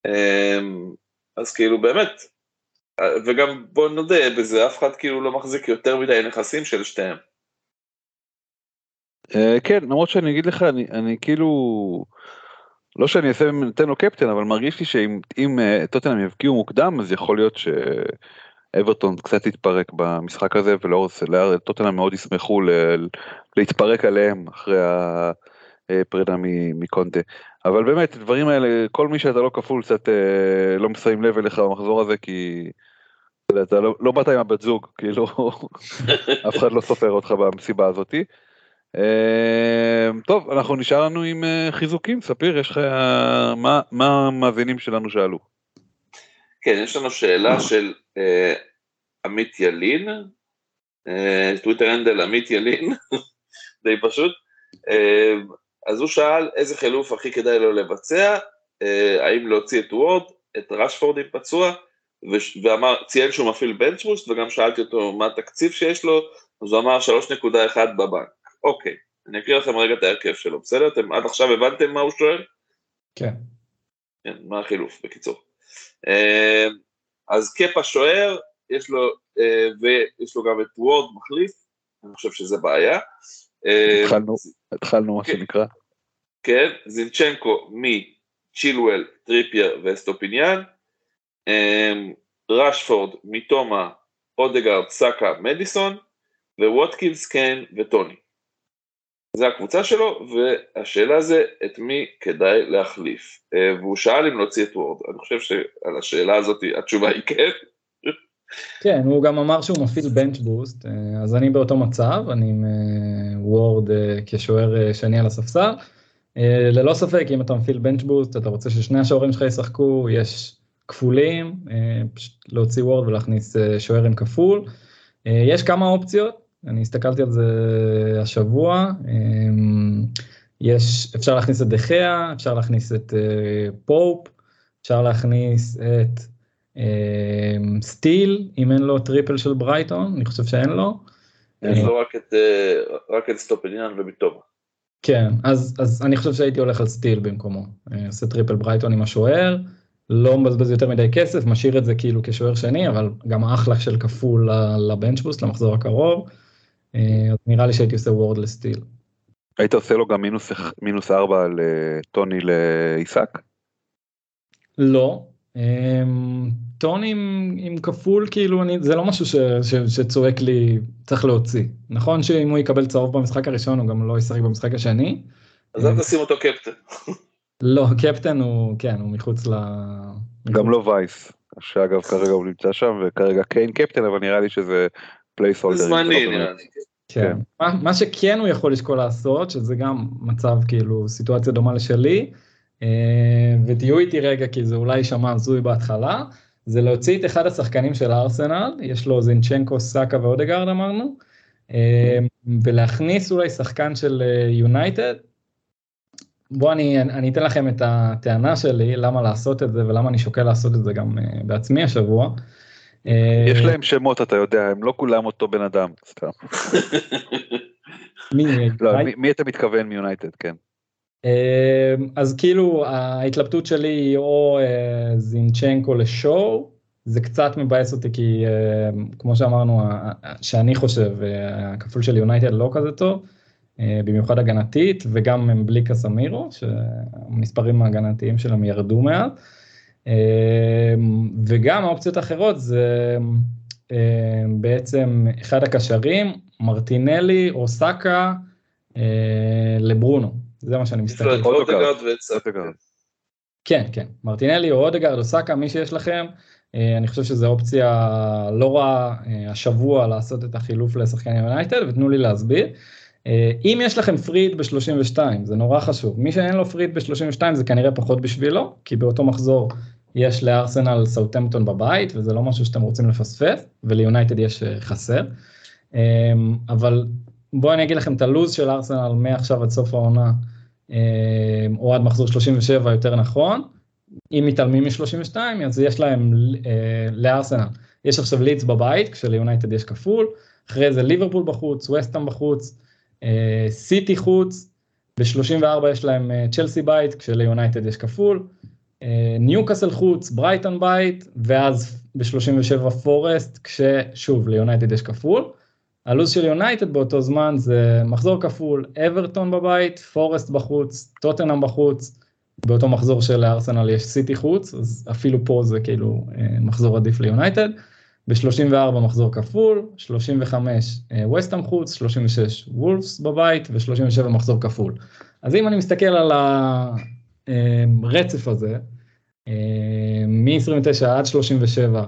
אה, אז כאילו באמת, וגם בוא נודה בזה, אף אחד כאילו לא מחזיק יותר מדי נכסים של שתיהם. אה, כן למרות שאני אגיד לך אני אני כאילו לא שאני אעשה נותן לו קפטן אבל מרגיש לי שאם אה, טוטנאם יבקיעו מוקדם אז יכול להיות שאברטון קצת יתפרק במשחק הזה ולאור טוטנאם מאוד ישמחו להתפרק עליהם אחרי הפרידה מקונטה אבל באמת דברים האלה כל מי שאתה לא כפול קצת אה, לא מסיים לב אליך במחזור הזה כי. אתה לא, לא באת עם הבת זוג כאילו אף אחד לא סופר אותך במסיבה הזאתי. אמ, טוב, אנחנו נשאר לנו עם אה, חיזוקים, ספיר, יש לך, מה, המאזינים שלנו שאלו? כן, יש לנו שאלה של אה, עמית ילין, אה, טוויטר הנדל עמית ילין, די פשוט, אז הוא שאל איזה חילוף הכי כדאי לו לבצע, האם להוציא את וורד, את רשפורד עם פצוע, ואמר, ציין שהוא מפעיל בנצ'בוסט, וגם שאלתי אותו מה התקציב שיש לו, אז הוא אמר 3.1 בבנק. אוקיי, אני אקריא לכם רגע את ההרכב שלו, בסדר? אתם עד עכשיו הבנתם מה הוא שואל? כן. כן, מה החילוף, בקיצור. אה, אז קפה שוער, יש לו, אה, ויש לו גם את וורד מחליף, אני חושב שזה בעיה. אה, התחלנו, התחלנו מה כן. שנקרא. כן, זינצ'נקו, צ'ילוול, טריפייר, אסטופיניאן, רשפורד, מיטומה, אודגרד, סאקה, מדיסון, וווטקינס, קיין וטוני. זה הקבוצה שלו, והשאלה זה את מי כדאי להחליף. אה, והוא שאל אם להוציא את וורד, אני חושב שעל השאלה הזאת התשובה היא כן. כן, הוא גם אמר שהוא מפעיל bench boost, אה, אז אני באותו מצב, אני עם וורד אה, כשוער שני על הספסל. ללא ספק, אם אתה מפעיל bench boost, אתה רוצה ששני השוערים שלך ישחקו, יש כפולים, פשוט להוציא וורד ולהכניס שוער עם כפול. יש כמה אופציות, אני הסתכלתי על זה השבוע, אמ, יש, אפשר להכניס את דה חאה, אפשר להכניס את אה, פופ, אפשר להכניס את אמ, סטיל, אם אין לו טריפל של ברייטון, אני חושב שאין לו. יש לו רק את, אה, רק את אסטופיניאן ומיטומה. כן, אז, אז אני חושב שהייתי הולך על סטיל במקומו. אה, עושה טריפל ברייטון עם השוער, לא מבזבז יותר מדי כסף, משאיר את זה כאילו כשוער שני, אבל גם אחלה של כפול ל bench boost, למחזור הקרוב. אה, אז נראה לי שהייתי עושה וורד לסטיל. היית עושה לו גם מינוס, מינוס ארבע על טוני לאיסק? לא. אמ, טוני עם, עם כפול כאילו אני זה לא משהו ש, ש, שצועק לי צריך להוציא נכון שאם הוא יקבל צהוב במשחק הראשון הוא גם לא ישחק במשחק השני. אז אל תשים אותו קפטן. לא קפטן הוא כן הוא מחוץ ל... גם לא vice שאגב כרגע הוא נמצא שם וכרגע קיין קפטן אבל נראה לי שזה placeholder. זמני נראה לי. כן. מה, מה שכן הוא יכול לשקול לעשות שזה גם מצב כאילו סיטואציה דומה לשלי. אה, ותהיו איתי רגע כי זה אולי יישמע הזוי בהתחלה, זה להוציא את אחד השחקנים של הארסנל, יש לו זינצ'נקו, סאקה ואודגרד אמרנו, אה, ולהכניס אולי שחקן של יונייטד. בואו אני, אני אתן לכם את הטענה שלי, למה לעשות את זה ולמה אני שוקל לעשות את זה גם אה, בעצמי השבוע. יש להם שמות אתה יודע, הם לא כולם אותו בן אדם, סתם. מי, לא, אתה מתכוון מיונייטד, כן. אמ, אז כאילו ההתלבטות שלי היא או אה, זינצ'נקו לשואו, זה קצת מבאס אותי כי כמו שאמרנו, שאני חושב, אה, הכפול של יונייטד לא כזה טוב, אה, במיוחד הגנתית, וגם הם בלי קסמירו, שהמספרים ההגנתיים שלהם ירדו מעט. אמ, וגם האופציות האחרות זה בעצם אחד הקשרים, מרטינלי או סאקה לברונו. זה מה שאני מסתכל. אודגרד כן, כן, מרטינלי או אודגרד או סאקה, מי שיש לכם, אה, אני חושב שזו אופציה לא רעה אה, השבוע לעשות את החילוף לשחקן יונייטד, ותנו לי להסביר. אה, אם יש לכם פריד ב-32, זה נורא חשוב, מי שאין לו פריד ב-32 זה כנראה פחות בשבילו, כי באותו מחזור יש לארסנל סאוטמפטון בבית, וזה לא משהו שאתם רוצים לפספס, וליונייטד יש חסר. אבל בואו אני אגיד לכם את הלו"ז של ארסנל מעכשיו עד סוף העונה, אה, או עד מחזור 37 יותר נכון. אם מתעלמים מ-32 אז יש להם אה, לארסנל, יש עכשיו לידס בבית, כשליונייטד יש כפול, אחרי זה ליברפול בחוץ, וסטאם בחוץ, אה, סיטי חוץ, ב-34 יש להם צ'לסי בית, כשליונייטד יש כפול, ניוקאסל חוץ, ברייטון בית, ואז ב-37 פורסט, כששוב ליונייטד יש כפול. הלו"ז של יונייטד באותו זמן זה מחזור כפול, אברטון בבית, פורסט בחוץ, טוטנאם בחוץ, באותו מחזור של ארסנל יש סיטי חוץ, אז אפילו פה זה כאילו אה, מחזור עדיף ליונייטד. ב-34 מחזור כפול, 35 וסטאם חוץ, 36 וולפס בבית ו-37 מחזור כפול. אז אם אני מסתכל על הרצף הזה, אה, מ-29 עד 37,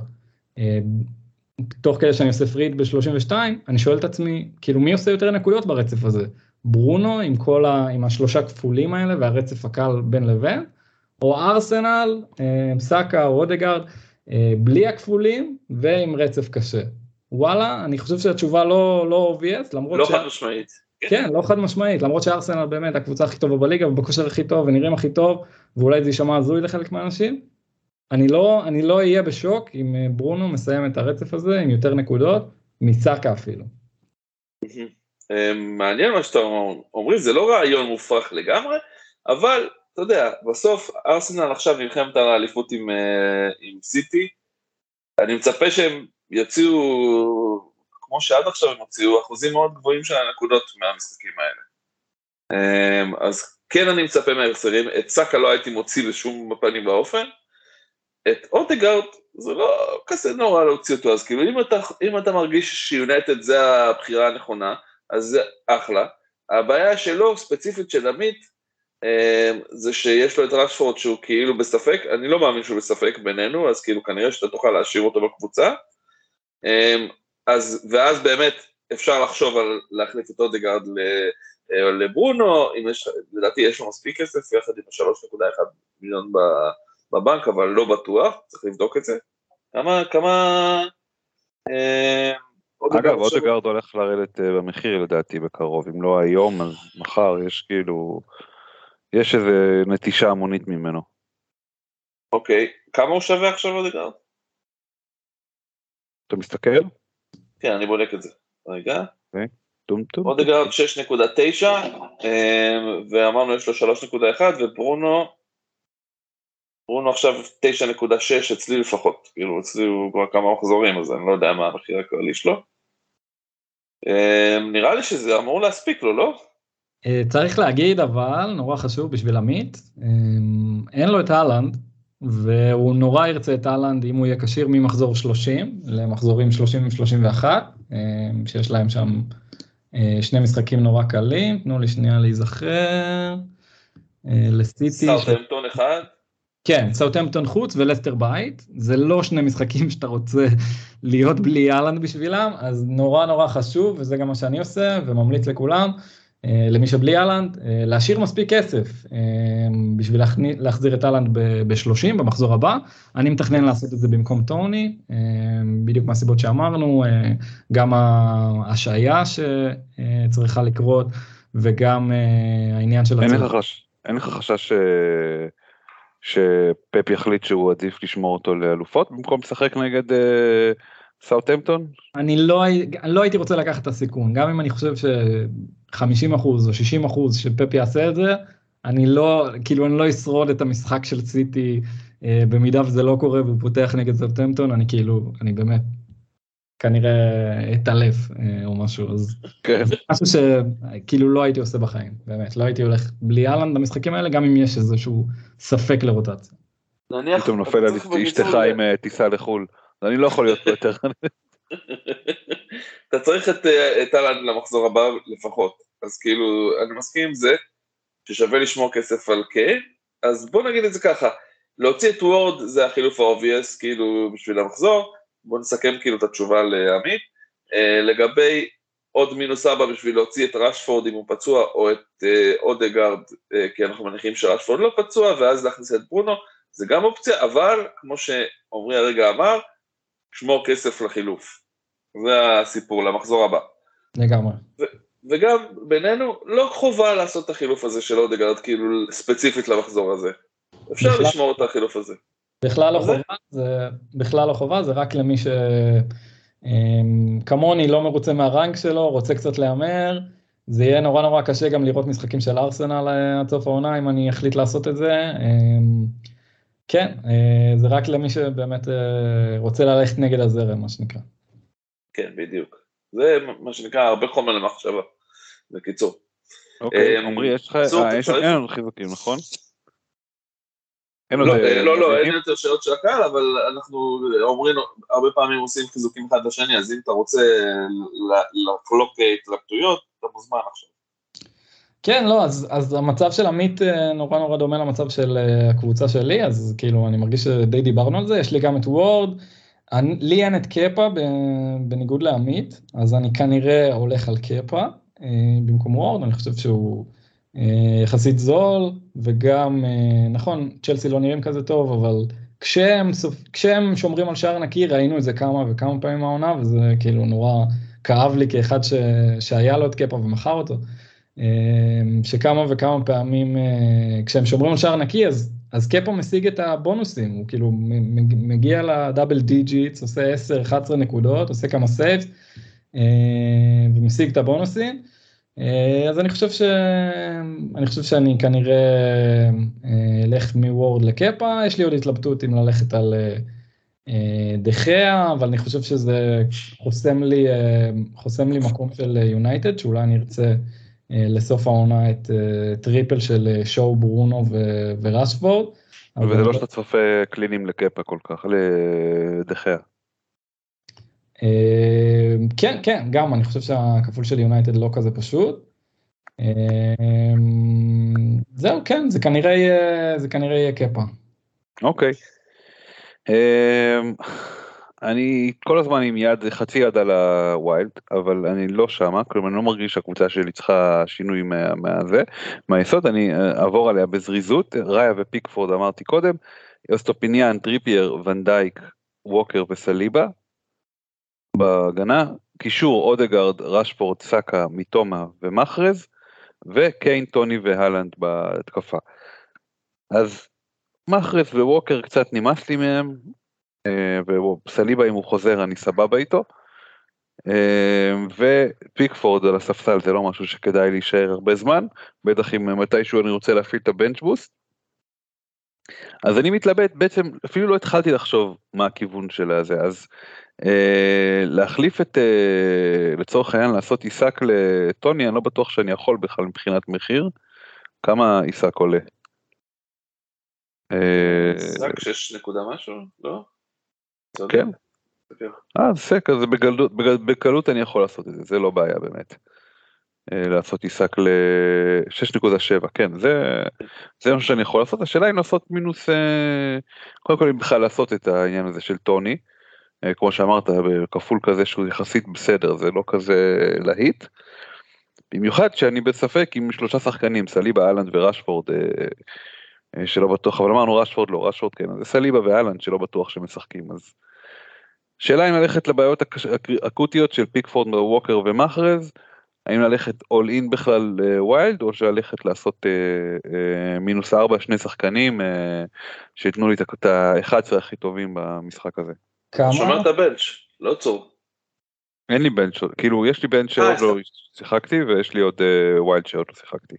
תוך כדי שאני עושה פריד ב-32, אני שואל את עצמי, כאילו מי עושה יותר נקודות ברצף הזה? ברונו עם כל ה... עם השלושה כפולים האלה והרצף הקל בין לבין, או ארסנל, סאקה או אודגרד, בלי הכפולים ועם רצף קשה. וואלה, אני חושב שהתשובה לא, לא obvious, למרות לא ש... לא חד משמעית. כן, לא חד משמעית, למרות שארסנל באמת הקבוצה הכי טובה בליגה ובכושר הכי טוב ונראים הכי טוב, ואולי זה יישמע הזוי לחלק מהאנשים, אני לא, אני לא אהיה בשוק אם אה, ברונו מסיים את הרצף הזה עם יותר נקודות, מסאקה אפילו. אה, מעניין מה שאתה אומר, זה לא רעיון מופרך לגמרי, אבל אתה יודע, בסוף ארסנל עכשיו נלחמת על האליפות עם, אה, סיטי, אני מצפה שהם יוציאו, כמו שעד עכשיו הם הוציאו, אחוזים מאוד גבוהים של הנקודות מהמשחקים האלה. אז כן אני מצפה מהרסרים, את סאקה לא הייתי מוציא בשום פנים ואופן, את אוטגארד זה לא כזה נורא להוציא אותו, אז כאילו אם אתה, אם אתה מרגיש שיונטד זה הבחירה הנכונה, אז זה אחלה. הבעיה שלו, ספציפית של עמית, אה, זה שיש לו את רשפורד שהוא כאילו בספק, אני לא מאמין שהוא בספק בינינו, אז כאילו כנראה שאתה תוכל להשאיר אותו בקבוצה. אז, ואז באמת אפשר לחשוב על להחליף את אודגרד אה, לברונו, אם יש, לדעתי יש לו מספיק כסף, יחד עם ה-3.1 מיליון. בבנק, אבל לא בטוח, צריך לבדוק את זה. כמה, כמה... אה, אגב, אודגרד הולך לרדת אה, במחיר לדעתי בקרוב, אם לא היום אז מחר יש כאילו, יש איזה נטישה המונית ממנו. אוקיי, כמה הוא שווה עכשיו אודגרד? אתה מסתכל? כן, אני בודק את זה. רגע. Okay. אוקיי. טום טום. אודגרד 6.9, אמ, ואמרנו יש לו 3.1, וברונו, ברונו עכשיו 9.6 אצלי לפחות, כאילו אצלי הוא כבר כמה מחזורים, אז אני לא יודע מה המחיר הכללי שלו. אמ, נראה לי שזה אמור להספיק לו, לא? אה, צריך להגיד אבל, נורא חשוב בשביל עמית, אמ, אין לו את אהלנד, והוא נורא ירצה את אהלנד אם הוא יהיה כשיר ממחזור 30 למחזורים 30 ו-31, שיש להם שם אה, שני משחקים נורא קלים, תנו לי שנייה להיזכר. אה, לסיטי. סאוטהמפטון אחד. כן, סאוטהמפטון חוץ ולסטר בית, זה לא שני משחקים שאתה רוצה להיות בלי אהלנד בשבילם, אז נורא נורא חשוב, וזה גם מה שאני עושה, וממליץ לכולם, אה, למי שבלי אהלנד, אה, להשאיר מספיק כסף אה, בשביל להחזיר את אהלנד ב-30 במחזור הבא. אני מתכנן לעשות את זה במקום טוני, בדיוק מהסיבות שאמרנו, גם ההשעיה שצריכה לקרות, וגם העניין של... אין לך, חש... חשש ש... שפפ יחליט שהוא עדיף לשמור אותו לאלופות במקום לשחק נגד סאוטהמפטון? אני לא, לא הייתי רוצה לקחת את הסיכון, גם אם אני חושב ש-50% או 60% שפפ יעשה את זה, אני לא, כאילו אני לא אשרוד את המשחק של סיטי אה, במידה וזה לא קורה והוא פותח נגד סאוטהמפטון, אני כאילו, אני באמת כנראה אתעלף אה, או משהו, אז כן. זה משהו שכאילו לא הייתי עושה בחיים, באמת, לא הייתי הולך בלי אהלנד במשחקים האלה, גם אם יש איזשהו ספק לרוטציה. פתאום נופל על אשתך עם אה, טיסה לחו"ל. אני לא יכול להיות פה יותר. אתה צריך את אה, אהלן למחזור הבא לפחות, אז כאילו, אני מסכים עם זה, ששווה לשמור כסף על קיין, אז בוא נגיד את זה ככה, להוציא את וורד זה החילוף ה obvious, כאילו, בשביל המחזור, בוא נסכם כאילו את התשובה לעמית. אה, לגבי עוד מינוס ארבע בשביל להוציא את רשפורד אם הוא פצוע, או את אה, אודגרד, כי אנחנו מניחים שרשפורד לא פצוע, ואז להכניס את ברונו, זה גם אופציה, אבל כמו שעמרי הרגע אמר, שמור כסף לחילוף. זה הסיפור למחזור הבא. לגמרי. וגם בינינו, לא חובה לעשות את החילוף הזה של אודגרד, כאילו ספציפית למחזור הזה. אפשר בכלל... לשמור את החילוף הזה. בכלל לא חובה, זה בכלל לא חובה, זה רק למי שכמוני אמ, לא מרוצה מהרנק שלו, רוצה קצת להמר. זה יהיה נורא נורא קשה גם לראות משחקים של ארסנל אה, עד סוף העונה, אם אני אחליט לעשות את זה. אמ, כן, אה, זה רק למי שבאמת אה, רוצה ללכת נגד הזרם, מה שנקרא. כן, בדיוק. זה מה שנקרא הרבה חומר למחשבה, בקיצור. אוקיי, אה, עמרי, יש לך, אין לנו חיזוקים, נכון? לא, לא, לא, אין יותר שאלות של הקהל, אבל אנחנו אומרים, הרבה פעמים עושים חיזוקים אחד לשני, אז אם אתה רוצה לחלוק התלבטויות, אתה מוזמן עכשיו. כן, לא, אז, אז המצב של עמית אה, נורא נורא דומה למצב של אה, הקבוצה שלי, אז כאילו אני מרגיש שדי דיברנו על זה, יש לי גם את וורד, לי אין את קפה בניגוד לעמית, אז אני כנראה הולך על קפה אה, במקום וורד, אני חושב שהוא יחסית זול, וגם, נכון, צ'לסי לא נראים כזה טוב, אבל כשהם, כשהם שומרים על שער נקי, ראינו את זה כמה וכמה פעמים העונה, וזה כאילו נורא כאב לי כאחד ש, שהיה לו את קפה ומכר אותו. שכמה וכמה פעמים אה, כשהם שומרים על שער נקי אז, אז קפה משיג את הבונוסים, הוא כאילו מגיע ל double digits, עושה 10-11 נקודות, עושה כמה saves אה, ומשיג את הבונוסים. אה, אז אני חושב, ש... אני חושב שאני כנראה אלך מוורד לקפה, יש לי עוד התלבטות אם ללכת על דה חאה, אבל אני חושב שזה חוסם לי, חוסם לי מקום של יונייטד, שאולי אני ארצה אה, לסוף העונה את אה, טריפל של אה, שואו, ברונו ורשפורד. וזה לא שאתה צופה clean ים לקפה כל כך, לדה חאה. כן, כן, גם אני חושב שהכפול של יונייטד לא כזה פשוט. זהו, כן, זה כנראה יהיה קפה. אוקיי. אני כל הזמן עם יד, חצי יד על ה wild, אבל אני לא שמה, כלומר אני לא מרגיש שהקבוצה שלי צריכה שינוי מה, מהזה, מהיסוד, אני אה, אעבור עליה בזריזות, ראיה ופיקפורד אמרתי קודם, אסטופיניאן, טריפייר, ואן דייק, ווקר וסליבה. בהגנה, קישור אודגרד, רשפורד, סאקה, מיטומה ומחרז, וקיין, טוני והלנד בהתקפה. אז מחרז וווקר קצת נמאס לי מהם, וסליבה אם הוא חוזר אני סבבה איתו. ופיקפורד על הספסל זה לא משהו שכדאי להישאר הרבה זמן, בטח אם מתישהו אני רוצה להפעיל את הבנץ' בוסט. אז אני מתלבט בעצם אפילו לא התחלתי לחשוב מה הכיוון של הזה אז אה, להחליף את אה, לצורך העניין לעשות עיסק לטוני אני לא בטוח שאני יכול בכלל מבחינת מחיר כמה עיסק עולה. עיסק 6 נקודה משהו לא? כן. אה סק אז בקלות אני יכול לעשות את זה זה לא בעיה באמת. אה, לעשות עיסק ל-6.7 כן זה זה מה שאני יכול לעשות השאלה אם לעשות מינוס אה, קודם כל אם בכלל לעשות את העניין הזה של טוני אה, כמו שאמרת כפול כזה שהוא יחסית בסדר זה לא כזה להיט. במיוחד שאני בספק עם שלושה שחקנים סליבה הלנד וראשפורד שלא בטוח אבל אמרנו ראשפורד לא ראשפורד כן זה סליבה והלנד שלא בטוח שמשחקים אז. שאלה אם ללכת לבעיות אקוטיות של פיקפורד ווקר ומחרז האם ללכת all in בכלל wild או שללכת לעשות אה, אה, מינוס ארבע שני שחקנים אה, שייתנו לי את ה-11 הכי טובים במשחק הזה. כמה? שומר את ה bench, לא צור. אין לי bench, כאילו יש לי bench שעוד לא שיחקתי ויש לי עוד אה, wild שעוד לא שיחקתי.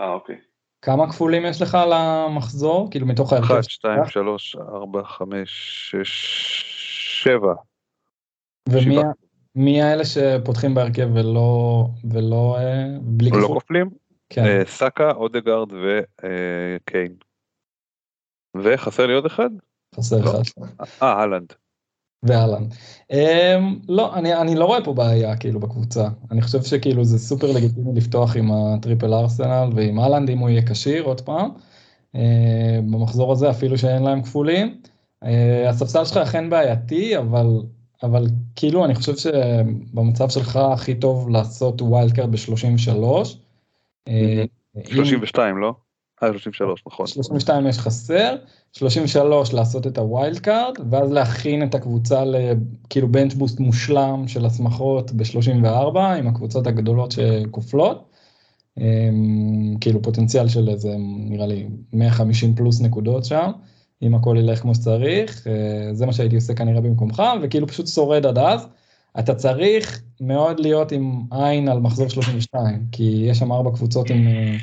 אה אוקיי. כמה כפולים יש לך למחזור? כאילו מתוך ההרכב? 1, 2, 3, 4, 5, 6, 7. ומי, מי האלה שפותחים בהרכב ולא, ולא, אה, בלי כפול? לא כופלים? כן. אה, סאקה, אודגרד וקיין. וחסר לי עוד אחד? חסר לא. אחד. אה, אהלנד. ואהלנד. Um, לא, אני, אני לא רואה פה בעיה כאילו בקבוצה. אני חושב שכאילו זה סופר לגיטימי לפתוח עם ה triple ארסנל ועם אהלנד אם הוא יהיה כשיר עוד פעם. Uh, במחזור הזה אפילו שאין להם כפולים. Uh, הספסל שלך אכן בעייתי, אבל אבל כאילו אני חושב שבמצב שלך הכי טוב לעשות wild card ב-33. 32 לא? אה 33 נכון. 32 יש חסר, 33 לעשות את ה wild card ואז להכין את הקבוצה לכאילו bench boost מושלם של הסמכות ב-34 עם הקבוצות הגדולות שכופלות. אמ, כאילו פוטנציאל של איזה נראה לי 150 פלוס נקודות שם. אם הכל ילך כמו שצריך, אה, זה מה שהייתי עושה כנראה במקומך, וכאילו פשוט שורד עד אז. אתה צריך מאוד להיות עם עין על מחזור 32, כי יש שם ארבע קבוצות עם אה,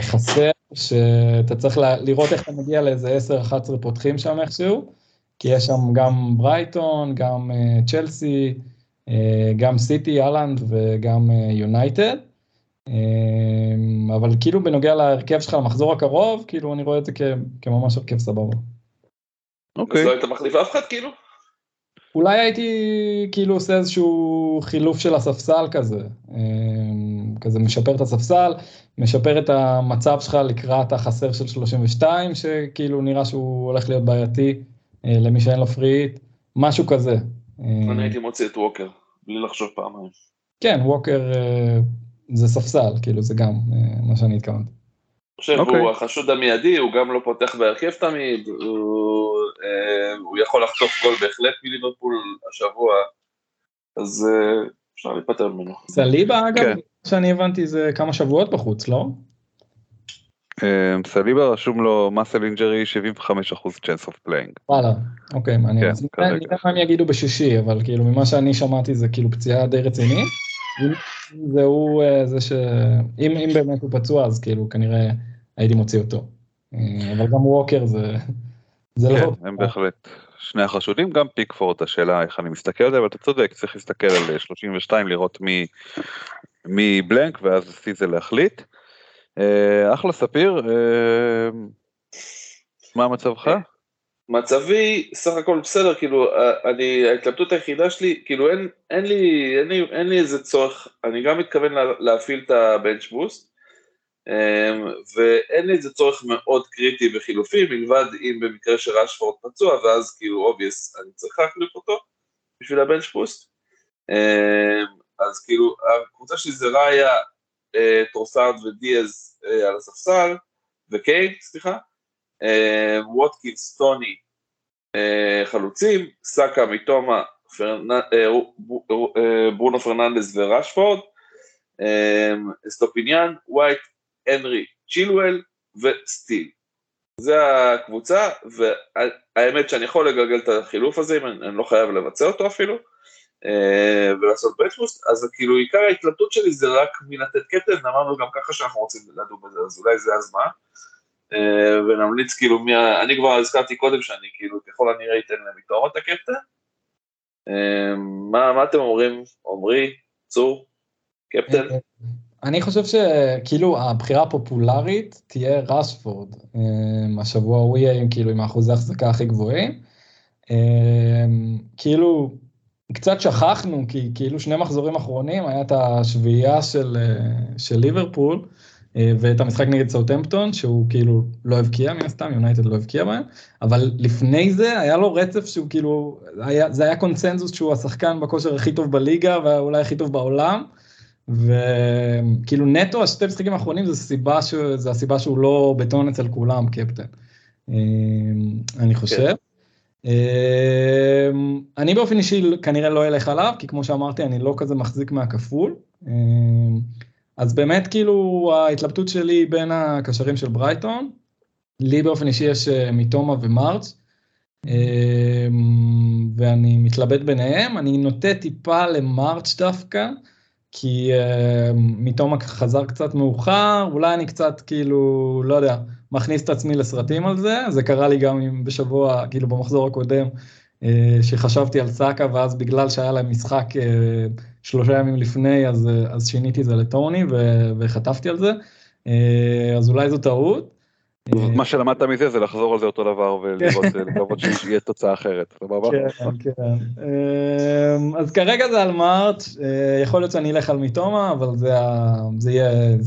חסר, שאתה צריך לראות איך אתה מגיע לאיזה 10-11 פותחים שם איכשהו, כי יש שם גם ברייטון, גם צ'לסי, גם סיטי, אהלנד וגם יונייטד. אבל כאילו בנוגע להרכב שלך למחזור הקרוב, כאילו אני רואה את זה כממש הרכב סבבה. אוקיי. אז לא היית מחליף אף אחד כאילו? אולי הייתי כאילו עושה איזשהו חילוף של הספסל כזה, כזה משפר את הספסל, משפר את המצב שלך לקראת החסר של 32, שכאילו נראה שהוא הולך להיות בעייתי אה, למי שאין לו פריט, משהו כזה. אני הייתי מוציא את ווקר, בלי לחשוב פעמיים. כן, ווקר אה, זה ספסל, כאילו זה גם אה, מה שאני התכוונתי. חושב, okay. הוא אוקיי. החשוד המיידי, הוא גם לא פותח בהרכב תמיד, הוא, אה, הוא יכול לחטוף גול בהחלט מליברפול השבוע, אז אה, אפשר להיפטר ממנו. סליבה אגב, כן. שאני הבנתי זה כמה שבועות בחוץ, לא? אה, סליבה רשום לו muscle injury 75% chance of playing. וואלה, אוקיי, מעניין. כן, אז נראה מה הם יגידו בשישי, אבל כאילו ממה שאני שמעתי זה כאילו פציעה די רצינית. זה הוא אה, זה ש... אם, אם באמת הוא פצוע אז כאילו כנראה הייתי מוציא אותו. אה, אבל גם ווקר זה, זה לא כן, לא... הם בהחלט שני החשודים, גם פיקפורד, השאלה איך אני מסתכל על זה, אבל אתה צודק, צריך להסתכל על 32, לראות מי, מי בלנק, ואז לפי זה להחליט. אה, אחלה ספיר, מה מצבך? מצבי סך הכל בסדר, כאילו, אני, ההתלבטות היחידה שלי, כאילו אין, אין, לי, אין, לי, אין לי איזה צורך, אני גם מתכוון לה, להפעיל את הבנץ' בוסט, אמ, ואין לי איזה צורך מאוד קריטי בחילופים, מלבד אם במקרה שרשפורד פצוע, ואז כאילו obvious אני צריך להחליף אותו בשביל ה bench boost. אז כאילו, הקבוצה שלי זה ראיה, אה, טרוסארד ודיאז אה, על הספסל, וקייט, סליחה, אה, ווטקינס, טוני, אה, חלוצים, סאקה, מיטומה, אה, ברונו פרננדס וראשפורד, אסטופיניאן, ווייט, הנרי, צ'ילואל וסטיל. זה הקבוצה, והאמת שאני יכול לגלגל את החילוף הזה, אם אני, אני לא חייב לבצע אותו אפילו. אה, ולעשות ברקפוסט, אז כאילו עיקר ההתלבטות שלי זה רק מלתת captain, אמרנו גם ככה שאנחנו רוצים לדון בזה, אז אולי זה הזמן. אה, ונמליץ כאילו מי, אני כבר הזכרתי קודם שאני כאילו ככל הנראה אתן למיטומה את ה captain. אה, מה, מה אתם אומרים, עמרי, צור, קפטן? אני חושב שכאילו הבחירה הפופולרית תהיה ראשפורד. השבוע הוא יהיה כאילו עם האחוזי החזקה הכי גבוהים. כאילו קצת שכחנו, כי כאילו שני מחזורים אחרונים היה את השביעייה של, אה, של ליברפול, אה, ואת המשחק נגד סאוטמפטון, שהוא כאילו לא הבקיע מן הסתם, יונייטד לא הבקיע בהם, אבל לפני זה היה לו רצף שהוא כאילו, היה, זה היה קונצנזוס שהוא השחקן בכושר הכי טוב בליגה, ואולי הכי טוב בעולם, וכאילו נטו, השתי משחקים האחרונים זה, סיבה ש... זה הסיבה שהוא לא בטון אצל כולם, קפטן. אה, אני חושב. כן. אמ, אני באופן אישי כנראה לא אלך עליו, כי כמו שאמרתי, אני לא כזה מחזיק מהכפול. אמ, אז באמת כאילו ההתלבטות שלי בין הקשרים של ברייטון, לי באופן אישי יש אה, מתומה ומרץ, אמ, ואני מתלבט ביניהם, אני נוטה טיפה למרץ' דווקא, כי מתומה חזר קצת מאוחר, אולי אני קצת כאילו, לא יודע, מכניס את עצמי לסרטים על זה, זה קרה לי גם בשבוע, כאילו במחזור הקודם, אה, שחשבתי על סאקה, ואז בגלל שהיה להם משחק אה, שלושה ימים לפני, אז, אה, אז שיניתי את זה לטוני וחטפתי על זה, אז אולי זו טעות. מה שלמדת מזה זה לחזור על זה אותו דבר ולקוות שיהיה תוצאה אחרת, סבבה? כן, כן. אז כרגע זה על מארץ', יכול להיות שאני אלך על מיטומה, אבל זה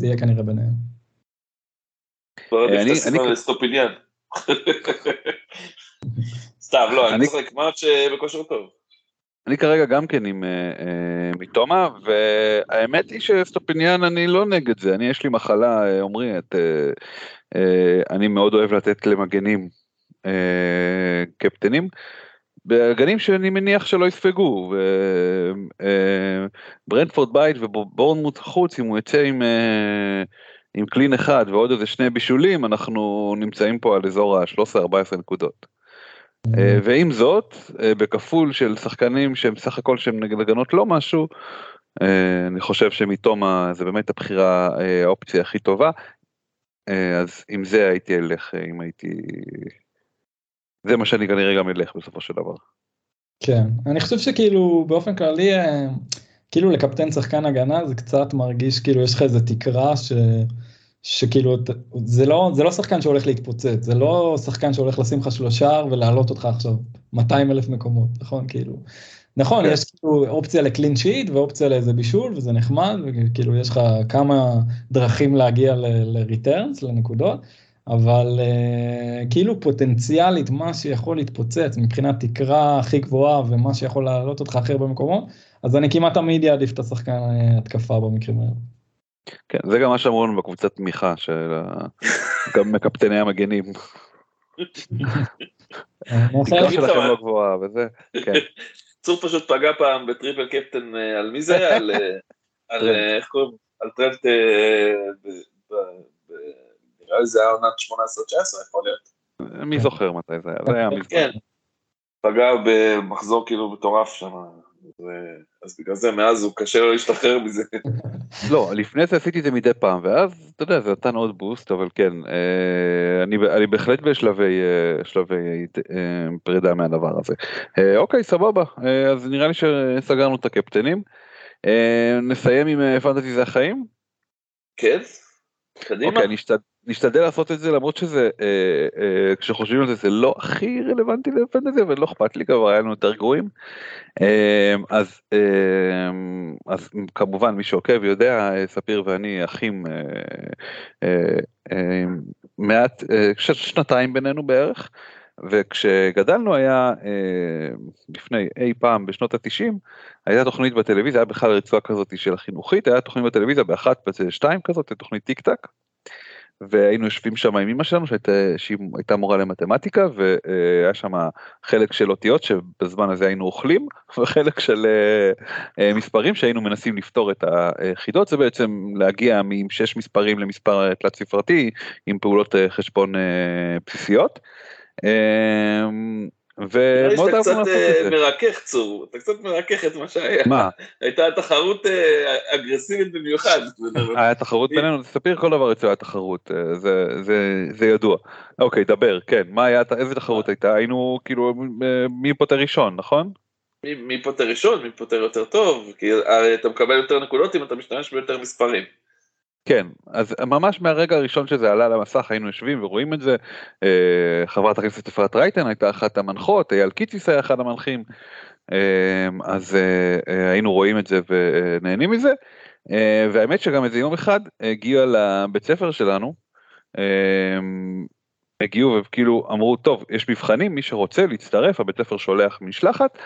יהיה כנראה ביניהם. כבר עדיף את הסימן לסטופיניאן. סתם, לא, אני צוחק, מה שבכושר טוב. אני כרגע גם כן עם מתומה, והאמת היא שסטופיניאן אני לא נגד זה, אני יש לי מחלה, אה, uh, אני מאוד אוהב לתת למגנים קפטנים, בהגנים שאני מניח שלא יספגו, ברנדפורד בית ובורנמוט חוץ, אם הוא יצא עם... עם קלין אחד ועוד איזה שני בישולים אנחנו נמצאים פה על אזור ה-13-14 נקודות. Mm-hmm. אה, ועם זאת אה, בכפול של שחקנים שהם סך הכל שהם נגד הגנות לא משהו אה, אני חושב שמתומה זה באמת הבחירה האופציה הכי טובה אז עם זה הייתי אלך אם הייתי זה מה שאני כנראה גם אלך בסופו של דבר. כן אני חושב שכאילו באופן כללי כאילו לקפטן שחקן הגנה זה קצת מרגיש כאילו יש לך איזה תקרה ש... שכאילו זה לא זה לא שחקן שהולך להתפוצץ זה לא שחקן שהולך לשים לך שלושה ולהעלות אותך עכשיו 200 אלף מקומות נכון כאילו נכון. יש כאילו אופציה לקלין שיט ואופציה לאיזה בישול וזה נחמד וכאילו יש לך כמה דרכים להגיע לריטרנס לנקודות אבל uh, כאילו פוטנציאלית מה שיכול להתפוצץ מבחינת תקרה הכי גבוהה ומה שיכול להעלות אותך הכי הרבה אז אני כמעט תמיד אעדיף את השחקן אה, התקפה במקרים האלה. כן, זה גם מה שאמרו לנו בקבוצת תמיכה של גם מקפטני המגנים. התקרה שלכם לא גבוהה וזה, כן. צור פשוט פגע פעם בטריפל קפטן אה, על מי זה היה? על אה, איך קוראים? על טרנט נראה לי זה היה עונת 18-19 יכול להיות. מי זוכר מתי זה היה? זה היה מזמן. כן. פגע במחזור כאילו מטורף שם. אז בגלל זה מאז הוא קשה לו להשתחרר מזה. לא, לפני זה עשיתי את זה מדי פעם, ואז, אתה יודע, זה נתן עוד בוסט, אבל כן, אה, אני, אני בהחלט בשלבי אה, שלבי, אה, פרידה מהדבר הזה. אוקיי, סבבה, אז נראה לי שסגרנו את הקפטנים. נסיים עם פנטזי זה החיים? כן, קדימה. אוקיי, נשתד... נשתדל לעשות את זה למרות שזה אה, אה, כשחושבים על זה זה לא הכי רלוונטי לפנטזי אבל לא אכפת לי כבר היה לנו יותר גרועים. אה, אז אה, אז כמובן מי שעוקב יודע אה, ספיר ואני אחים אה, אה, אה, מעט אה, שנתיים בינינו בערך. וכשגדלנו היה אה, לפני אי פעם בשנות התשעים הייתה תוכנית בטלוויזיה היה בכלל רצועה כזאת של החינוכית היה תוכנית בטלוויזיה באחת בשתיים כזאת תוכנית טיק טק והיינו יושבים שם עם אמא שלנו שהייתה, שהיא הייתה מורה למתמטיקה והיה שם חלק של אותיות שבזמן הזה היינו אוכלים וחלק של אה, אה, מספרים שהיינו מנסים לפתור את החידות זה בעצם להגיע עם שש מספרים למספר תלת ספרתי עם פעולות אה, חשבון בסיסיות. ומאוד אהבנו לעשות את זה. אתה קצת מרכך צור, אתה קצת מרכך את מה שהיה. מה? הייתה תחרות אגרסיבית במיוחד. היה תחרות בינינו, תספיר כל דבר אצל התחרות, זה ידוע. אוקיי, דבר, כן, מה היה, איזה תחרות הייתה? היינו כאילו, מי פותר ראשון, נכון? מי פותר ראשון, מי פותר יותר טוב, כי הרי אתה מקבל יותר נקודות אם אתה משתמש ביותר מספרים. כן, אז ממש מהרגע הראשון שזה עלה למסך היינו יושבים ורואים את זה, אה, חברת הכנסת אפרת רייטן הייתה אחת המנחות, אייל קיציס היה אחד המנחים, אה, אז אה, היינו רואים את זה ונהנים מזה, והאמת שגם איזה יום אחד הגיע לבית ספר שלנו, הגיעו וכאילו אמרו טוב יש מבחנים מי שרוצה להצטרף הבית ספר שולח משלחת.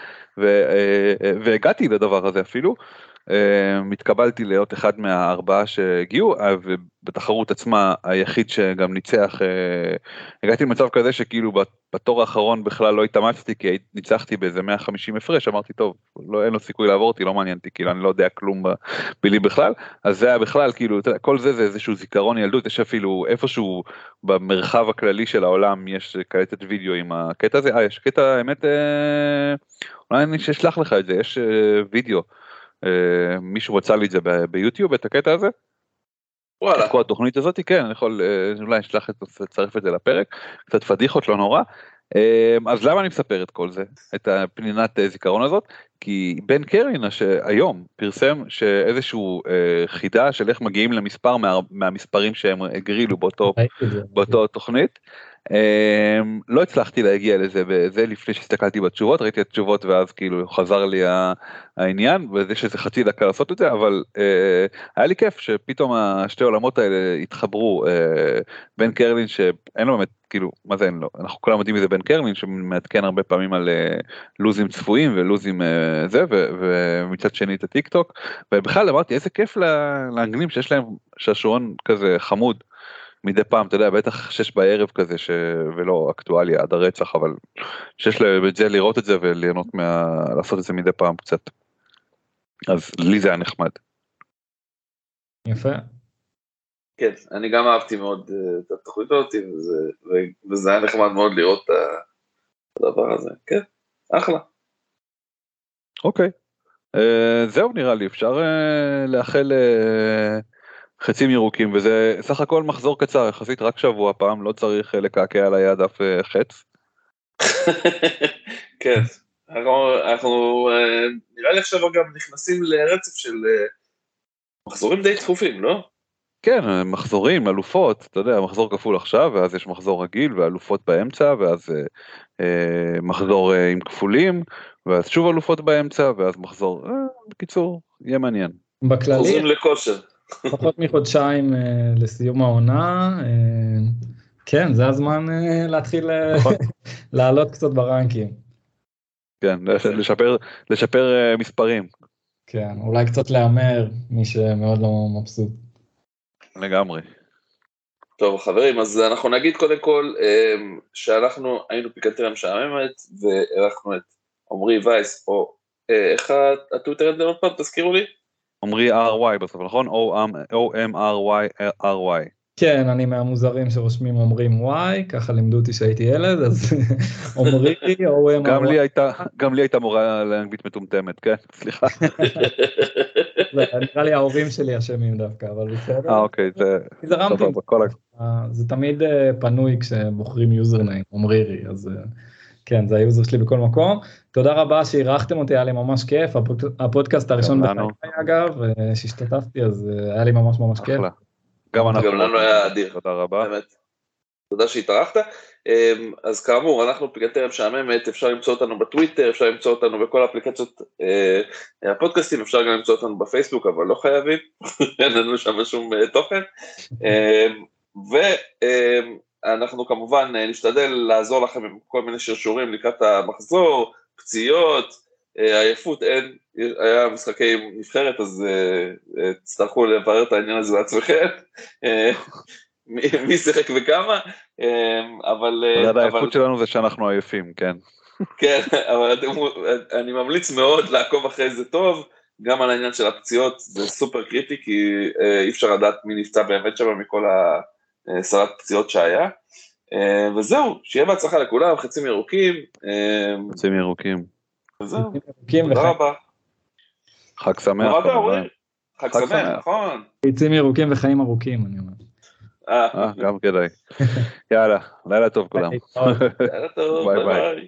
והגעתי לדבר הזה אפילו התקבלתי להיות אחד מהארבעה שהגיעו אה, ובתחרות עצמה היחיד שגם ניצח אה, הגעתי למצב כזה שכאילו בתור האחרון בכלל לא התאמצתי כי ניצחתי באיזה 150 הפרש אמרתי טוב לא אין לו סיכוי לעבור אותי לא מעניין אותי כאילו אני לא יודע כלום בלי בכלל אז זה היה בכלל כאילו כל זה זה איזשהו זיכרון ילדות יש אפילו איפשהו במרחב הכללי של העולם יש קלטת וידאו עם הקטע הזה אה יש קטע האמת אה, אולי אני אשלח לך את זה יש וידאו. אה, מישהו רצה לי את זה ביוטיוב את הקטע הזה. וואלה. את כל התוכנית הזאת כן אני יכול אה, אולי אשלח את זה לצרף את זה לפרק קצת פדיחות לא נורא. אה, אז למה אני מספר את כל זה את הפנינת זיכרון הזאת כי בן קרין שהיום פרסם שאיזשהו חידה של איך מגיעים למספר מה, מהמספרים שהם הגרילו באותו באותו תוכנית Um, לא הצלחתי להגיע לזה וזה לפני שהסתכלתי בתשובות ראיתי את התשובות ואז כאילו חזר לי העניין וזה שזה חצי דקה לעשות את זה אבל uh, היה לי כיף שפתאום השתי עולמות האלה התחברו uh, בן קרלין שאין לו באמת כאילו מה זה אין לו אנחנו כולם יודעים מזה בן קרלין שמעדכן הרבה פעמים על uh, לוזים צפויים ולוזים זה ומצד שני את הטיק טוק ובכלל אמרתי איזה כיף לאנגלים שיש להם שעשועון כזה חמוד. מדי פעם, אתה יודע, בטח שש בערב כזה, ש... ולא אקטואליה עד הרצח, אבל שיש להם את זה לראות את זה וליהנות מה... לעשות את זה מדי פעם קצת. אז לי זה היה נחמד. יפה. כן, אני גם אהבתי מאוד uh, את התוכנית הזאת, וזה, וזה היה נחמד מאוד לראות את הדבר הזה, כן, אחלה. אוקיי, uh, זהו נראה לי, אפשר uh, לאחל uh, חצים ירוקים וזה סך הכל מחזור קצר יחסית רק שבוע פעם לא צריך אה, לקעקע על היד אף אה, חץ. כן אנחנו, אנחנו אה, נראה לי עכשיו גם נכנסים לרצף של מחזורים די צפופים לא? כן מחזורים אלופות אתה יודע מחזור כפול עכשיו ואז יש מחזור רגיל ואלופות באמצע ואז אה, מחזור אה, עם כפולים ואז שוב אלופות באמצע ואז מחזור אה, בקיצור יהיה מעניין. בכללי. חוזרים לכושר. פחות מחודשיים אה, לסיום העונה. אה, כן, זה הזמן אה, להתחיל נכון. לעלות קצת ברנקים. כן, לשפר, לשפר מספרים. כן, אולי קצת להמר, מי שמאוד לא מבסוט. לגמרי. טוב חברים, אז אנחנו נגיד קודם כל שאנחנו היינו פיקנטריה משעממת ואירחנו את עמרי וייס, או איך הטוויטר הזה עוד פעם, תזכירו לי? עמרי RY בסוף, נכון? O-M-R-Y. כן, אני מהמוזרים שרושמים עומרי ב-Y, ככה לימדו אותי שהייתי ילד, אז עמרי, O-M-R-Y. גם לי הייתה מורה לאנגלית מטומטמת, כן? סליחה. נראה לי ההורים שלי אשמים דווקא, אבל בסדר. אה, אוקיי, זה... אה, זה תמיד אה, פנוי כשבוחרים username, עמרירי, אז... אה, כן, זה ה user שלי בכל מקום. תודה רבה שאירחתם אותי, היה לי ממש כיף. הפודקאסט הראשון בחיי אגב, שהשתתפתי, אז אה, היה לי ממש ממש כיף. גם לנו היה אדיר. תודה רבה. באמת. תודה שהתארחת. אמ, אז כאמור, אנחנו פיקנטריה משעממת, אפשר למצוא אותנו בטוויטר, אפשר למצוא אותנו בכל אפליקציות אה, הפודקאסטים, אפשר גם למצוא אותנו בפייסבוק, אבל לא חייבים, אין לנו שם שום אה, תוכן. אמ, ו... אנחנו כמובן אה, נשתדל לעזור לכם עם כל מיני שרשורים לקראת המחזור, פציעות, אה, עייפות, אין, היה משחקי נבחרת אז אה, תצטרכו לברר את העניין הזה בעצמכם, מי שיחק וכמה, אבל... העייפות שלנו זה שאנחנו עייפים, כן. כן, אבל אני ממליץ מאוד לעקוב אחרי זה טוב, גם על העניין של הפציעות זה סופר קריטי כי אי אפשר לדעת מי נפצע באמת שם מכל ה... סרט פציעות שהיה. אה, וזהו, שיהיה בהצלחה לכולם, חצים ירוקים. אה, יוצאים ירוקים. וזהו, ירוקים תודה רבה. חג שמח. חג שמח. נכון. עצים ירוקים וחיים ארוכים, אני אומר. אה, אה, גם כדאי. יאללה, לילה טוב כולם. יאללה טוב, ביי. ביי.